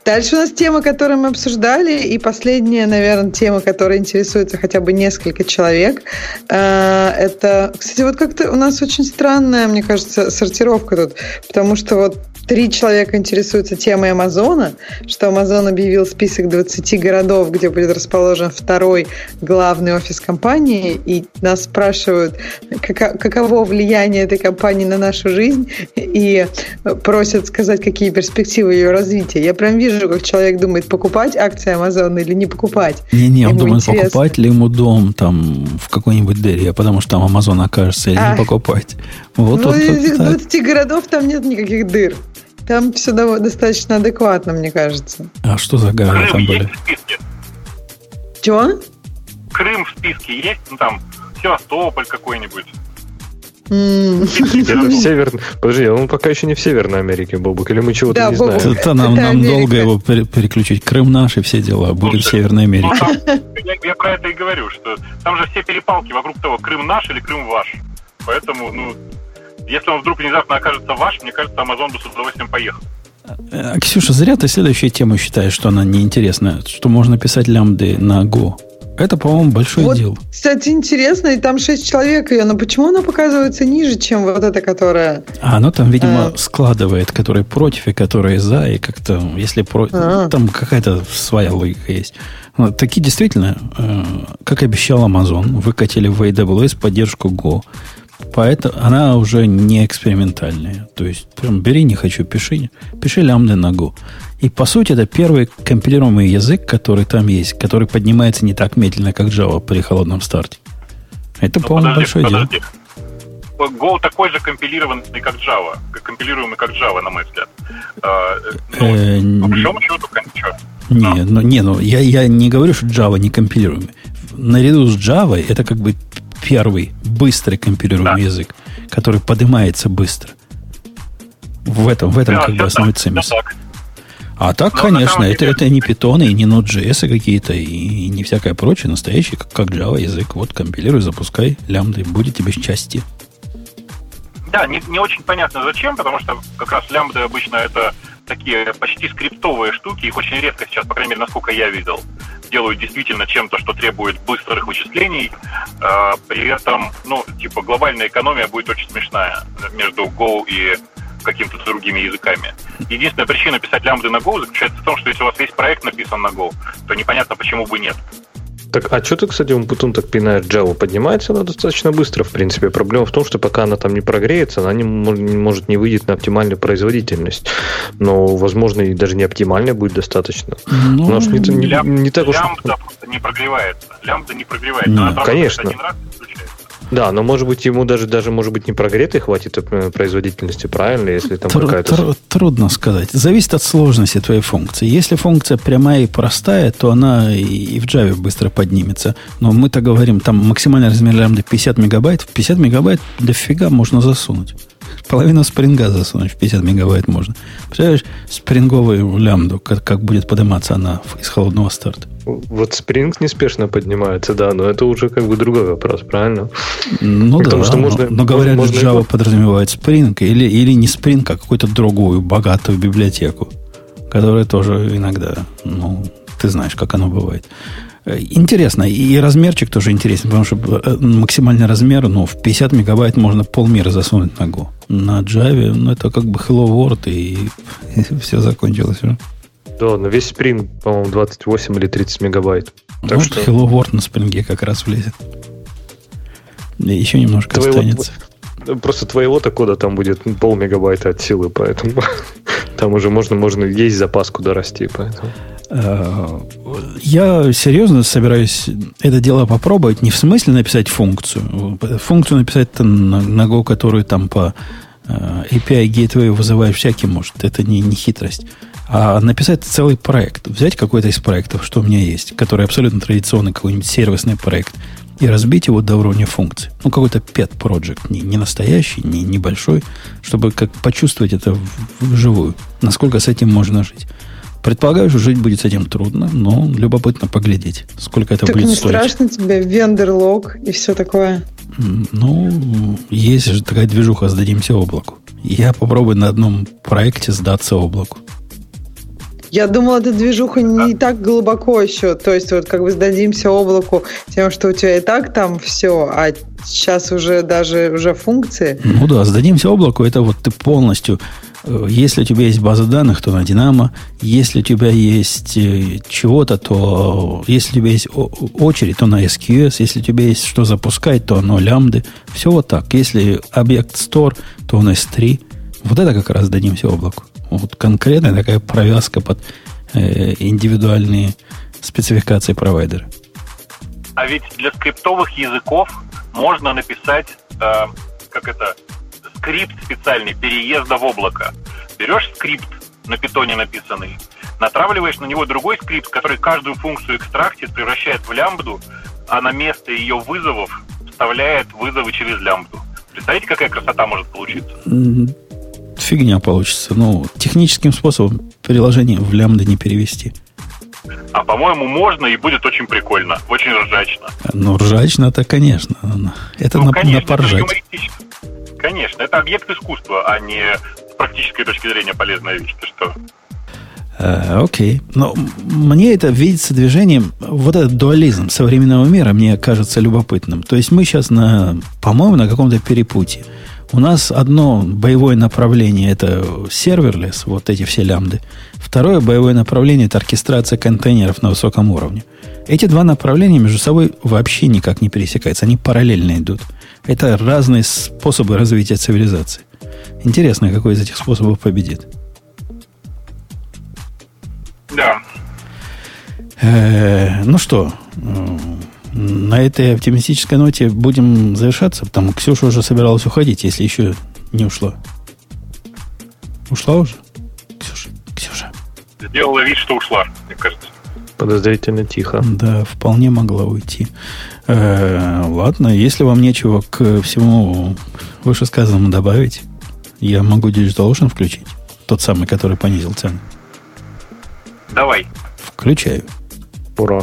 Дальше у нас тема, которую мы обсуждали, и последняя, наверное, тема, которая интересуется хотя бы несколько человек. Э, Это, кстати, вот как-то у нас очень странная, мне кажется, сортировка тут, потому что вот три человека интересуются темой Амазона, что Амазон объявил список 20 городов, где будет расположен второй главный офис компании, и нас спрашивают, кака- каково влияние этой компании на нашу жизнь, и просят сказать, какие перспективы ее развития. Я прям вижу, как человек думает, покупать акции Амазона или не покупать. Не-не, он думает, интересно. покупать ли ему дом там в какой-нибудь дыре, потому что там Амазон окажется, или А. не покупать. Вот ну, из этих так. 20 городов там нет никаких дыр. Там все достаточно адекватно, мне кажется. А что за города Крым там были? в списке? Чего? Крым в списке есть? Ну там Севастополь какой-нибудь. Это в Северной... Подожди, он пока еще не в Северной Америке, Бобук, или мы чего-то Да, не Бобук. знаем? Это нам, Это нам Америка. долго его пере- переключить. Крым наш и все дела. Будет в Северной Ну, Америке. там- я, я про это и говорю, что там же все перепалки вокруг того, Крым наш или Крым ваш. Поэтому, ну, если он вдруг внезапно окажется ваш, мне кажется, Амазон бы с удовольствием поехал. А, Ксюша, зря ты следующую тему считаешь, что она неинтересная, что можно писать лямбды на Go. Это, по-моему, большое Вот, дело. кстати, интересно, и там 6 человек ее, но почему она показывается ниже, чем вот эта, которая... А оно там, видимо, А. складывает, которые против и которые за, и как-то, если против, А. там какая-то своя логика есть. Ну, Такие действительно, э, как обещал Amazon, выкатили в AWS поддержку Go. Поэтому она уже не экспериментальная. То есть, прям бери, не хочу, пиши. Пиши лямбды на Go. И, по сути, это первый компилируемый язык, который там есть, который поднимается не так медленно, как Java при холодном старте. Это, Ну, по-моему, подожди, большое дело. подожди. Go такой же компилированный, как Java. Компилируемый, как Java, на мой взгляд. А, ну, Э, по большому счету, ничего. Не, ну, не, ну я, я не говорю, что Java не компилируемый. Наряду с Java это как бы первый быстрый компилируемый Да. язык, который поднимается быстро. В этом, в этом Да, как бы основной так, цимис. всё так. А так, Ну, на конечно, это, деле- это не питоны, и не Node.js какие-то, и не всякое прочее, настоящий, как, как Java язык. Вот компилируй, запускай, лямбды, будет тебе счастье. Да, не, не очень понятно зачем, потому что как раз лямбды обычно это такие почти скриптовые штуки, их очень редко сейчас, по крайней мере, насколько я видел, делают действительно чем-то, что требует быстрых вычислений. А, при этом, ну, типа, глобальная экономия будет очень смешная между Go и какими-то другими языками. Единственная причина писать лямбды на Go заключается в том, что если у вас весь проект написан на Go, то непонятно, почему бы нет. Так, а что ты, кстати, потом так пинает Java? Поднимается она достаточно быстро, в принципе. Проблема в том, что пока она там не прогреется, она не, мо- не может не выйдет на оптимальную производительность. Но, возможно, и даже не оптимальная будет достаточно. Ну, Потому что не, не- Лям- не так уж... Лямбда просто не прогревается. Лямбда не прогревается. Она конечно. один раз. Да, но может быть ему даже, даже может быть не прогретой хватит э, производительности, правильно, если там Тру- какая-то... тру- трудно сказать. Зависит от сложности твоей функции. Если функция прямая и простая, то она и в Java быстро поднимется. Но мы-то говорим, там максимальный размер лямбда 50 мегабайт. В 50 мегабайт дофига можно засунуть. Половину спринга засунуть в 50 мегабайт можно. Представляешь, спринговую лямбду, как, как будет подниматься она из холодного старта. Вот Spring неспешно поднимается, да, но это уже как бы другой вопрос, правильно? Ну Потому да, что но, можно- но говорят, можно Java его- подразумевает Spring или, или не Spring, а какую-то другую богатую библиотеку, которая тоже иногда, ну, ты знаешь, как оно бывает. Э, Интересно, и размерчик тоже интересен, потому что э, максимальный размер, ну, в 50 мегабайт можно полмира засунуть Go. На Java, ну, это как бы Hello World, и, [LAUGHS] все закончилось уже. Да, но весь Spring, по-моему, 28 или 30 мегабайт. Так вот что- Hello World на Spring как раз влезет. И еще немножко Твоего- останется. Просто твоего-то кода там будет пол мегабайта от силы, поэтому [LAUGHS] там уже можно, можно есть запас куда расти, поэтому. Э, Я серьезно собираюсь это дело попробовать. Не в смысле написать функцию. Функцию написать -то на, на Go, которую там по э, API Gateway вызываешь всякий может. Это не, не хитрость. А написать целый проект. Взять какой-то из проектов, что у меня есть, который абсолютно традиционный какой-нибудь сервисный проект, и разбить его до уровня функций. Ну, какой-то pet project, не, не настоящий, не небольшой, чтобы как почувствовать это вживую. Насколько с этим можно жить. Предполагаю, что жить будет с этим трудно, но любопытно поглядеть, сколько это Так будет не стоить. страшно тебе вендор-лог и все такое? Ну, есть же такая движуха, сдадимся облаку. Я попробую на одном проекте сдаться облаку. Я думала, эта движуха не так глубоко еще. То есть, вот как бы сдадимся облаку тем, что у тебя и так там все, а сейчас уже даже уже функции. Ну да, сдадимся облаку, это вот ты полностью... э, Если у тебя есть база данных, то на Динамо. Если у тебя есть э, чего-то, то... Если у тебя есть очередь, то на SQS. Если у тебя есть что запускать, то на лямбды. Все вот так. Если объект store, то на S3. Вот это как раз дадимся облаку. Вот конкретная такая провязка под э, индивидуальные спецификации провайдера. А ведь для скриптовых языков можно написать, э, как это, скрипт специальный переезда в облако. Берешь скрипт на питоне написанный, натравливаешь на него другой скрипт, который каждую функцию экстрактит, превращает в лямбду, а на место ее вызовов вставляет вызовы через лямбду. Представляете, какая красота может получиться? Фигня получится. Ну, техническим способом приложение в лямбды не перевести. А по-моему, можно и будет очень прикольно, очень ржачно. Ну, ржачно-то, конечно. Это Ну, на, конечно, на это поржать. юмористично. Конечно, это объект искусства, а не с практической точки зрения полезная вещь. Ты что? Э, окей. Но м- мне это видится движением, вот этот дуализм современного мира мне кажется любопытным. То есть мы сейчас на, по-моему, на каком-то перепутье. У нас одно боевое направление это serverless, вот эти все лямбды. Второе боевое направление это оркестрация контейнеров на высоком уровне. Эти два направления между собой вообще никак не пересекаются, они параллельно идут. Это разные способы развития цивилизации. Интересно, какой из этих способов победит. Да. Э, ну что, на этой оптимистической ноте будем завершаться. Там Ксюша уже собиралась уходить, если еще не ушла. Ушла уже? Ксюша, Ксюша. Сделала вид, что ушла, мне кажется. Подозрительно тихо. Да, вполне могла уйти. Э, ладно, если вам нечего к всему вышесказанному добавить, я могу Digital Ocean включить. Тот самый, который понизил цену. Давай. Включаю. Ура.